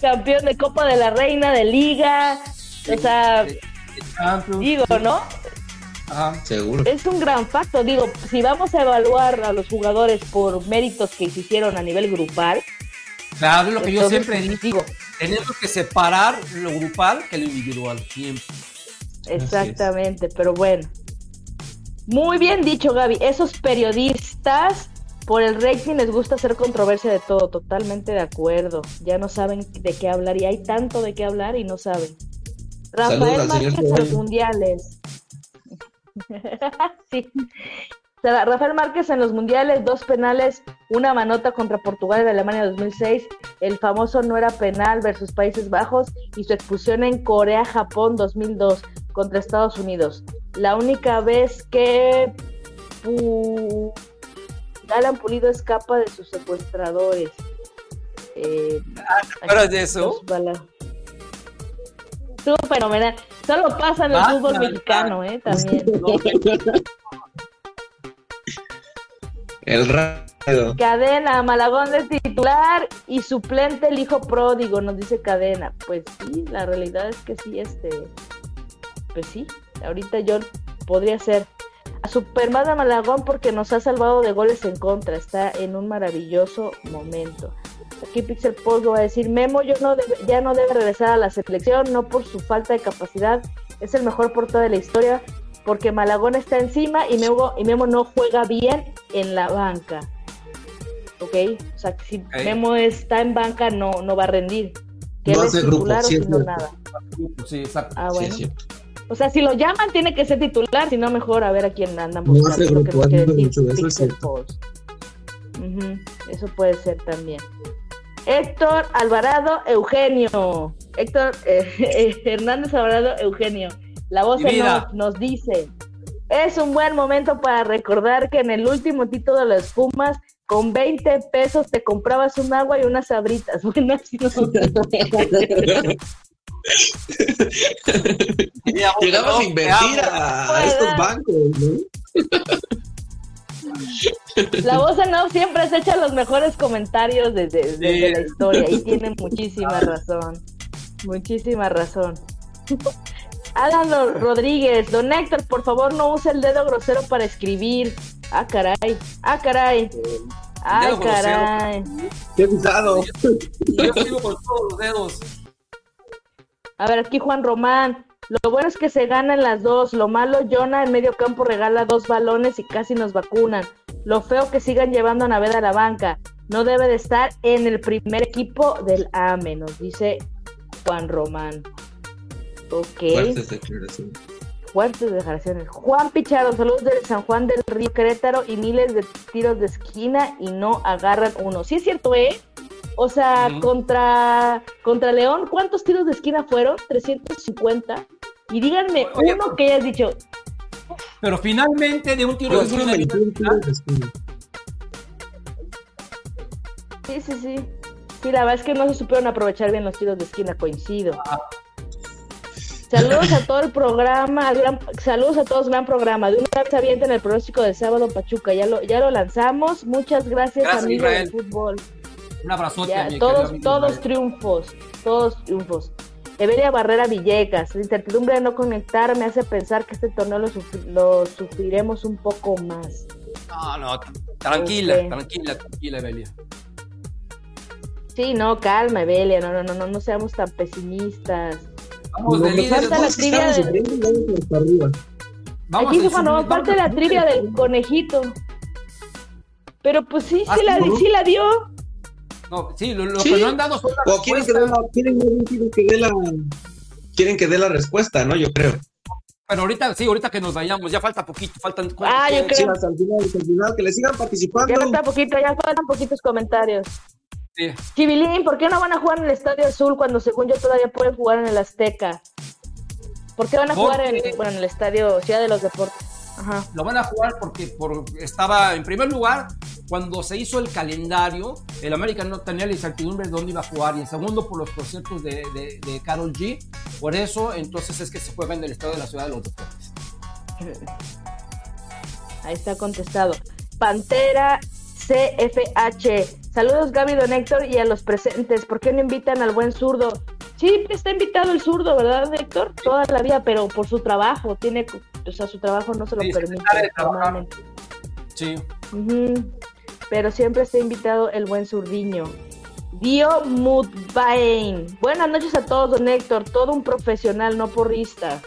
campeón de Copa de la Reina, de Liga. O sea, Champions. digo, ¿no? Ajá. Seguro. Es un gran facto. Digo, si vamos a evaluar a los jugadores por méritos que se hicieron a nivel grupal, Claro, es lo que yo siempre digo. Tenemos que separar lo grupal que lo individual. Siempre. exactamente, pero bueno. Muy bien dicho, Gaby. Esos periodistas, por el rating les gusta hacer controversia de todo. Totalmente de acuerdo. Ya no saben de qué hablar y hay tanto de qué hablar y no saben. Rafael Márquez a los mundiales. sí. Rafael Márquez en los mundiales, dos penales, una manota contra Portugal en Alemania 2006, el famoso no era penal versus Países Bajos y su expulsión en Corea-Japón 2002 contra Estados Unidos. La única vez que Alan Pulido escapa de sus secuestradores. Eh, ¿Te acuerdas de eso? Estuvo fenomenal. Solo pasa en el fútbol mexicano, ¿eh? También. El radio. Cadena, Malagón de titular y suplente el hijo pródigo, nos dice Cadena. Pues sí, la realidad es que sí, este, pues sí, ahorita yo podría ser a Superman Malagón porque nos ha salvado de goles en contra, está en un maravilloso momento. Aquí Pixel Polgo va a decir, Memo yo no debe- ya no debe regresar a la selección, no por su falta de capacidad, es el mejor portero de la historia, porque Malagón está encima y Memo, y Memo no juega bien en la banca. ¿Ok? O sea, que si. Memo está en banca no, no va a rendir. Que No él es hace grupo, titular o si no nada. Sí, exacto. Ah, bueno. O sea, si lo llaman, tiene que ser titular, si no, mejor a ver a quién andan No buscando. hace es lo que grupo, hace decir mucho, eso es cierto. Pulse. Ujú, Eso puede ser también. Héctor Alvarado Eugenio. Héctor eh, Hernández Alvarado Eugenio. La voz off nos dice: Es un buen momento para recordar que en el último título de los Pumas, con 20 pesos te comprabas un agua y unas sabritas. Buenas noches. Llegabas a invertir a, a estos bancos, ¿no? La voz en off siempre se echa los mejores comentarios de, de- de- de la historia y tiene muchísima razón. Muchísima razón. Alan Ro- Rodríguez, don Héctor, por favor no use el dedo grosero para escribir. Ah, caray. Ah, caray. Grosero. caray. Qué pisado. Yo sigo con todos los dedos. A ver, aquí Juan Román. Lo bueno es que se ganan las dos. Lo malo, Jonah en medio campo regala dos balones y casi nos vacunan. Lo feo que sigan llevando a Naveda a la banca. No debe de estar en el primer equipo del AME, nos dice Juan Román. Ok. Fuertes declaraciones. Fuertes declaraciones. Juan Picharo, saludos del San Juan del Río Querétaro y miles de tiros de esquina y no agarran uno. Sí es cierto, ¿eh? O sea, contra, contra León, ¿cuántos tiros de esquina fueron? 350. Y díganme Oye, uno que hayas dicho, Pero finalmente de un tiro de esquina 21 tiros de esquina. sí, sí, sí. Sí, la verdad es que no se supieron aprovechar bien los tiros de esquina, coincido. Saludos a todo el programa, al gran- saludos a todos, gran programa. De una vez avienten el pronóstico del sábado Pachuca, ya lo, ya lo lanzamos. Muchas gracias, Gracias, amigos del fútbol. Un abrazote. Ya, todos, todos triunfos, todos triunfos. Evelia Barrera Villegas, la incertidumbre de no conectar me hace pensar que este torneo lo, sufri- lo sufriremos un poco más. No, no, tranquila, Ok. tranquila, tranquila, Evelia. Sí, no, calma, Evelia, no, no, no, no, no seamos tan pesimistas. Vamos de líderes. falta la trivia de- vamos Aquí a dice Juan, no, subir, aparte vamos la trivia del conejito. Pero pues sí, sí la, ¿sí? sí la dio. No, sí, lo, lo Sí. que no han dado son las O quieren que, dé respuestas. la, quieren, quieren que dé la quieren que dé la respuesta, ¿no? Yo creo. Pero ahorita, sí, ahorita que nos vayamos, ya falta poquito, faltan. Ah, yo Sí, creo. hasta el final, hasta el final, que le sigan participando. Ya falta poquito, ya faltan poquitos comentarios. Sí. Chivilín, ¿por qué no van a jugar en el Estadio Azul cuando según yo todavía pueden jugar en el Azteca? ¿Por qué van a jugar en, Porque- bueno, en el Estadio Ciudad de los Deportes? Ajá. Lo van a jugar porque por, estaba, en primer lugar, cuando se hizo el calendario, el América no tenía la incertidumbre de dónde iba a jugar. Y en segundo, por los conciertos de, de, de Carol G. Por eso, entonces es que se juega en el estado de la Ciudad de los Deportes. Ahí está contestado. Pantera CFH. Saludos Gaby Don Héctor y a los presentes. ¿Por qué no invitan al buen zurdo? Sí, está invitado el zurdo, ¿verdad, Héctor? Toda la vida, pero por su trabajo. Tiene, o sea, su trabajo no se lo Sí, permite normalmente. Sí. Ujú. Pero siempre está invitado el buen zurdiño. Dio Mudbain. Buenas noches a todos, don Héctor. Todo un profesional, no porrista.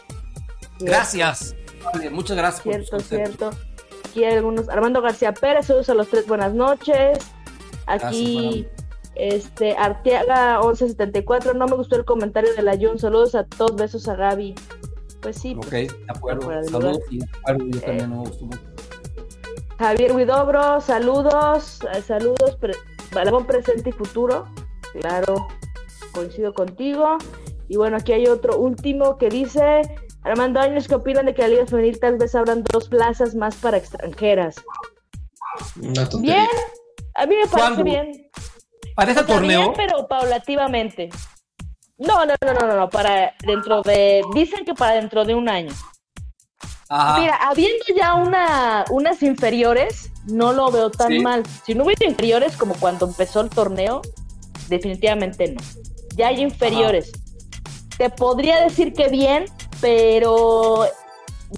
Gracias. Vale, muchas gracias por Cierto, conceptos. cierto. Aquí hay algunos. Armando García Pérez, saludos a los tres, buenas noches. Aquí, este, Arteaga 1174, no me gustó el comentario de la Jun, saludos a todos, besos a Gaby. Pues sí, Ok, pues, de acuerdo. Saludos y de acuerdo, yo Eh. también no me gustó mucho. Javier Huidobro, saludos, eh, saludos, pre- Balabón presente y futuro, claro, coincido contigo. Y bueno, aquí hay otro último que dice, Armando Años, ¿qué opinan de que la Liga Femenil tal vez abran dos plazas más para extranjeras? Una tontería. Bien, a mí me parece bien. Para ese torneo, pero paulativamente. No, no, no, no, no, no, para dentro de, dicen que para dentro de un año. Mira, habiendo ya una, unas inferiores, no lo veo tan mal. Si no hubiera inferiores como cuando empezó el torneo, definitivamente no. Ya hay inferiores. Te podría decir que bien, pero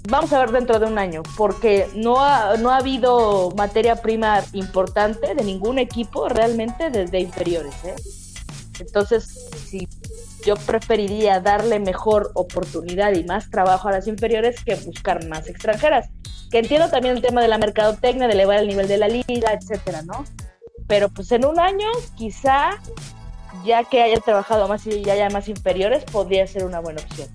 vamos a ver dentro de un año, porque no ha, no ha habido materia prima importante de ningún equipo realmente desde inferiores. ¿eh? Entonces, si yo preferiría darle mejor oportunidad y más trabajo a las inferiores que buscar más extranjeras. Que entiendo también el tema de la mercadotecnia, de elevar el nivel de la liga, etcétera, ¿no? Pero pues en un año, quizá, ya que haya trabajado más y ya haya más inferiores, podría ser una buena opción.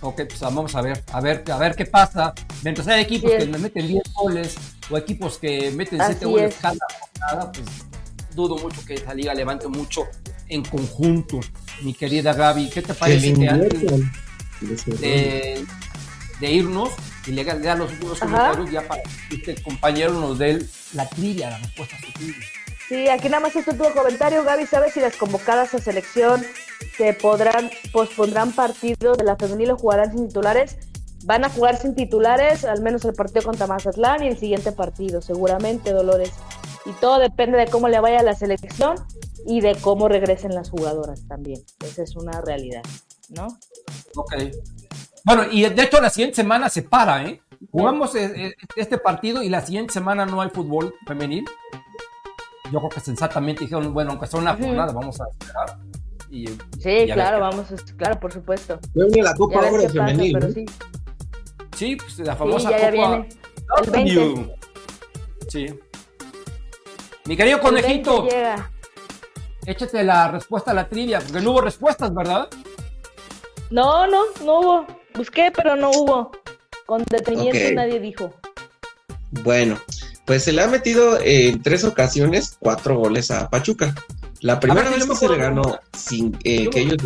Ok, pues vamos a ver, a ver, a ver qué pasa. Mientras hay equipos que me meten 10 goles o equipos que meten 7 goles cada jornada, pues dudo mucho que esa liga levante mucho en conjunto. Mi querida Gaby, ¿qué te parece que antes de, de, irnos y le dar los últimos comentarios ya para que este compañero nos dé la trivia, la respuesta a su trivia? Sí, aquí nada más este último comentario. Gaby, ¿sabes si las convocadas a selección se podrán, pospondrán partidos de la femenil o jugarán sin titulares? Van a jugar sin titulares, al menos el partido contra Mazatlán y el siguiente partido, seguramente, Dolores. Y todo depende de cómo le vaya a la selección y de cómo regresen las jugadoras también. Esa es una realidad, ¿no? Ok. Bueno, y de hecho la siguiente semana se para, ¿eh? Jugamos eh, eh, este partido y la siguiente semana no hay fútbol femenil yo creo que sensatamente dijeron, bueno, aunque sea una jornada, vamos a esperar. Y, sí, claro, vamos, claro, por supuesto. Viene la Copa Oro femenil. sí. sí. pues la famosa sí, ya, Copa viene. El 20. Sí. Mi querido conejito, échate la respuesta a la trivia, porque no hubo respuestas, ¿verdad? No, no, no hubo. Busqué, pero no hubo. Con detenimiento nadie dijo. Bueno, pues se le ha metido en tres ocasiones cuatro goles a Pachuca. La primera vez que se le ganó sin eh, que ellos...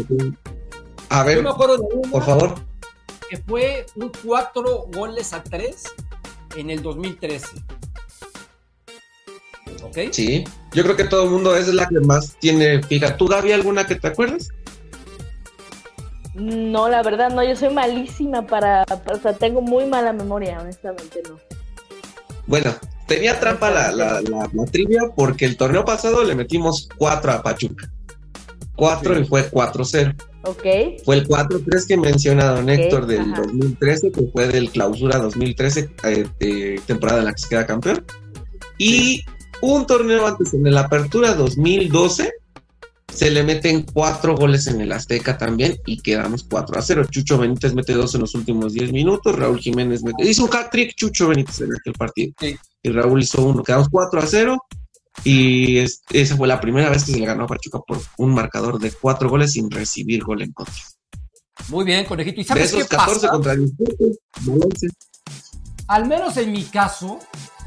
A ver, por favor. Que fue un cuatro goles a tres en el 2013. ¿Ok? Sí, yo creo que todo el mundo es la que más tiene fija. ¿Tú, Gaby, alguna que te acuerdas? No, la verdad no, yo soy malísima para, o sea, tengo muy mala memoria, honestamente no. Bueno, Tenía trampa la, la, trivia porque el torneo pasado le metimos 4 a Pachuca. 4 y fue 4-0. Ok. Fue el 4-3 que menciona don Héctor del 2013, que fue del clausura 2013, eh, temporada en la que se queda campeón. Y un torneo antes, en la apertura 2012, se le meten cuatro goles en el Azteca también y quedamos 4 a 0. Chucho Benítez mete dos en los últimos 10 minutos, Raúl Jiménez mete, hizo un hat-trick Chucho Benítez en aquel partido. Y Raúl hizo uno, quedamos 4 a 0 y esa fue la primera vez que se le ganó a Pachuca por un marcador de cuatro goles sin recibir gol en contra. Muy bien, conejito. ¿Y sabes de esos 14 contra 17, Al menos en mi caso,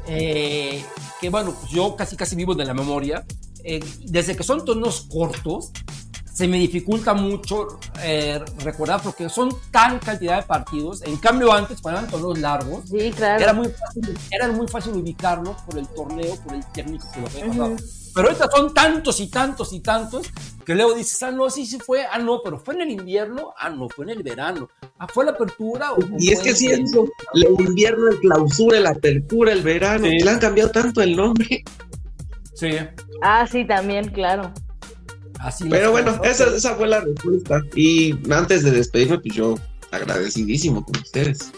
eh, que bueno, pues yo casi casi vivo de la memoria, eh, desde que son tonos cortos, se me dificulta mucho eh, recordar porque son tan cantidad de partidos. En cambio, antes, cuando eran torneos largos, era, muy fácil, era muy fácil ubicarlo por el torneo, por el técnico que lo había pasado. Pero ahorita son tantos y tantos y tantos que luego dices, ah, no, sí, sí fue, ah, no, pero fue en el invierno, ah, no, fue en el verano, ah, fue la apertura. y es que sí, el invierno, el clausura, la apertura, el verano, le han cambiado tanto el nombre. Sí. Ah, sí, también, claro. Así Pero bueno, esa, fue la respuesta. Y antes de despedirme, pues yo agradecidísimo con ustedes.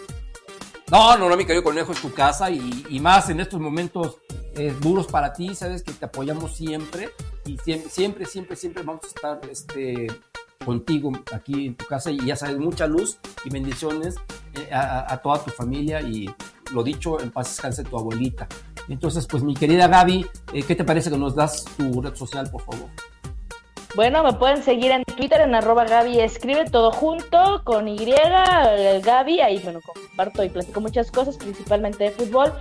No, no, no, mi querido conejo, es tu casa y, más en estos momentos eh, duros para ti, sabes que te apoyamos siempre y siempre, siempre, siempre, siempre vamos a estar este, contigo aquí en tu casa y ya sabes, mucha luz y bendiciones eh, a, toda tu familia y lo dicho, en paz descanse tu abuelita. Entonces, pues mi querida Gaby, eh, ¿qué te parece que nos das tu red social, por favor? Bueno, me pueden seguir en Twitter en arroba Gaby escribe todo junto con Y, Gaby, ahí bueno, comparto y platico muchas cosas, principalmente de fútbol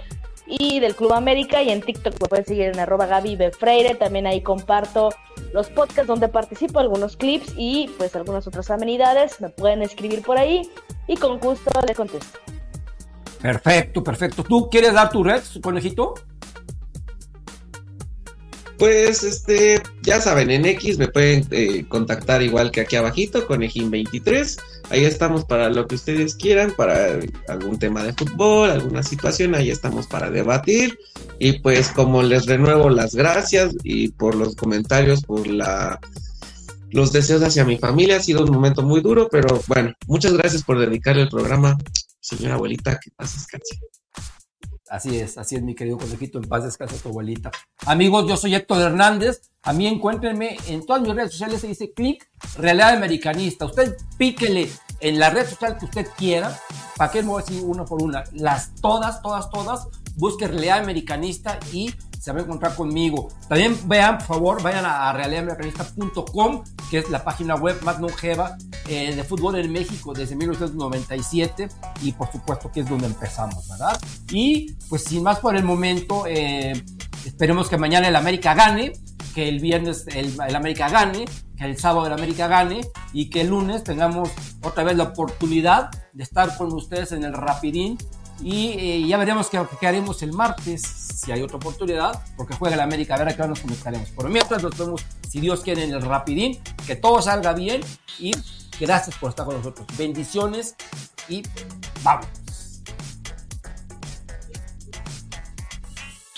y del Club América y en TikTok me pueden seguir en arroba Gaby Freire, también ahí comparto los podcasts donde participo, algunos clips y pues algunas otras amenidades, me pueden escribir por ahí y con gusto les contesto. Perfecto, perfecto. ¿Tú quieres dar tu red, conejito? Pues este, ya saben, en X me pueden eh, contactar igual que aquí abajito, Conejín23. Ahí estamos para lo que ustedes quieran, para algún tema de fútbol, alguna situación, ahí estamos para debatir. Y pues como les renuevo las gracias y por los comentarios, por la los deseos hacia mi familia, ha sido un momento muy duro, pero bueno, muchas gracias por dedicarle el programa, señora abuelita, que pases canción. Así es, así es, mi querido conejito, en paz descansa tu abuelita. Amigos, yo soy Héctor Hernández. A mí encuéntrenme en todas mis redes sociales, se dice clic Realidad Americanista. Usted píquele en la red social que usted quiera. ¿Para qué me voy a decir una por una? Las todas, todas, todas. Busque Realidad Americanista y se va a encontrar conmigo. También vean, por favor, vayan a realidadamericanista.com, que es la página web más longeva eh, de fútbol en México desde 1997 y por supuesto que es donde empezamos, ¿verdad? Y pues sin más por el momento, eh, esperemos que mañana el América gane, que el viernes el, el, América gane, que el sábado el América gane y que el lunes tengamos otra vez la oportunidad de estar con ustedes en el Rapidín y eh, ya veremos qué, haremos el martes, si hay otra oportunidad, porque juega el América, a ver a qué hora nos conectaremos. Por mientras nos vemos, si Dios quiere, en el Rapidín, que todo salga bien y gracias por estar con nosotros. Bendiciones y vamos.